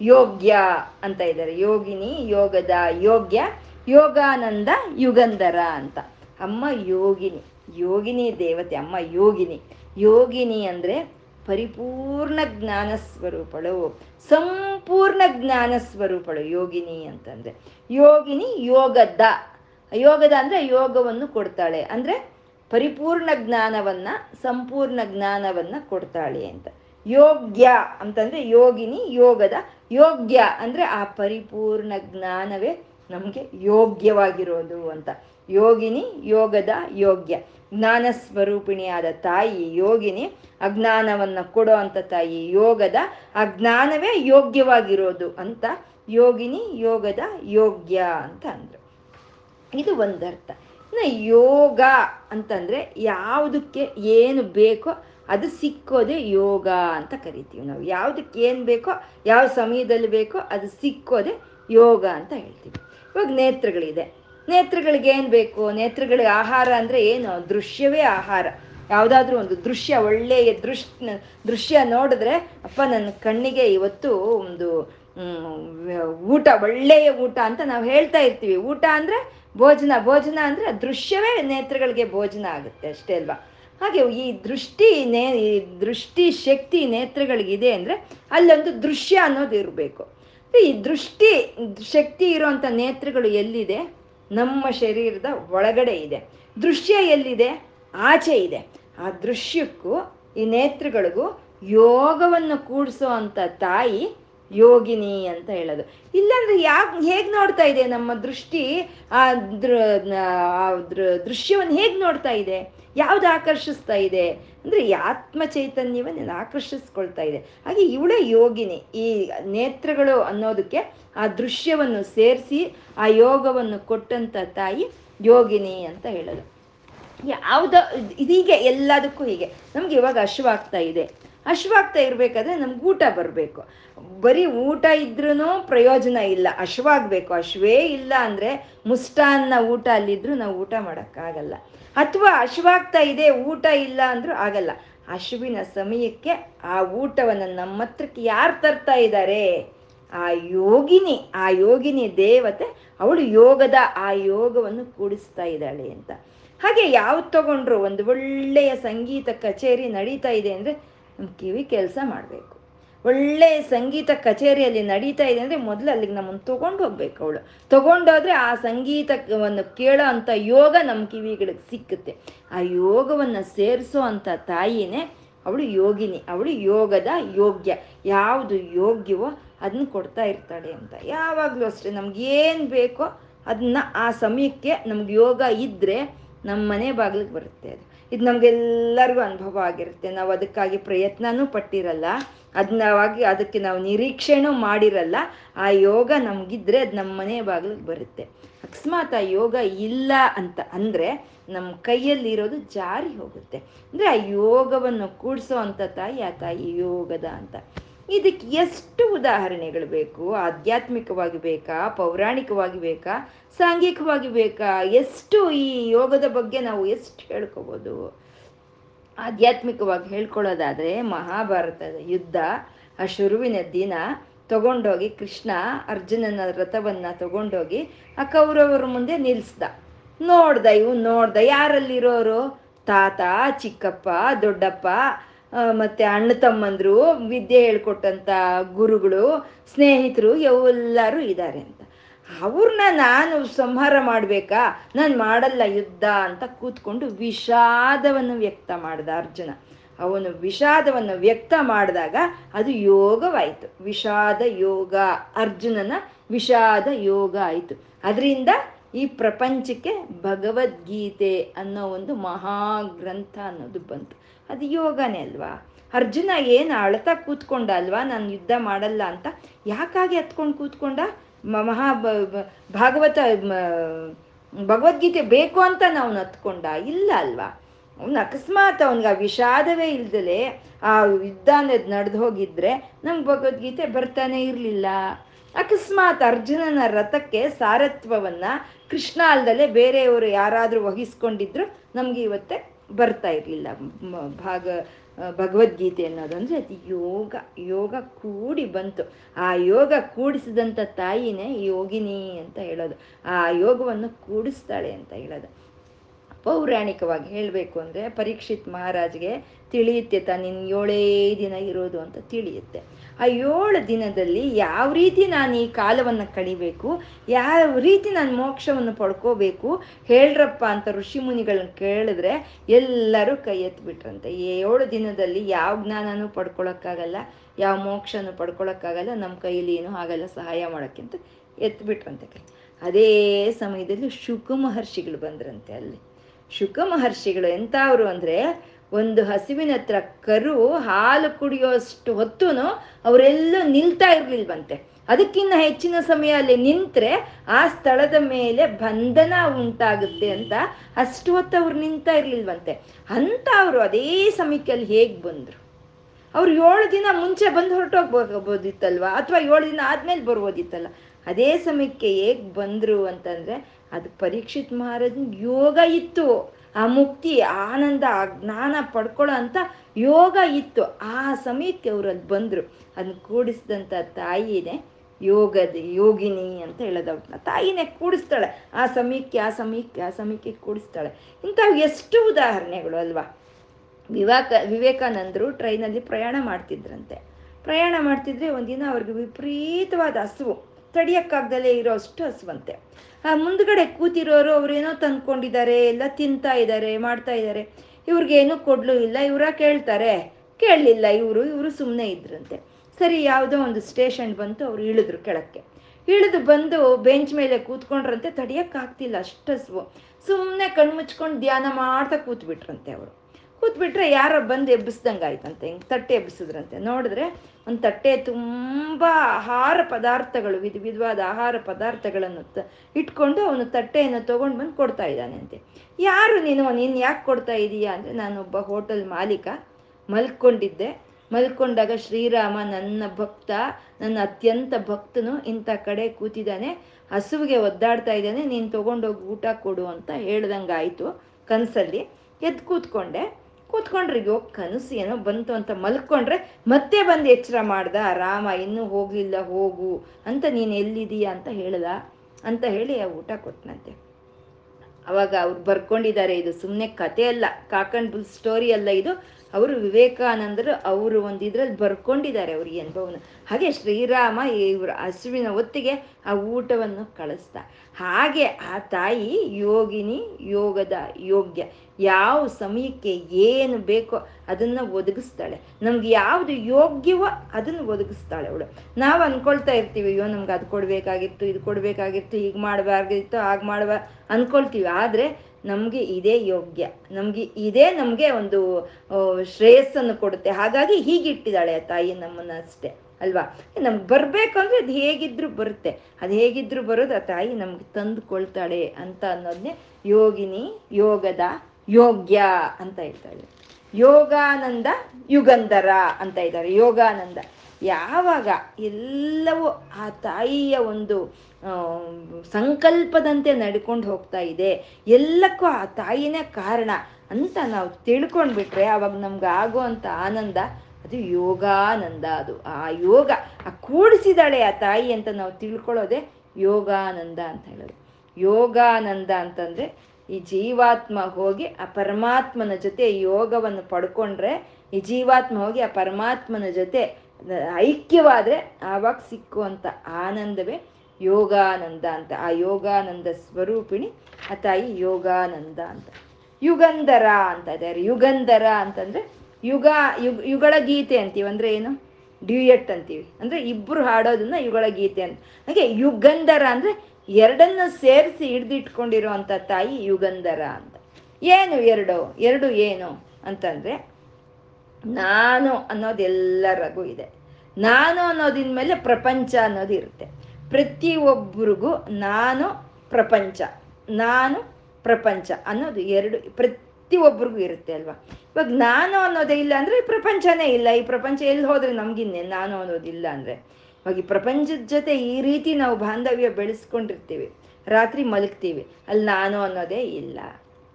[SPEAKER 1] ಯೋಗ್ಯ ಅಂತ ಇದ್ದಾರೆ ಯೋಗಿನಿ, ಯೋಗದ ಯೋಗ್ಯ, ಯೋಗಾನಂದ ಯುಗಂಧರ ಅಂತ. ಅಮ್ಮ ಯೋಗಿನಿ. ಯೋಗಿನಿ ದೇವತೆ, ಅಮ್ಮ ಯೋಗಿನಿ. ಯೋಗಿನಿ ಅಂದರೆ ಪರಿಪೂರ್ಣ ಜ್ಞಾನ ಸ್ವರೂಪಳು, ಸಂಪೂರ್ಣ ಜ್ಞಾನ ಸ್ವರೂಪಳು ಯೋಗಿನಿ ಅಂತಂದರೆ. ಯೋಗಿನಿ ಯೋಗದ ಯೋಗದ ಅಂದ್ರೆ ಯೋಗವನ್ನು ಕೊಡ್ತಾಳೆ, ಅಂದ್ರೆ ಪರಿಪೂರ್ಣ ಜ್ಞಾನವನ್ನ, ಸಂಪೂರ್ಣ ಜ್ಞಾನವನ್ನ ಕೊಡ್ತಾಳೆ ಅಂತ. ಯೋಗ್ಯ ಅಂತಂದರೆ ಯೋಗಿನಿ ಯೋಗದ, ಯೋಗ್ಯ ಅಂದ್ರೆ ಆ ಪರಿಪೂರ್ಣ ಜ್ಞಾನವೇ ನಮಗೆ ಯೋಗ್ಯವಾಗಿರೋದು ಅಂತ. ಯೋಗಿನಿ ಯೋಗದ ಯೋಗ್ಯ. ಜ್ಞಾನ ಸ್ವರೂಪಿಣಿಯಾದ ತಾಯಿ ಯೋಗಿನಿ, ಅಜ್ಞಾನವನ್ನು ಕೊಡೋ ತಾಯಿ ಯೋಗದ, ಅಜ್ಞಾನವೇ ಯೋಗ್ಯವಾಗಿರೋದು ಅಂತ ಯೋಗಿನಿ ಯೋಗದ ಯೋಗ್ಯ ಅಂತ ಅಂದರು. ಇದು ಒಂದರ್ಥ. ಇನ್ನು ಯೋಗ ಅಂತಂದ್ರೆ ಯಾವುದಕ್ಕೆ ಏನು ಬೇಕೋ ಅದು ಸಿಕ್ಕೋದೇ ಯೋಗ ಅಂತ ಕರಿತೀವಿ ನಾವು. ಯಾವುದಕ್ಕೆ ಏನು ಬೇಕೋ, ಯಾವ ಸಮಯದಲ್ಲಿ ಬೇಕೋ ಅದು ಸಿಕ್ಕೋದೇ ಯೋಗ ಅಂತ ಹೇಳ್ತೀವಿ. ಇವಾಗ ನೇತ್ರಗಳಿದೆ. ನೇತ್ರಗಳಿಗೆ ಏನು ಬೇಕು? ನೇತ್ರಗಳಿಗೆ ಆಹಾರ ಅಂದರೆ ಏನು? ದೃಶ್ಯವೇ ಆಹಾರ. ಯಾವುದಾದ್ರೂ ಒಂದು ದೃಶ್ಯ, ಒಳ್ಳೆಯ ದೃಶ್, ದೃಶ್ಯ ನೋಡಿದ್ರೆ, ಅಪ್ಪ ನನ್ನ ಕಣ್ಣಿಗೆ ಇವತ್ತು ಒಂದು ಊಟ, ಒಳ್ಳೆಯ ಊಟ ಅಂತ ನಾವು ಹೇಳ್ತಾ ಇರ್ತೀವಿ. ಊಟ ಅಂದರೆ ಭೋಜನ ಭೋಜನ ಅಂದರೆ ದೃಶ್ಯವೇ ನೇತ್ರಗಳಿಗೆ ಭೋಜನ ಆಗುತ್ತೆ ಅಷ್ಟೇ ಅಲ್ವಾ? ಹಾಗೆ ಈ ದೃಷ್ಟಿ ನೇ, ಈ ದೃಷ್ಟಿ ಶಕ್ತಿ ನೇತ್ರಗಳಿಗಿದೆ ಅಂದರೆ ಅಲ್ಲೊಂದು ದೃಶ್ಯ ಅನ್ನೋದು ಇರಬೇಕು. ಈ ದೃಷ್ಟಿ, ಶಕ್ತಿ ಇರುವಂಥ ನೇತ್ರಗಳು ಎಲ್ಲಿದೆ? ನಮ್ಮ ಶರೀರದ ಒಳಗಡೆ ಇದೆ. ದೃಶ್ಯ ಎಲ್ಲಿದೆ? ಆಚೆ ಇದೆ. ಆ ದೃಶ್ಯಕ್ಕೂ, ಈ ನೇತ್ರಗಳಿಗೂ ಯೋಗವನ್ನು ಕೂಡಿಸೋ ಅಂತ ತಾಯಿ ಯೋಗಿನಿ ಅಂತ ಹೇಳೋದು. ಇಲ್ಲಾಂದ್ರೆ ಯಾಕೆ, ಹೇಗೆ ನೋಡ್ತಾ ಇದೆ ನಮ್ಮ ದೃಷ್ಟಿ? ಆ ದೃಶ್ಯವನ್ನು ಹೇಗೆ ನೋಡ್ತಾ ಇದೆ? ಯಾವ್ದು ಆಕರ್ಷಿಸ್ತಾ ಇದೆ? ಅಂದರೆ ಈ ಆತ್ಮ ಚೈತನ್ಯವನ್ನು ಆಕರ್ಷಿಸ್ಕೊಳ್ತಾ ಇದೆ. ಹಾಗೆ ಇವಳೇ ಯೋಗಿನಿ. ಈ ನೇತ್ರಗಳು ಅನ್ನೋದಕ್ಕೆ ಆ ದೃಶ್ಯವನ್ನು ಸೇರಿಸಿ, ಆ ಯೋಗವನ್ನು ಕೊಟ್ಟಂತ ತಾಯಿ ಯೋಗಿನಿ ಅಂತ ಹೇಳೋದು. ಯಾವುದೋ, ಇದೀಗೆ ಎಲ್ಲದಕ್ಕೂ ಹೀಗೆ. ನಮ್ಗೆ ಇವಾಗ ಹಶ್ವಾಗ್ತಾ ಇದೆ. ಹಶ್ವಾಗ್ತಾ ಇರಬೇಕಾದ್ರೆ ನಮ್ಗೆ ಊಟ ಬರಬೇಕು. ಬರೀ ಊಟ ಇದ್ರೂ ಪ್ರಯೋಜನ ಇಲ್ಲ. ಅಶ್ವಾಗಬೇಕು. ಅಶ್ವೇ ಇಲ್ಲ ಅಂದರೆ ಮುಷ್ಟಾನ್ನ ಊಟ ಅಲ್ಲಿದ್ರು ನಾವು ಊಟ ಮಾಡೋಕ್ಕಾಗಲ್ಲ. ಅಥವಾ ಹಶ್ವಾಗ್ತಾ ಇದೆ, ಊಟ ಇಲ್ಲ ಅಂದರೂ ಆಗಲ್ಲ. ಅಶ್ವಿನ ಸಮಯಕ್ಕೆ ಆ ಊಟವನ್ನು ನಮ್ಮ ಹತ್ರಕ್ಕೆ ಯಾರು ತರ್ತಾ ಇದ್ದಾರೆ? ಆ ಯೋಗಿನಿ ಆ ಯೋಗಿನಿ ದೇವತೆ, ಅವಳು ಯೋಗದ ಆ ಯೋಗವನ್ನು ಕೂಡಿಸ್ತಾ ಇದ್ದಾಳೆ ಅಂತ. ಹಾಗೆ ಯಾವ್ದು ತಗೊಂಡ್ರು? ಒಂದು ಒಳ್ಳೆಯ ಸಂಗೀತ ಕಚೇರಿ ನಡೀತಾ ಇದೆ ಅಂದರೆ ಕಿವಿ ಕೆಲಸ ಮಾಡಬೇಕು. ಒಳ್ಳೆಯ ಸಂಗೀತ ಕಚೇರಿಯಲ್ಲಿ ನಡೀತಾ ಇದೆ ಅಂದರೆ ಮೊದಲು ಅಲ್ಲಿಗೆ ನಮ್ಮನ್ನು ತೊಗೊಂಡು ಹೋಗ್ಬೇಕು ಅವಳು. ತೊಗೊಂಡೋದ್ರೆ ಆ ಸಂಗೀತವನ್ನು ಕೇಳೋ ಅಂಥ ಯೋಗ ನಮ್ಮ ಕಿವಿಗಳಿಗೆ ಸಿಕ್ಕುತ್ತೆ. ಆ ಯೋಗವನ್ನು ಸೇರಿಸೋ ಅಂಥ ತಾಯಿನೇ ಅವಳು ಯೋಗಿನಿ. ಅವಳು ಯೋಗದ ಯೋಗ್ಯ. ಯಾವುದು ಯೋಗ್ಯವೋ ಅದನ್ನ ಕೊಡ್ತಾ ಇರ್ತಾಳೆ ಅಂತ. ಯಾವಾಗಲೂ ಅಷ್ಟೇ ನಮ್ಗೇನು ಬೇಕೋ ಅದನ್ನ ಆ ಸಮಯಕ್ಕೆ ನಮ್ಗೆ ಯೋಗ ಇದ್ದರೆ ನಮ್ಮ ಮನೆ ಬಾಗಿಲಿಗೆ ಬರುತ್ತೆ ಅದು. ಇದು ನಮಗೆಲ್ಲರಿಗೂ ಅನುಭವ ಆಗಿರುತ್ತೆ. ನಾವು ಅದಕ್ಕಾಗಿ ಪ್ರಯತ್ನನೂ ಪಟ್ಟಿರಲ್ಲ. ಅದನ್ನವಾಗಿ ಅದಕ್ಕೆ ನಾವು ನಿರೀಕ್ಷೆನೂ ಮಾಡಿರಲ್ಲ. ಆ ಯೋಗ ನಮಗಿದ್ರೆ ಅದು ನಮ್ಮ ಮನೆ ಬಾಗಿಲಿಗೆ ಬರುತ್ತೆ. ಅಕಸ್ಮಾತ್ ಆ ಯೋಗ ಇಲ್ಲ ಅಂತ ಅಂದರೆ ನಮ್ಮ ಕೈಯಲ್ಲಿರೋದು ಜಾರಿ ಹೋಗುತ್ತೆ. ಅಂದರೆ ಆ ಯೋಗವನ್ನು ಕೂಡಿಸೋ ಅಂಥ ತಾಯಿ, ಆ ತಾಯಿ ಯೋಗದ ಅಂತ. ಇದಕ್ಕೆ ಎಷ್ಟು ಉದಾಹರಣೆಗಳು ಬೇಕು? ಆಧ್ಯಾತ್ಮಿಕವಾಗಿ ಬೇಕಾ? ಪೌರಾಣಿಕವಾಗಿ ಬೇಕಾ? ಸಾಂಘಿಕವಾಗಿ ಬೇಕಾ? ಎಷ್ಟು ಈ ಯೋಗದ ಬಗ್ಗೆ ನಾವು ಎಷ್ಟು ಹೇಳ್ಕೋಬೋದು? ಆಧ್ಯಾತ್ಮಿಕವಾಗಿ ಹೇಳ್ಕೊಳ್ಳೋದಾದರೆ ಮಹಾಭಾರತದ ಯುದ್ಧ, ಆ ಶುರುವಿನ ದಿನ ತಗೊಂಡೋಗಿ ಕೃಷ್ಣ ಅರ್ಜುನನ ರಥವನ್ನು ತಗೊಂಡೋಗಿ ಆ ಕೌರವರ ಮುಂದೆ ನಿಲ್ಲಿಸ್ದ ನೋಡ್ದ ಇವು ನೋಡ್ದ ಯಾರಲ್ಲಿರೋರು? ತಾತ, ಚಿಕ್ಕಪ್ಪ, ದೊಡ್ಡಪ್ಪ ಮತ್ತು ಅಣ್ಣ ತಮ್ಮಂದರು ವಿದ್ಯೆ ಹೇಳ್ಕೊಟ್ಟಂಥ ಗುರುಗಳು, ಸ್ನೇಹಿತರು ಎಲ್ಲರೂ ಇದ್ದಾರೆ ಅಂತ. ಅವ್ರನ್ನ ನಾನು ಸಂಹಾರ ಮಾಡಬೇಕಾ? ನಾನು ಮಾಡಲ್ಲ ಯುದ್ಧ ಅಂತ ಕೂತ್ಕೊಂಡು ವಿಷಾದವನ್ನು ವ್ಯಕ್ತ ಮಾಡ್ದ ಅರ್ಜುನ. ಅವನು ವಿಷಾದವನ್ನು ವ್ಯಕ್ತ ಮಾಡಿದಾಗ ಅದು ಯೋಗವಾಯಿತು. ವಿಷಾದ ಯೋಗ, ಅರ್ಜುನನ ವಿಷಾದ ಯೋಗ ಆಯಿತು. ಅದರಿಂದ ಈ ಪ್ರಪಂಚಕ್ಕೆ ಭಗವದ್ಗೀತೆ ಅನ್ನೋ ಒಂದು ಮಹಾಗ್ರಂಥ ಅನ್ನೋದು ಬಂತು. ಅದು ಯೋಗನೇ ಅಲ್ವಾ? ಅರ್ಜುನ ಏನು ಅಳ್ತಾ ಕೂತ್ಕೊಂಡ ಅಲ್ವಾ? ನಾನು ಯುದ್ಧ ಮಾಡಲ್ಲ ಅಂತ. ಯಾಕಾಗಿ ಹತ್ಕೊಂಡು ಕೂತ್ಕೊಂಡ? ಮಹಾ ಭಾಗವತ ಭಗವದ್ಗೀತೆ ಬೇಕು ಅಂತ ನಾವು ಹತ್ಕೊಂಡ ಇಲ್ಲ ಅಲ್ವಾ? ಅವನು ಅಕಸ್ಮಾತ್ ಅವನಿಗೆ ಆ ವಿಷಾದವೇ ಇಲ್ದಲೆ ಆ ಯುದ್ಧ ಅನ್ನೋದು ನಡೆದು ಹೋಗಿದ್ರೆ ನಮ್ಗೆ ಭಗವದ್ಗೀತೆ ಬರ್ತಾನೆ ಇರಲಿಲ್ಲ. ಅಕಸ್ಮಾತ್ ಅರ್ಜುನನ ರಥಕ್ಕೆ ಸಾರತ್ವವನ್ನು ಕೃಷ್ಣ ಅಲ್ದಲೆ ಬೇರೆಯವರು ಯಾರಾದರೂ ವಹಿಸ್ಕೊಂಡಿದ್ರು, ನಮಗೆ ಇವತ್ತೆ ಬರ್ತಾ ಇರಲಿಲ್ಲ. ಭಾಗ ಭಗವದ್ಗೀತೆ ಅನ್ನೋದು ಅಂದರೆ ಅದು ಯೋಗ ಯೋಗ ಕೂಡಿ ಬಂತು. ಆ ಯೋಗ ಕೂಡಿಸಿದಂಥ ತಾಯಿನೇ ಯೋಗಿನಿ ಅಂತ ಹೇಳೋದು. ಆ ಯೋಗವನ್ನು ಕೂಡಿಸ್ತಾಳೆ ಅಂತ ಹೇಳೋದು. ಪೌರಾಣಿಕವಾಗಿ ಹೇಳಬೇಕು ಅಂದರೆ ಪರೀಕ್ಷಿತ್ ಮಹಾರಾಜ್ಗೆ ತಿಳಿಯುತ್ತೆ ತಾನಿನ್ ಏಳೇ ದಿನ ಇರೋದು ಅಂತ ತಿಳಿಯುತ್ತೆ. ಆ ಏಳು ದಿನದಲ್ಲಿ ಯಾವ ರೀತಿ ನಾನು ಈ ಕಾಲವನ್ನು ಕಳಿಬೇಕು, ಯಾವ ರೀತಿ ನಾನು ಮೋಕ್ಷವನ್ನು ಪಡ್ಕೋಬೇಕು ಹೇಳ್ರಪ್ಪ ಅಂತ ಋಷಿ ಮುನಿಗಳನ್ನ ಕೇಳಿದ್ರೆ ಎಲ್ಲರೂ ಕೈ ಎತ್ಬಿಟ್ರಂತೆ. ಏಳು ದಿನದಲ್ಲಿ ಯಾವ ಜ್ಞಾನನೂ ಪಡ್ಕೊಳಕ್ಕಾಗಲ್ಲ, ಯಾವ ಮೋಕ್ಷನೂ ಪಡ್ಕೊಳಕ್ಕಾಗಲ್ಲ, ನಮ್ಮ ಕೈಯಲ್ಲಿ ಏನೂ ಆಗಲ್ಲ ಸಹಾಯ ಮಾಡೋಕ್ಕಿಂತ ಎತ್ಬಿಟ್ರಂತೆ ಕೈ. ಅದೇ ಸಮಯದಲ್ಲಿ ಶುಕ ಮಹರ್ಷಿಗಳು ಬಂದ್ರಂತೆ ಅಲ್ಲಿ. ಶುಕ ಮಹರ್ಷಿಗಳು ಎಂಥವ್ರು ಅಂದರೆ ಒಂದು ಹಸುವಿನ ಹತ್ರ ಕರು ಹಾಲು ಕುಡಿಯೋಷ್ಟು ಹೊತ್ತು ಅವರೆಲ್ಲೂ ನಿಲ್ತಾ ಇರ್ಲಿಲ್ವಂತೆ. ಅದಕ್ಕಿಂತ ಹೆಚ್ಚಿನ ಸಮಯ ಅಲ್ಲಿ ನಿಂತರೆ ಆ ಸ್ಥಳದ ಮೇಲೆ ಬಂಧನ ಉಂಟಾಗುತ್ತೆ ಅಂತ ಅಷ್ಟು ಹೊತ್ತು ಅವ್ರು ನಿಂತಾ ಇರ್ಲಿಲ್ವಂತೆ. ಅಂತ ಅವರು ಅದೇ ಸಮಯಕ್ಕೆ ಅಲ್ಲಿ ಹೇಗೆ ಬಂದರು? ಅವ್ರು ಏಳು ದಿನ ಮುಂಚೆ ಬಂದು ಹೊರಟೋಗ್ಬೋದಿತ್ತಲ್ವಾ? ಅಥವಾ ಏಳು ದಿನ ಆದ್ಮೇಲೆ ಬರ್ಬೋದಿತ್ತಲ್ಲ? ಅದೇ ಸಮಯಕ್ಕೆ ಹೇಗೆ ಬಂದರು ಅಂತಂದ್ರೆ, ಅದು ಪರೀಕ್ಷಿತ್ ಮಹಾರಾಜನ್ ಯೋಗ ಇತ್ತು. ಆ ಮುಕ್ತಿ ಆನಂದ, ಆ ಜ್ಞಾನ ಪಡ್ಕೊಳ್ಳೋ ಅಂತ ಯೋಗ ಇತ್ತು. ಆ ಸಮಯಕ್ಕೆ ಅವರಲ್ಲಿ ಬಂದರು. ಅದನ್ನ ಕೂಡಿಸಿದಂಥ ತಾಯಿನೇ ಯೋಗದ ಯೋಗಿನಿ ಅಂತ ಹೇಳೋದವ್ರನ್ನ ತಾಯಿನೇ ಕೂಡಿಸ್ತಾಳೆ. ಆ ಸಮಯಕ್ಕೆ ಆ ಸಮಯಕ್ಕೆ ಆ ಸಮಯಕ್ಕೆ ಕೂಡಿಸ್ತಾಳೆ. ಇಂಥವು ಎಷ್ಟು ಉದಾಹರಣೆಗಳು ಅಲ್ವಾ? ವಿವೇಕ, ವಿವೇಕಾನಂದರು ಟ್ರೈನಲ್ಲಿ ಪ್ರಯಾಣ ಮಾಡ್ತಿದ್ರಂತೆ. ಪ್ರಯಾಣ ಮಾಡ್ತಿದ್ರೆ ಒಂದಿನ ಅವ್ರಿಗೆ ವಿಪರೀತವಾದ ಹಸುವು. ತಡಿಯಕ್ಕಾಗ್ದಲೇ ಇರೋ ಅಷ್ಟು ಹಸುವಂತೆ. ಆ, ಮುಂದ್ಗಡೆ ಕೂತಿರೋರು ಅವ್ರೇನೋ ತಂದ್ಕೊಂಡಿದ್ದಾರೆ, ಎಲ್ಲ ತಿಂತಾ ಇದ್ದಾರೆ, ಮಾಡ್ತಾ ಇದ್ದಾರೆ. ಇವ್ರಿಗೇನು ಕೊಡ್ಲು ಇಲ್ಲ, ಇವರ ಕೇಳ್ತಾರೆ. ಕೇಳಲಿಲ್ಲ ಇವರು ಇವರು ಸುಮ್ಮನೆ ಇದ್ರಂತೆ. ಸರಿ, ಯಾವುದೋ ಒಂದು ಸ್ಟೇಷನ್ ಬಂತು, ಅವ್ರು ಇಳಿದ್ರು ಕೆಳಕ್ಕೆ. ಇಳಿದು ಬಂದು ಬೆಂಚ್ ಮೇಲೆ ಕೂತ್ಕೊಂಡ್ರಂತೆ, ತಡಿಯೋಕ್ಕಾಗ್ತಿಲ್ಲ, ಅಷ್ಟು ಹಸುವು. ಸುಮ್ಮನೆ ಕಣ್ಮುಚ್ಕೊಂಡು ಧ್ಯಾನ ಮಾಡ್ತಾ ಕೂತ್ಬಿಟ್ರಂತೆ ಅವರು. ಕೂತ್ಬಿಟ್ರೆ ಯಾರೋ ಬಂದು ಎಬ್ಬಿಸ್ದಂಗೆ ಆಯ್ತಂತೆ ಹಿಂಗೆ ತಟ್ಟೆ ಎಬ್ಬಿಸಿದ್ರಂತೆ. ನೋಡಿದ್ರೆ ಒಂದು ತಟ್ಟೆ ತುಂಬ ಆಹಾರ ಪದಾರ್ಥಗಳು, ವಿಧ ವಿಧವಾದ ಆಹಾರ ಪದಾರ್ಥಗಳನ್ನು ಇಟ್ಕೊಂಡು ಅವನು ತಟ್ಟೆಯನ್ನು ತೊಗೊಂಡು ಬಂದು ಕೊಡ್ತಾ ಇದ್ದಾನೆ ಅಂತೆ. ಯಾರು ನೀನು? ನೀನು ಯಾಕೆ ಕೊಡ್ತಾ ಇದೀಯಾ? ಅಂದರೆ ನಾನೊಬ್ಬ ಹೋಟೆಲ್ ಮಾಲೀಕ. ಮಲ್ಕೊಂಡಿದ್ದೆ. ಮಲ್ಕೊಂಡಾಗ ಶ್ರೀರಾಮ ನನ್ನ ಭಕ್ತ, ನನ್ನ ಅತ್ಯಂತ ಭಕ್ತನು ಇಂಥ ಕಡೆ ಕೂತಿದ್ದಾನೆ. ಹಸುವಿಗೆ ಒದ್ದಾಡ್ತಾ ಇದ್ದಾನೆ. ನೀನು ತೊಗೊಂಡೋಗಿ ಊಟ ಕೊಡು ಅಂತ ಹೇಳ್ದಂಗೆ ಆಯಿತು ಕನಸಲ್ಲಿ. ಎದ್ದು ಕೂತ್ಕೊಂಡೆ. ಕೂತ್ಕೊಂಡ್ರೆ ಯೋ ಕನಸು ಏನೋ ಬಂತು ಅಂತ ಮಲ್ಕೊಂಡ್ರೆ ಮತ್ತೆ ಬಂದು ಎಚ್ಚರ ಮಾಡ್ದ? ರಾಮ, ಇನ್ನೂ ಹೋಗ್ಲಿಲ್ಲ, ಹೋಗು. ಅಂತ ನೀನು ಎಲ್ಲಿದೀಯ ಅಂತ ಹೇಳ್ದ ಅಂತ ಹೇಳಿ ಆ ಊಟ ಕೊಟ್ಟನಂತೆ ಅವಾಗ ಅವ್ರು ಬರ್ಕೊಂಡಿದ್ದಾರೆ. ಇದು ಸುಮ್ಮನೆ ಕತೆ ಅಲ್ಲ, ಕಾಕಂಡ್ ಸ್ಟೋರಿ ಅಲ್ಲ ಇದು. ಅವರು ವಿವೇಕಾನಂದರು ಅವರು ಒಂದು ಇದ್ರಲ್ಲಿ ಬರ್ಕೊಂಡಿದ್ದಾರೆ ಅವ್ರ ಈ ಅನುಭವನ. ಹಾಗೆ ಶ್ರೀರಾಮ ಇವರ ಹಸುವಿನ ಹೊತ್ತಿಗೆ ಆ ಊಟವನ್ನು ಕಳಿಸ್ತಾ. ಹಾಗೆ ಆ ತಾಯಿ ಯೋಗಿನಿ ಯೋಗದ ಯೋಗ್ಯ. ಯಾವ ಸಮಯಕ್ಕೆ ಏನು ಬೇಕೋ ಅದನ್ನು ಒದಗಿಸ್ತಾಳೆ. ನಮ್ಗೆ ಯಾವುದು ಯೋಗ್ಯವೋ ಅದನ್ನು ಒದಗಿಸ್ತಾಳೆ ಅವಳು. ನಾವು ಅನ್ಕೊಳ್ತಾ ಇರ್ತೀವಿ, ಅಯ್ಯೋ ನಮ್ಗೆ ಅದು ಕೊಡಬೇಕಾಗಿತ್ತು, ಇದು ಕೊಡಬೇಕಾಗಿತ್ತು, ಹೀಗೆ ಮಾಡಬಾರ್ದಿತ್ತು, ಹಾಗೆ ಮಾಡಬಾರ ಅನ್ಕೊಳ್ತೀವಿ. ಆದರೆ ನಮಗೆ ಇದೇ ಯೋಗ್ಯ, ನಮಗೆ ಇದೇ ನಮಗೆ ಒಂದು ಶ್ರೇಯಸ್ಸನ್ನು ಕೊಡುತ್ತೆ. ಹಾಗಾಗಿ ಹೀಗಿಟ್ಟಿದ್ದಾಳೆ ಆ ತಾಯಿ ನಮ್ಮನ್ನ ಅಷ್ಟೇ, ಅಲ್ವಾ? ನಮ್ಗೆ ಬರಬೇಕು ಅಂದರೆ ಅದು ಹೇಗಿದ್ರು ಬರುತ್ತೆ. ಅದು ಹೇಗಿದ್ರು ಬರೋದು ಆ ತಾಯಿ ನಮ್ಗೆ ತಂದುಕೊಳ್ತಾಳೆ ಅಂತ ಅನ್ನೋದನ್ನೇ ಯೋಗಿನಿ ಯೋಗದ ಯೋಗ್ಯ ಅಂತ ಹೇಳ್ತಾಳೆ ಯೋಗಾನಂದ ಯುಗಂಧರ ಅಂತ ಇದ್ದಾರೆ. ಯೋಗಾನಂದ ಯಾವಾಗ ಎಲ್ಲವೂ ಆ ತಾಯಿಯ ಒಂದು ಸಂಕಲ್ಪದಂತೆ ನಡ್ಕೊಂಡು ಹೋಗ್ತಾ ಇದೆ. ಎಲ್ಲಕ್ಕೂ ಆ ತಾಯಿನೇ ಕಾರಣ ಅಂತ ನಾವು ತಿಳ್ಕೊಂಡ್ಬಿಟ್ರೆ ಅವಾಗ ನಮ್ಗೆ ಆಗುವಂಥ ಆನಂದ, ಅದು ಯೋಗಾನಂದ ಅದು. ಆ ಯೋಗ, ಆ ಕೂಡಿಸಿದಾಳೆ ಆ ತಾಯಿ ಅಂತ ನಾವು ತಿಳ್ಕೊಳ್ಳೋದೆ ಯೋಗಾನಂದ ಅಂತ ಹೇಳೋದು. ಯೋಗಾನಂದ ಅಂತಂದರೆ ಈ ಜೀವಾತ್ಮ ಹೋಗಿ ಆ ಪರಮಾತ್ಮನ ಜೊತೆ ಯೋಗವನ್ನು ಪಡ್ಕೊಂಡ್ರೆ ಈ ಜೀವಾತ್ಮ ಹೋಗಿ ಆ ಪರಮಾತ್ಮನ ಜೊತೆ ಐಕ್ಯವಾದರೆ ಆವಾಗ ಸಿಕ್ಕುವಂಥ ಆನಂದವೇ ಯೋಗಾನಂದ ಅಂತ. ಆ ಯೋಗಾನಂದ ಸ್ವರೂಪಿಣಿ ಆ ತಾಯಿ ಯೋಗಾನಂದ ಅಂತ. ಯುಗಂಧರ ಅಂತ ಇದ್ದಾರೆ. ಯುಗಂಧರ ಅಂತಂದರೆ ಯುಗ ಯುಗ, ಯುಗಳ ಗೀತೆ ಅಂತೀವಿ. ಅಂದರೆ ಏನು? ಡ್ಯೂಯೆಟ್ ಅಂತೀವಿ. ಅಂದರೆ ಇಬ್ಬರು ಹಾಡೋದನ್ನ ಯುಗಳ ಗೀತೆ ಅಂತ. ಹಾಗೆ ಯುಗಂಧರ ಅಂದರೆ ಎರಡನ್ನ ಸೇರಿಸಿ ಹಿಡ್ದಿಟ್ಕೊಂಡಿರೋ ಅಂಥ ತಾಯಿ ಯುಗಂಧರ ಅಂತ. ಏನು ಎರಡು? ಎರಡು ಏನು ಅಂತಂದರೆ ನಾನು ಅನ್ನೋದು ಎಲ್ಲರಿಗೂ ಇದೆ. ನಾನು ಅನ್ನೋದಿನ ಮೇಲೆ ಪ್ರಪಂಚ ಅನ್ನೋದು ಇರುತ್ತೆ. ಪ್ರತಿಯೊಬ್ಬರಿಗೂ ನಾನು ಪ್ರಪಂಚ ನಾನು ಪ್ರಪಂಚ ಅನ್ನೋದು ಎರಡು ಪ್ರತಿಯೊಬ್ಬರಿಗೂ ಇರುತ್ತೆ ಅಲ್ವಾ? ಇವಾಗ ನಾನು ಅನ್ನೋದೇ ಇಲ್ಲ ಅಂದರೆ ಪ್ರಪಂಚನೇ ಇಲ್ಲ. ಈ ಪ್ರಪಂಚ ಎಲ್ಲಿ ಹೋದ್ರೆ ನಮಗಿನ್ನೇ ನಾನು ಅನ್ನೋದಿಲ್ಲ ಅಂದರೆ. ಇವಾಗ ಈ ಪ್ರಪಂಚದ ಜೊತೆ ಈ ರೀತಿ ನಾವು ಬಾಂಧವ್ಯ ಬೆಳೆಸ್ಕೊಂಡಿರ್ತೀವಿ, ರಾತ್ರಿ ಮಲಗ್ತೀವಿ, ಅಲ್ಲಿ ನಾನು ಅನ್ನೋದೇ ಇಲ್ಲ.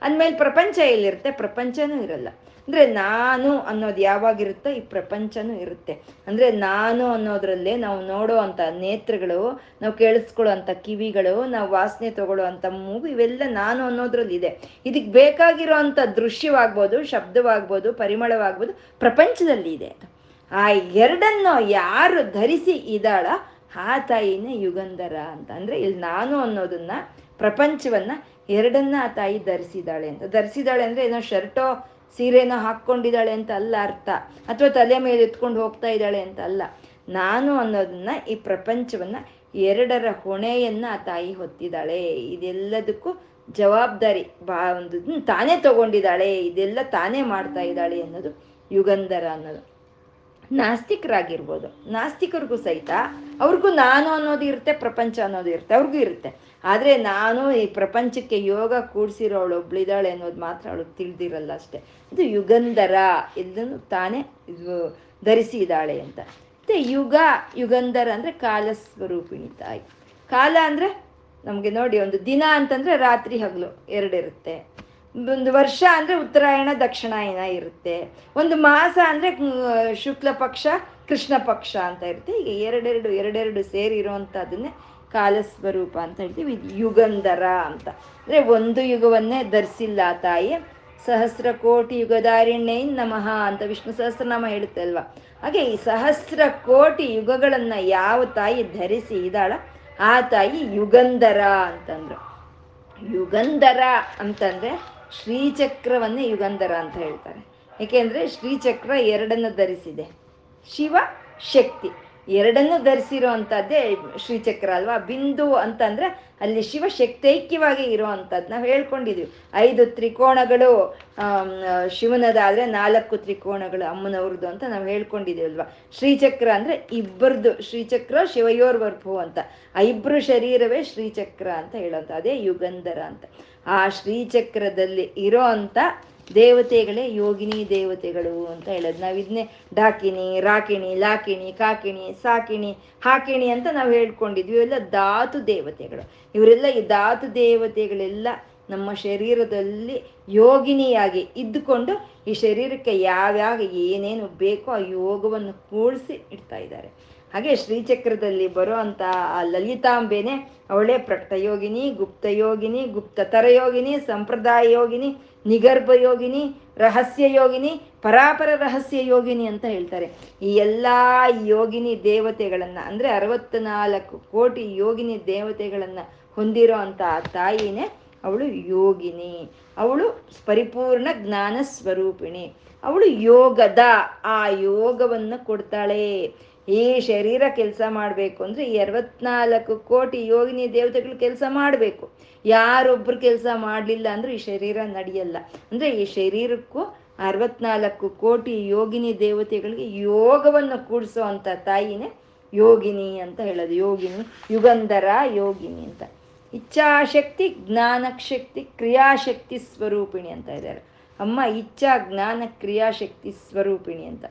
[SPEAKER 1] ಅಂದಮೇಲೆ ಪ್ರಪಂಚ ಎಲ್ಲಿರುತ್ತೆ? ಪ್ರಪಂಚನೂ ಇರಲ್ಲ. ಅಂದರೆ ನಾನು ಅನ್ನೋದು ಯಾವಾಗಿರುತ್ತೋ ಈ ಪ್ರಪಂಚನೂ ಇರುತ್ತೆ. ಅಂದರೆ ನಾನು ಅನ್ನೋದ್ರಲ್ಲೇ ನಾವು ನೋಡೋ ಅಂಥ ನೇತ್ರಗಳು, ನಾವು ಕೇಳಿಸ್ಕೊಳ್ಳೋ ಅಂಥ ಕಿವಿಗಳು, ನಾವು ವಾಸನೆ ತಗೊಳ್ಳೋ ಅಂಥ ಮೂಗು, ಇವೆಲ್ಲ ನಾನು ಅನ್ನೋದ್ರಲ್ಲಿ ಇದೆ ಇದಕ್ಕೆ ಬೇಕಾಗಿರೋ ಅಂಥ ದೃಶ್ಯವಾಗ್ಬೋದು, ಶಬ್ದವಾಗ್ಬೋದು, ಪರಿಮಳವಾಗ್ಬೋದು ಪ್ರಪಂಚದಲ್ಲಿ ಇದೆ ಆ ಎರಡನ್ನು ಯಾರು ಧರಿಸಿ ಇದ್ದಾಳ? ಆ ತಾಯಿನೇ ಯುಗಂಧರ ಅಂತ. ಅಂದರೆ ಇಲ್ಲಿ ನಾನು ಅನ್ನೋದನ್ನ, ಪ್ರಪಂಚವನ್ನ ಎರಡನ್ನ ಆ ತಾಯಿ ಧರಿಸಿದಾಳೆ ಅಂತ. ಧರಿಸಿದಾಳೆ ಅಂದರೆ ಏನೋ ಶರ್ಟೋ ಸೀರೆನೋ ಹಾಕ್ಕೊಂಡಿದ್ದಾಳೆ ಅಂತ ಅಲ್ಲ ಅರ್ಥ. ಅಥವಾ ತಲೆ ಮೇಲೆ ಎತ್ಕೊಂಡು ಹೋಗ್ತಾ ಇದ್ದಾಳೆ ಅಂತ ಅಲ್ಲ. ನಾನು ಅನ್ನೋದನ್ನ ಈ ಪ್ರಪಂಚವನ್ನ ಎರಡರ ಹೊಣೆಯನ್ನ ಆ ತಾಯಿ ಹೊತ್ತಿದ್ದಾಳೆ. ಇದೆಲ್ಲದಕ್ಕೂ ಜವಾಬ್ದಾರಿ ಬಾ ಒಂದು ತಾನೇ ತಗೊಂಡಿದ್ದಾಳೆ. ಇದೆಲ್ಲ ತಾನೇ ಮಾಡ್ತಾ ಇದ್ದಾಳೆ ಅನ್ನೋದು ಯುಗಂಧರ ಅನ್ನೋದು. ನಾಸ್ತಿಕರಾಗಿರ್ಬೋದು. ನಾಸ್ತಿಕರಿಗೂ ಸಹಿತ ಅವ್ರಿಗೂ ನಾನು ಅನ್ನೋದು ಇರುತ್ತೆ, ಪ್ರಪಂಚ ಅನ್ನೋದು ಇರುತ್ತೆ, ಅವ್ರಿಗೂ ಇರುತ್ತೆ. ಆದರೆ ನಾನು ಈ ಪ್ರಪಂಚಕ್ಕೆ ಯೋಗ ಕೂಡಿಸಿರೋಳು ಒಬ್ಳಿದಾಳೆ ಅನ್ನೋದು ಮಾತ್ರ ಅವಳು ತಿಳಿದಿರಲ್ಲ ಅಷ್ಟೆ. ಇದು ಯುಗಂಧರ, ಇದನ್ನು ತಾನೇ ಇದು ಧರಿಸಿದಾಳೆ ಅಂತ. ಮತ್ತು ಯುಗ, ಯುಗಂಧರ ಅಂದರೆ ಕಾಲ ಸ್ವರೂಪಿಣಿ ತಾಯಿ. ಕಾಲ ಅಂದರೆ ನಮಗೆ ನೋಡಿ ಒಂದು ದಿನ ಅಂತಂದರೆ ರಾತ್ರಿ ಹಗಲು, ಎರಡಿರುತ್ತೆ. ಒಂದು ವರ್ಷ ಅಂದರೆ ಉತ್ತರಾಯಣ, ದಕ್ಷಿಣಾಯನ ಇರುತ್ತೆ. ಒಂದು ಮಾಸ ಅಂದರೆ ಶುಕ್ಲ ಪಕ್ಷ, ಕೃಷ್ಣ ಪಕ್ಷ ಅಂತ ಇರುತ್ತೆ. ಈಗ ಎರಡೆರಡು ಎರಡೆರಡು ಸೇರಿ ಇರುವಂಥದ್ದನ್ನೇ ಕಾಲಸ್ವರೂಪ ಅಂತ ಹೇಳ್ತೀವಿ. ಯುಗಂಧರ ಅಂತ. ಅಂದರೆ ಒಂದು ಯುಗವನ್ನೇ ಧರಿಸಿಲ್ಲ ತಾಯಿ. ಸಹಸ್ರ ಕೋಟಿ ಯುಗದಾರಿಣ್ಯ ನಮಃ ಅಂತ ವಿಷ್ಣು ಸಹಸ್ರನಾಮ ಹೇಳುತ್ತೆ ಅಲ್ವಾ ಹಾಗೆ ಈ ಸಹಸ್ರ ಕೋಟಿ ಯುಗಗಳನ್ನು ಯಾವ ತಾಯಿ ಧರಿಸಿ ಇದ್ದಾಳ? ಆ ತಾಯಿ ಯುಗಂಧರ ಅಂತಂದ್ರು. ಯುಗಂಧರ ಅಂತಂದ್ರೆ ಶ್ರೀಚಕ್ರವನ್ನೇ ಯುಗಂಧರ ಅಂತ ಹೇಳ್ತಾರೆ. ಏಕೆಂದರೆ ಶ್ರೀಚಕ್ರ ಎರಡನ್ನು ಧರಿಸಿದೆ. ಶಿವ ಶಕ್ತಿ. ಎರಡನ್ನು ಧರಿಸಿರೋ ಶ್ರೀಚಕ್ರ ಅಲ್ವಾ? ಬಿಂದು ಅಂತಂದ್ರೆ ಅಲ್ಲಿ ಶಿವ ಶಕ್ತೈಕ್ಯವಾಗಿ ಇರೋ ಅಂಥದ್ದು ನಾವು ಹೇಳ್ಕೊಂಡಿದ್ವಿ. ಐದು ತ್ರಿಕೋಣಗಳು ಶಿವನದಾದರೆ ನಾಲ್ಕು ತ್ರಿಕೋಣಗಳು ಅಮ್ಮನವ್ರದ್ದು ಅಂತ ನಾವು ಹೇಳ್ಕೊಂಡಿದ್ದೀವಿ ಅಲ್ವಾ? ಶ್ರೀಚಕ್ರ ಅಂದರೆ ಇಬ್ಬರದು ಶ್ರೀಚಕ್ರ, ಶಿವಯೋರ್ವರ್ಭು ಅಂತ. ಇಬ್ಬರು ಶರೀರವೇ ಶ್ರೀಚಕ್ರ ಅಂತ ಹೇಳೋಂಥ, ಅದೇ ಯುಗಂಧರ ಅಂತ. ಆ ಶ್ರೀಚಕ್ರದಲ್ಲಿ ಇರೋ ಅಂಥ ದೇವತೆಗಳೇ ಯೋಗಿನಿ ದೇವತೆಗಳು ಅಂತ ಹೇಳೋದು. ನಾವು ಇದನ್ನೇ ಡಾಕಿಣಿ, ರಾಕಿಣಿ, ಲಾಕಿಣಿ, ಕಾಕಿಣಿ, ಸಾಕಿಣಿ, ಹಾಕಿಣಿ ಅಂತ ನಾವು ಹೇಳ್ಕೊಂಡಿದ್ವಿ. ಇವೆಲ್ಲ ಧಾತು ದೇವತೆಗಳು. ಇವರೆಲ್ಲ ಈ ಧಾತು ದೇವತೆಗಳೆಲ್ಲ ನಮ್ಮ ಶರೀರದಲ್ಲಿ ಯೋಗಿನಿಯಾಗಿ ಇದ್ದುಕೊಂಡು ಈ ಶರೀರಕ್ಕೆ ಯಾವ್ಯಾವ ಏನೇನು ಬೇಕೋ ಆ ಯೋಗವನ್ನು ಕೂಡಿಸಿ ಇಡ್ತಾ ಇದ್ದಾರೆ. ಹಾಗೆ ಶ್ರೀಚಕ್ರದಲ್ಲಿ ಬರೋ ಅಂತ ಆ ಲಲಿತಾಂಬೆನೆ ಅವಳೇ ಪ್ರಕ್ತಯೋಗಿನಿ ಗುಪ್ತಯೋಗಿನಿ ಗುಪ್ತತರ ಯೋಗಿನಿ, ಸಂಪ್ರದಾಯ ಯೋಗಿನಿ, ನಿಗರ್ಭ ಯೋಗಿನಿ, ರಹಸ್ಯ ಯೋಗಿನಿ, ಪರಾಪರ ರಹಸ್ಯ ಯೋಗಿನಿ ಅಂತ ಹೇಳ್ತಾರೆ. ಈ ಎಲ್ಲ ಯೋಗಿನಿ ದೇವತೆಗಳನ್ನ, ಅಂದ್ರೆ ಅರವತ್ನಾಲ್ಕು ಕೋಟಿ ಯೋಗಿನಿ ದೇವತೆಗಳನ್ನ ಹೊಂದಿರೋ ಅಂತ ಆ ತಾಯಿನೇ ಅವಳು ಯೋಗಿನಿ. ಅವಳು ಪರಿಪೂರ್ಣ ಜ್ಞಾನ ಸ್ವರೂಪಿಣಿ. ಅವಳು ಯೋಗದ ಆ ಯೋಗವನ್ನು ಕೊಡ್ತಾಳೆ. ಈ ಶರೀರ ಕೆಲಸ ಮಾಡಬೇಕು ಅಂದರೆ ಈ ಅರವತ್ನಾಲ್ಕು ಕೋಟಿ ಯೋಗಿನಿ ದೇವತೆಗಳು ಕೆಲಸ ಮಾಡಬೇಕು. ಯಾರೊಬ್ಬರು ಕೆಲಸ ಮಾಡಲಿಲ್ಲ ಅಂದ್ರೆ ಈ ಶರೀರ ನಡೆಯಲ್ಲ. ಅಂದರೆ ಈ ಶರೀರಕ್ಕೂ ಅರವತ್ನಾಲ್ಕು ಕೋಟಿ ಯೋಗಿನಿ ದೇವತೆಗಳಿಗೆ ಯೋಗವನ್ನು ಕೂಡಿಸೋ ಅಂಥ ತಾಯಿನೇ ಯೋಗಿನಿ ಅಂತ ಹೇಳೋದು. ಯೋಗಿನಿ, ಯುಗಂಧರ ಯೋಗಿನಿ ಅಂತ. ಇಚ್ಛಾಶಕ್ತಿ, ಜ್ಞಾನಶಕ್ತಿ, ಕ್ರಿಯಾಶಕ್ತಿ ಸ್ವರೂಪಿಣಿ ಅಂತ ಇದ್ದಾರೆ. ಅಮ್ಮ, ಇಚ್ಛಾ, ಜ್ಞಾನ, ಕ್ರಿಯಾಶಕ್ತಿ ಸ್ವರೂಪಿಣಿ ಅಂತ.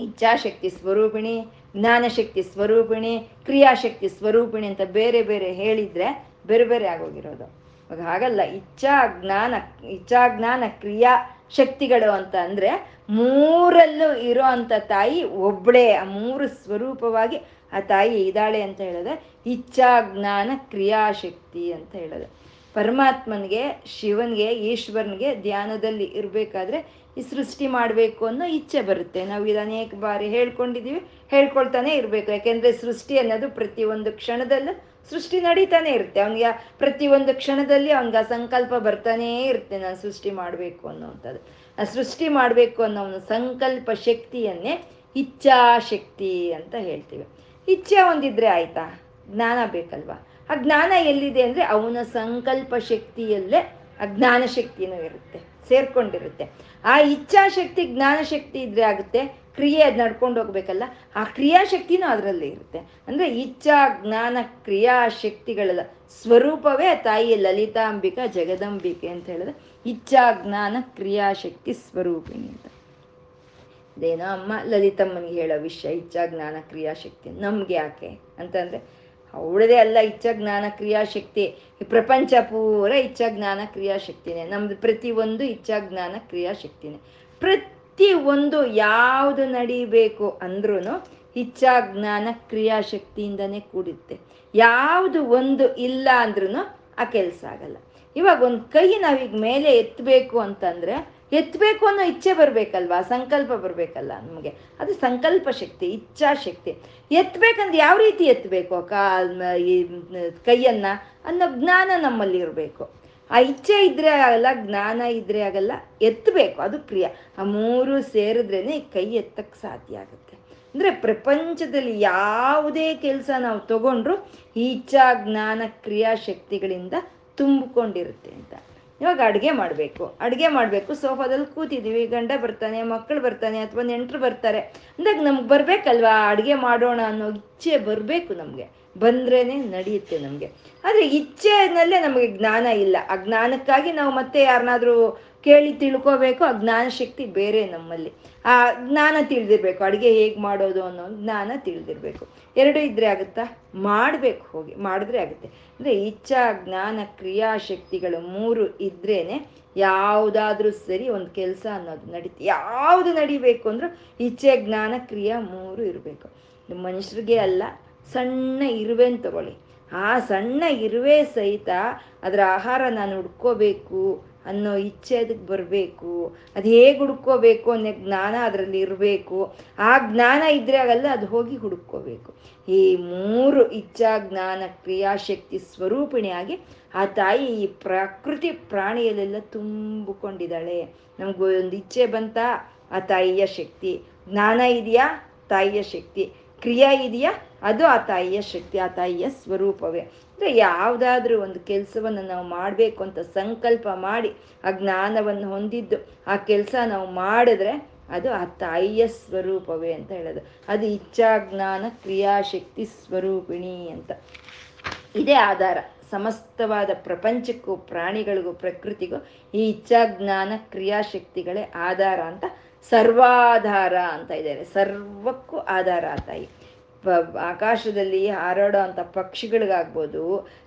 [SPEAKER 1] ಇಚ್ಛಾಶಕ್ತಿ ಸ್ವರೂಪಿಣಿ, ಜ್ಞಾನಶಕ್ತಿ ಸ್ವರೂಪಿಣಿ, ಕ್ರಿಯಾಶಕ್ತಿ ಸ್ವರೂಪಿಣಿ ಅಂತ ಬೇರೆ ಬೇರೆ ಹೇಳಿದ್ರೆ ಬೇರೆ ಬೇರೆ ಆಗೋಗಿರೋದು. ಇವಾಗ ಹಾಗಲ್ಲ, ಇಚ್ಛಾ ಜ್ಞಾನ ಇಚ್ಛಾ ಜ್ಞಾನ ಕ್ರಿಯಾ ಶಕ್ತಿಗಳು ಅಂತ ಅಂದ್ರೆ ಮೂರಲ್ಲೂ ಇರೋ ಅಂಥ ತಾಯಿ ಒಬ್ಬಳೇ ಆ ಮೂರು ಸ್ವರೂಪವಾಗಿ ಆ ತಾಯಿ ಇದ್ದಾಳೆ ಅಂತ ಹೇಳಿದ್ರೆ ಇಚ್ಛಾ ಜ್ಞಾನ ಕ್ರಿಯಾಶಕ್ತಿ ಅಂತ ಹೇಳೋದು. ಪರಮಾತ್ಮನಿಗೆ, ಶಿವನಿಗೆ, ಈಶ್ವರನಿಗೆ ಧ್ಯಾನದಲ್ಲಿ ಇರಬೇಕಾದ್ರೆ ಸೃಷ್ಟಿ ಮಾಡಬೇಕು ಅನ್ನೋ ಇಚ್ಛೆ ಬರುತ್ತೆ. ನಾವು ಇದು ಅನೇಕ ಬಾರಿ ಹೇಳ್ಕೊಂಡಿದ್ದೀವಿ. ಹೇಳ್ಕೊಳ್ತಾನೆ ಇರಬೇಕು. ಯಾಕೆಂದರೆ ಸೃಷ್ಟಿ ಅನ್ನೋದು ಪ್ರತಿಯೊಂದು ಕ್ಷಣದಲ್ಲೂ ಸೃಷ್ಟಿ ನಡೀತಾನೆ ಇರುತ್ತೆ. ಅವನಿಗೆ ಪ್ರತಿಯೊಂದು ಕ್ಷಣದಲ್ಲಿ ಅವನಿಗೆ ಆ ಸಂಕಲ್ಪ ಬರ್ತಾನೇ ಇರುತ್ತೆ ನಾನು ಸೃಷ್ಟಿ ಮಾಡಬೇಕು ಅನ್ನೋವಂಥದ್ದು. ಆ ಸೃಷ್ಟಿ ಮಾಡಬೇಕು ಅನ್ನೋ ಒಂದು ಸಂಕಲ್ಪ ಶಕ್ತಿಯನ್ನೇ ಇಚ್ಛಾಶಕ್ತಿ ಅಂತ ಹೇಳ್ತೀವಿ. ಇಚ್ಛೆ ಒಂದಿದ್ರೆ ಆಯ್ತಾ? ಜ್ಞಾನ ಬೇಕಲ್ವಾ? ಆ ಜ್ಞಾನ ಎಲ್ಲಿದೆ ಅಂದರೆ ಅವನ ಸಂಕಲ್ಪ ಶಕ್ತಿಯಲ್ಲೇ ಆ ಜ್ಞಾನ ಶಕ್ತಿನೂ ಇರುತ್ತೆ. ಸೇರ್ಕೊಂಡಿರುತ್ತೆ. ಆ ಇಚ್ಛಾಶಕ್ತಿ, ಜ್ಞಾನಶಕ್ತಿ ಇದ್ರೆ ಆಗುತ್ತೆ, ಕ್ರಿಯೆ ಅದು ನಡ್ಕೊಂಡು ಹೋಗ್ಬೇಕಲ್ಲ, ಆ ಕ್ರಿಯಾಶಕ್ತಿನೂ ಅದರಲ್ಲಿ ಇರುತ್ತೆ. ಅಂದರೆ ಇಚ್ಛಾ, ಜ್ಞಾನ ಕ್ರಿಯಾಶಕ್ತಿಗಳ ಸ್ವರೂಪವೇ ತಾಯಿ ಲಲಿತಾಂಬಿಕಾ, ಜಗದಂಬಿಕೆ ಅಂತ ಹೇಳಿದ್ರೆ ಇಚ್ಛಾ, ಜ್ಞಾನ, ಕ್ರಿಯಾಶಕ್ತಿ, ಸ್ವರೂಪಿಣಿ ಅಂತ. ಅದೇನೋ ಅಮ್ಮ ಲಲಿತಮ್ಮನಿಗೆ ಹೇಳೋ ವಿಷಯ, ಇಚ್ಛಾ, ಜ್ಞಾನ, ಕ್ರಿಯಾಶಕ್ತಿ, ನಮ್ಗೆ ಯಾಕೆ? ಅಂತಂದ್ರೆ ಅವಳದೇ ಅಲ್ಲ ಇಚ್ಛಾ ಜ್ಞಾನ ಕ್ರಿಯಾಶಕ್ತಿ ಪ್ರಪಂಚ ಪೂರ ಇಚ್ಛಾ ಜ್ಞಾನ ಕ್ರಿಯಾಶಕ್ತಿನೇ. ನಮ್ದು ಪ್ರತಿಯೊಂದು ಇಚ್ಛಾ ಜ್ಞಾನ ಕ್ರಿಯಾಶಕ್ತಿನೇ. ಪ್ರತಿ ಒಂದು ಯಾವುದು ನಡಿಬೇಕು ಅಂದ್ರೂ ಇಚ್ಛಾ ಜ್ಞಾನ ಕ್ರಿಯಾಶಕ್ತಿಯಿಂದನೇ ಕೂಡುತ್ತೆ ಯಾವುದು ಒಂದು ಇಲ್ಲ ಅಂದ್ರೂ ಆ ಕೆಲಸ ಆಗಲ್ಲ. ಇವಾಗ ಒಂದು ಕೈ ನಾವೀಗ ಮೇಲೆ ಎತ್ತಬೇಕು ಅಂತಂದ್ರೆ ಎತ್ತಬೇಕು ಅನ್ನೋ ಇಚ್ಛೆ ಬರಬೇಕಲ್ವಾ? ಸಂಕಲ್ಪ ಬರಬೇಕಲ್ಲ ನಮಗೆ. ಅದು ಸಂಕಲ್ಪ ಶಕ್ತಿ ಇಚ್ಛಾಶಕ್ತಿ ಎತ್ತಬೇಕಂದ್ರೆ ಯಾವ ರೀತಿ ಎತ್ತಬೇಕು ಕಾಲ್ ಈ ಕೈಯನ್ನ? ಅನ್ನೋ ಜ್ಞಾನ ನಮ್ಮಲ್ಲಿ ಇರಬೇಕು. ಆ ಇಚ್ಛೆ ಇದ್ರೆ ಆಗಲ್ಲ, ಜ್ಞಾನ ಇದ್ರೆ ಆಗಲ್ಲ ಎತ್ತಬೇಕು ಅದು ಕ್ರಿಯೆ. ಆ ಮೂರು ಸೇರಿದ್ರೇನೆ ಕೈ ಎತ್ತಕ್ಕೆ ಸಾಧ್ಯ ಆಗುತ್ತೆ. ಅಂದರೆ ಪ್ರಪಂಚದಲ್ಲಿ ಯಾವುದೇ ಕೆಲಸ ನಾವು ತಗೊಂಡ್ರು ಇಚ್ಛಾ, ಜ್ಞಾನ ಕ್ರಿಯಾಶಕ್ತಿಗಳಿಂದ ತುಂಬಿಕೊಂಡಿರುತ್ತೆ ಅಂತ. ಇವಾಗ ಅಡುಗೆ ಮಾಡಬೇಕು. ಅಡುಗೆ ಮಾಡಬೇಕು, ಸೋಫಾದಲ್ಲಿ ಕೂತಿದ್ದೀವಿ, ಗಂಡ ಬರ್ತಾನೆ ಮಕ್ಕಳು ಬರ್ತಾನೆ ಅಥವಾ ನೆಂಟರು ಬರ್ತಾರೆ. ಅಂದಾಗ ನಮ್ಗೆ ಬರಬೇಕಲ್ವಾ ಅಡುಗೆ ಮಾಡೋಣ ಅನ್ನೋ ಇಚ್ಛೆ ಬರಬೇಕು ನಮಗೆ. ಬಂದ್ರೇ ನಡೆಯುತ್ತೆ ನಮಗೆ. ಆದರೆ ಇಚ್ಛೆನಲ್ಲೇ ನಮಗೆ ಜ್ಞಾನ ಇಲ್ಲ. ಆ ಜ್ಞಾನಕ್ಕಾಗಿ ನಾವು ಮತ್ತೆ ಯಾರನ್ನಾದ್ರೂ ಕೇಳಿ ತಿಳ್ಕೋಬೇಕು. ಆ ಜ್ಞಾನ ಶಕ್ತಿ ಬೇರೆ ನಮ್ಮಲ್ಲಿ. ಆ ಜ್ಞಾನ ತಿಳಿದಿರ್ಬೇಕು. ಅಡುಗೆ ಹೇಗೆ ಮಾಡೋದು ಅನ್ನೋ ಜ್ಞಾನ ತಿಳಿದಿರ್ಬೇಕು. ಎರಡು ಇದ್ರೆ ಆಗುತ್ತಾ? ಮಾಡಬೇಕು ಹೋಗಿ. ಮಾಡಿದ್ರೆ ಆಗುತ್ತೆ. ಅಂದರೆ ಇಚ್ಛಾ, ಜ್ಞಾನ ಕ್ರಿಯಾಶಕ್ತಿಗಳು ಮೂರು ಇದ್ರೇನೆ ಯಾವುದಾದ್ರೂ ಸರಿ ಒಂದು ಕೆಲಸ ಅನ್ನೋದು ನಡೀತಿ. ಯಾವುದು ನಡಿಬೇಕು ಅಂದ್ರೆ ಇಚ್ಛೆ, ಜ್ಞಾನ, ಕ್ರಿಯಾ ಮೂರು ಇರಬೇಕು. ಮನುಷ್ಯರಿಗೆ ಅಲ್ಲ. ಸಣ್ಣ ಇರುವೆನ ತಗೊಳ್ಳಿ. ಆ ಸಣ್ಣ ಇರುವೆ ಸಹಿತ ಅದರ ಆಹಾರ ನಾನು ಹುಡ್ಕೋಬೇಕು ಅನ್ನೋ ಇಚ್ಛೆ ಅದಕ್ಕೆ ಬರಬೇಕು. ಅದು ಹೇಗೆ ಹುಡ್ಕೋಬೇಕು ಅನ್ನೋ ಜ್ಞಾನ ಅದರಲ್ಲಿ ಇರಬೇಕು. ಆ ಜ್ಞಾನ ಇದ್ರೆ ಆಗಲ್ಲ, ಅದು ಹೋಗಿ ಹುಡುಕೋಬೇಕು. ಈ ಮೂರು ಇಚ್ಛಾ, ಜ್ಞಾನ ಕ್ರಿಯಾಶಕ್ತಿ ಸ್ವರೂಪಿಣಿಯಾಗಿ ಆ ತಾಯಿ ಈ ಪ್ರಕೃತಿ ಪ್ರಾಣಿಯಲ್ಲೆಲ್ಲ ತುಂಬಿಕೊಂಡಿದ್ದಾಳೆ. ನಮ್ಗೆ ಒಂದು ಇಚ್ಛೆ ಬಂತ, ಆ ತಾಯಿಯ ಶಕ್ತಿ. ಜ್ಞಾನ ಇದೆಯಾ? ತಾಯಿಯ ಶಕ್ತಿ. ಕ್ರಿಯಾ ಇದೆಯಾ? ಅದು ಆ ತಾಯಿಯ ಶಕ್ತಿ, ಆ ತಾಯಿಯ ಸ್ವರೂಪವೇ. ಅಂದರೆ ಯಾವುದಾದ್ರೂ ಒಂದು ಕೆಲಸವನ್ನು ನಾವು ಮಾಡಬೇಕು ಅಂತ ಸಂಕಲ್ಪ ಮಾಡಿ ಆ ಜ್ಞಾನವನ್ನು ಹೊಂದಿದ್ದು, ಆ ಕೆಲಸ ನಾವು ಮಾಡಿದ್ರೆ ಅದು ಆ ತಾಯಿಯ ಸ್ವರೂಪವೇ ಅಂತ ಹೇಳೋದು. ಅದು ಇಚ್ಛಾ, ಜ್ಞಾನ ಕ್ರಿಯಾಶಕ್ತಿ ಸ್ವರೂಪಿಣಿ ಅಂತ. ಇದೇ ಆಧಾರ. ಸಮಸ್ತವಾದ ಪ್ರಪಂಚಕ್ಕೂ ಪ್ರಾಣಿಗಳಿಗೂ ಪ್ರಕೃತಿಗೂ ಈ ಇಚ್ಛಾ, ಜ್ಞಾನ ಕ್ರಿಯಾಶಕ್ತಿಗಳೇ ಆಧಾರ ಅಂತ ಸರ್ವಾಧಾರ ಅಂತ ಇದ್ದಾರೆ ಸರ್ವಕ್ಕೂ ಆಧಾರ ಆ ತಾಯಿ ಆಕಾಶದಲ್ಲಿ ಹಾರಾಡೋ ಅಂಥ ಪಕ್ಷಿಗಳಿಗಾಗ್ಬೋದು,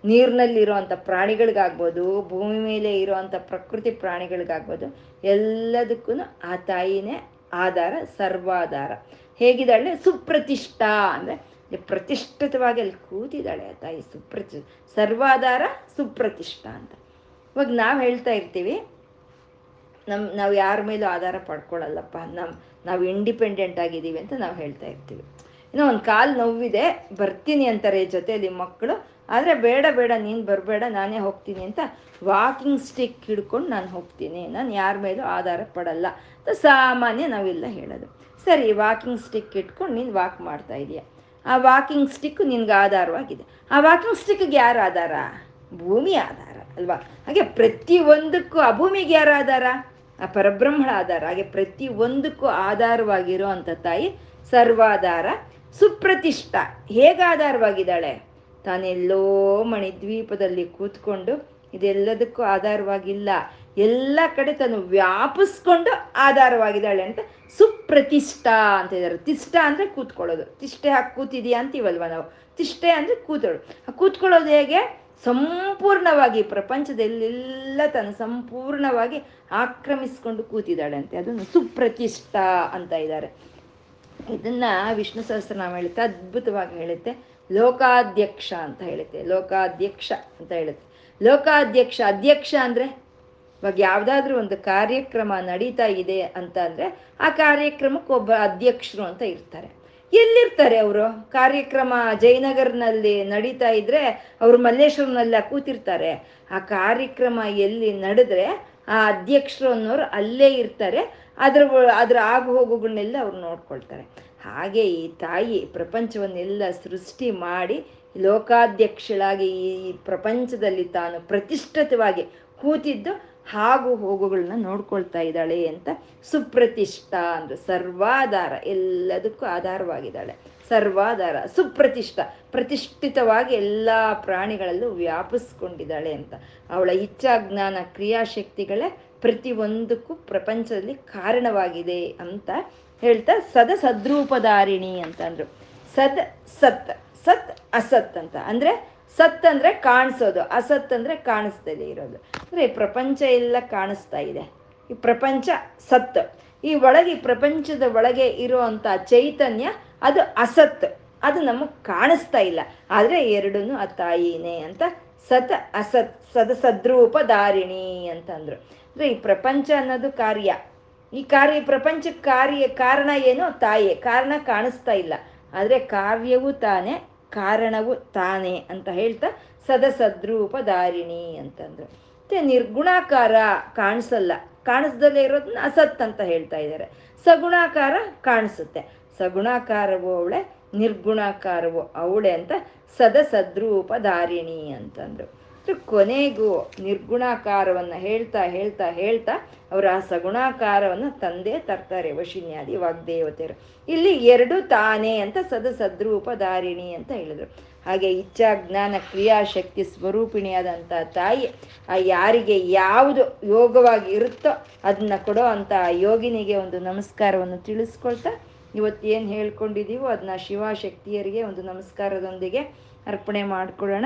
[SPEAKER 1] ನೀರಿನಲ್ಲಿರೋ ಅಂಥ ಪ್ರಾಣಿಗಳಿಗಾಗ್ಬೋದು, ಭೂಮಿ ಮೇಲೆ ಇರೋ ಅಂಥ ಪ್ರಕೃತಿ ಪ್ರಾಣಿಗಳಿಗಾಗ್ಬೋದು, ಎಲ್ಲದಕ್ಕೂ ಆ ತಾಯಿನೇ ಆಧಾರ, ಸರ್ವಾಧಾರ. ಹೇಗಿದ್ದಾಳೆ? ಸುಪ್ರತಿಷ್ಠಾ ಅಂದರೆ ಪ್ರತಿಷ್ಠಿತವಾಗಿ ಅಲ್ಲಿ ಕೂತಿದ್ದಾಳೆ ಆ ತಾಯಿ ಸುಪ್ರತಿ, ಸರ್ವಾಧಾರ, ಸುಪ್ರತಿಷ್ಠಾ ಅಂತ. ಇವಾಗ ನಾವು ಹೇಳ್ತಾ ಇರ್ತೀವಿ ನಮ್ಮ ನಾವು ಯಾರ ಮೇಲೂ ಆಧಾರ ಪಡ್ಕೊಳ್ಳಲ್ಲಪ್ಪ ನಮ್ಮ ನಾವು ಇಂಡಿಪೆಂಡೆಂಟ್ ಆಗಿದ್ದೀವಿ ಅಂತ ನಾವು ಹೇಳ್ತಾ ಇರ್ತೀವಿ. ಇನ್ನೂ ಒಂದು ಕಾಲು ನೋವಿದೆ, ಬರ್ತೀನಿ ಅಂತಾರೆ ಜೊತೆಯಲ್ಲಿ ಮಕ್ಕಳು ಆದರೆ ಬೇಡ ಬೇಡ, ನೀನು ಬರಬೇಡ, ನಾನೇ ಹೋಗ್ತೀನಿ ಅಂತ ವಾಕಿಂಗ್ ಸ್ಟಿಕ್ ಹಿಡ್ಕೊಂಡು ನಾನು ಹೋಗ್ತೀನಿ. ನಾನು ಯಾರ ಮೇಲೂ ಆಧಾರ ಪಡಲ್ಲ ಅಂತ ಸಾಮಾನ್ಯ ನಾವೆಲ್ಲ ಹೇಳೋದು. ಸರಿ ವಾಕಿಂಗ್ ಸ್ಟಿಕ್ ಇಟ್ಕೊಂಡು ನೀನು ವಾಕ್ ಮಾಡ್ತಾ ಇದೀಯ. ಆ ವಾಕಿಂಗ್ ಸ್ಟಿಕ್ ನಿನ್ಗೆ ಆಧಾರವಾಗಿದೆ. ಆ ವಾಕಿಂಗ್ ಸ್ಟಿಕ್ಗೆ ಯಾರು ಆಧಾರ? ಭೂಮಿ ಆಧಾರ, ಅಲ್ವಾ? ಹಾಗೆ ಪ್ರತಿಯೊಂದಕ್ಕೂ ಆ ಭೂಮಿಗೆ ಯಾರು ಆಧಾರ? ಆ ಪರಬ್ರಹ್ಮಳ ಆಧಾರ ಹಾಗೆ ಪ್ರತಿ ಒಂದಕ್ಕೂ ಆಧಾರವಾಗಿರೋ ಅಂಥ ತಾಯಿ ಸರ್ವಾಧಾರ, ಸುಪ್ರತಿಷ್ಠ. ಹೇಗೆ ಆಧಾರವಾಗಿದ್ದಾಳೆ? ತಾನೆಲ್ಲೋ ಮಣಿದ್ವೀಪದಲ್ಲಿ ಕೂತ್ಕೊಂಡು ಇದೆಲ್ಲದಕ್ಕೂ ಆಧಾರವಾಗಿಲ್ಲ. ಎಲ್ಲ ಕಡೆ ತಾನು ವ್ಯಾಪಿಸ್ಕೊಂಡು ಆಧಾರವಾಗಿದ್ದಾಳೆ ಅಂತ ಸುಪ್ರತಿಷ್ಠ ಅಂತ ಇದ್ದಾರೆ. ತಿಷ್ಟ ಅಂದರೆ ಕೂತ್ಕೊಳ್ಳೋದು. ತಿಷ್ಟೆ ಹಾಕಿ ಕೂತಿದೀಯಾ ಅಂತೀವಲ್ವ ನಾವು? ತಿಷ್ಟೆ ಅಂದರೆ ಕೂತೋಳು. ಕೂತ್ಕೊಳ್ಳೋದು ಹೇಗೆ? ಸಂಪೂರ್ಣವಾಗಿ ಪ್ರಪಂಚದಲ್ಲೆಲ್ಲ ತನ್ನ ಸಂಪೂರ್ಣವಾಗಿ ಆಕ್ರಮಿಸ್ಕೊಂಡು ಕೂತಿದ್ದಾಳೆ ಅಂತೆ ಅದನ್ನು ಸುಪ್ರತಿಷ್ಠ ಅಂತ ಇದ್ದಾರೆ. ಇದನ್ನ ವಿಷ್ಣು ಸಹಸ್ರನಾಮ ಹೇಳುತ್ತೆ, ಅದ್ಭುತವಾಗಿ ಹೇಳುತ್ತೆ. ಲೋಕಾಧ್ಯಕ್ಷ ಅಂತ ಹೇಳುತ್ತೆ. ಲೋಕಾಧ್ಯಕ್ಷ ಅಂತ ಹೇಳುತ್ತೆ. ಲೋಕಾಧ್ಯಕ್ಷ, ಅಧ್ಯಕ್ಷ ಅಂದರೆ ಇವಾಗ ಯಾವುದಾದ್ರೂ ಒಂದು ಕಾರ್ಯಕ್ರಮ ನಡೀತಾ ಇದೆ ಅಂತ ಅಂದರೆ ಆ ಕಾರ್ಯಕ್ರಮಕ್ಕೆ ಒಬ್ಬ ಅಧ್ಯಕ್ಷರು ಅಂತ ಇರ್ತಾರೆ. ಎಲ್ಲಿರ್ತಾರೆ ಅವರು? ಕಾರ್ಯಕ್ರಮ ಜಯನಗರ್ನಲ್ಲಿ ನಡೀತಾ ಇದ್ರೆ ಅವರು ಮಲ್ಲೇಶ್ವರನೆಲ್ಲ ಕೂತಿರ್ತಾರೆ. ಆ ಕಾರ್ಯಕ್ರಮ ಎಲ್ಲಿ ನಡೆದ್ರೆ ಆ ಅಧ್ಯಕ್ಷರು ಅನ್ನೋರು ಅಲ್ಲೇ ಇರ್ತಾರೆ. ಅದ್ರ ಅದ್ರ ಆಗು ಹೋಗುಗಳನ್ನೆಲ್ಲ ಅವ್ರು ನೋಡ್ಕೊಳ್ತಾರೆ. ಹಾಗೆ ಈ ತಾಯಿ ಪ್ರಪಂಚವನ್ನೆಲ್ಲ ಸೃಷ್ಟಿ ಮಾಡಿ ಲೋಕಾಧ್ಯಕ್ಷಳಾಗಿ ಈ ಪ್ರಪಂಚದಲ್ಲಿ ತಾನು ಪ್ರತಿಷ್ಠಿತವಾಗಿ ಕೂತಿದ್ದು ಹಾಗೂ ಹೋಗುಗಳನ್ನ ನೋಡ್ಕೊಳ್ತಾ ಇದ್ದಾಳೆ ಅಂತ ಸುಪ್ರತಿಷ್ಠ ಅಂದ್ರೆ ಸರ್ವಾಧಾರ, ಎಲ್ಲದಕ್ಕೂ ಆಧಾರವಾಗಿದ್ದಾಳೆ. ಸರ್ವಾಧಾರ, ಸುಪ್ರತಿಷ್ಠ, ಪ್ರತಿಷ್ಠಿತವಾಗಿ ಎಲ್ಲ ಪ್ರಾಣಿಗಳಲ್ಲೂ ವ್ಯಾಪಿಸ್ಕೊಂಡಿದ್ದಾಳೆ ಅಂತ. ಅವಳ ಇಚ್ಛಾ ಜ್ಞಾನ ಕ್ರಿಯಾಶಕ್ತಿಗಳೇ ಪ್ರತಿಯೊಂದಕ್ಕೂ ಪ್ರಪಂಚದಲ್ಲಿ ಕಾರಣವಾಗಿದೆ ಅಂತ ಹೇಳ್ತಾ ಸದ ಸದ್ರೂಪಧಾರಿಣಿ ಅಂತಂದ್ರು ಸದ್ ಸತ್ ಸತ್ ಅಸತ್ ಅಂತ. ಅಂದ್ರೆ ಸತ್ ಅಂದ್ರೆ ಕಾಣಿಸೋದು ಅಸತ್ ಅಂದ್ರೆ ಕಾಣಿಸ್ತದೆ ಇರೋದು. ಅಂದ್ರೆ ಪ್ರಪಂಚ ಎಲ್ಲ ಕಾಣಿಸ್ತಾ ಇದೆ. ಈ ಪ್ರಪಂಚ ಸತ್ ಈ ಒಳಗೆ, ಈ ಪ್ರಪಂಚದ ಒಳಗೆ ಇರುವಂತ ಚೈತನ್ಯ, ಅದು ಅಸತ್ ಅದು ನಮಗೆ ಕಾಣಿಸ್ತಾ ಇಲ್ಲ. ಆದ್ರೆ ಎರಡೂ ಆ ತಾಯಿನೇ ಅಂತ ಸತ್ ಅಸತ್, ಸದ ಸದ್ರೂಪ ದಾರಿಣಿ ಅಂತಂದ್ರು. ಅಂದ್ರೆ ಈ ಪ್ರಪಂಚ ಅನ್ನೋದು ಕಾರ್ಯ. ಈ ಕಾರ್ಯ ಪ್ರಪಂಚ ಕಾರ್ಯ ಕಾರಣ ಏನು? ತಾಯಿ. ಕಾರಣ ಕಾಣಿಸ್ತಾ ಇಲ್ಲ. ಆದರೆ ಕಾರ್ಯವು ತಾನೇ ಕಾರಣವು ತಾನೇ ಅಂತ ಹೇಳ್ತಾ ಸದಸದ್ರೂಪ ದಾರಿಣಿ ಅಂತಂದ್ರು. ಮತ್ತೆ ನಿರ್ಗುಣಾಕಾರ ಕಾಣಿಸಲ್ಲ. ಕಾಣಿಸ್ದಲ್ಲೇ ಇರೋದನ್ನ ಅಸತ್ ಅಂತ ಹೇಳ್ತಾ ಇದ್ದಾರೆ ಸಗುಣಾಕಾರ ಕಾಣಿಸುತ್ತೆ. ಸಗುಣಾಕಾರವು ಅವಳೆ, ನಿರ್ಗುಣಾಕಾರವು ಅವಳೆ ಅಂತ ಸದಸದ್ರೂಪ ದಾರಿಣಿ ಧಾರಿಣಿ ಅಂತಂದ್ರು ಕೊನೆಗೂ ನಿರ್ಗುಣಾಕಾರವನ್ನು ಹೇಳ್ತಾ ಹೇಳ್ತಾ ಹೇಳ್ತಾ ಅವರ ಆ ಸಗುಣಾಕಾರವನ್ನು ತಂದೆ ತರ್ತಾರೆ ವಶಿನ್ಯಾದಿ ವಾಗ್ದೇವತೆಯರು. ಇಲ್ಲಿ ಎರಡು ತಾನೇ ಅಂತ ಸದ ಸದ್ರೂಪಧಾರಿಣಿ ಅಂತ ಹೇಳಿದರು. ಹಾಗೆ ಇಚ್ಛಾ, ಜ್ಞಾನ ಕ್ರಿಯಾಶಕ್ತಿ ಸ್ವರೂಪಿಣಿಯಾದಂಥ ತಾಯಿ ಆ ಯಾರಿಗೆ ಯಾವುದು ಯೋಗವಾಗಿ ಇರುತ್ತೋ ಅದನ್ನ ಕೊಡೋ ಅಂತ ಯೋಗಿನಿಗೆ ಒಂದು ನಮಸ್ಕಾರವನ್ನು ತಿಳಿಸ್ಕೊಳ್ತಾ ಏನು ಹೇಳ್ಕೊಂಡಿದ್ದೀವೋ ಅದನ್ನ ಶಿವಶಕ್ತಿಯರಿಗೆ ಒಂದು ನಮಸ್ಕಾರದೊಂದಿಗೆ ಅರ್ಪಣೆ ಮಾಡ್ಕೊಳ್ಳೋಣ.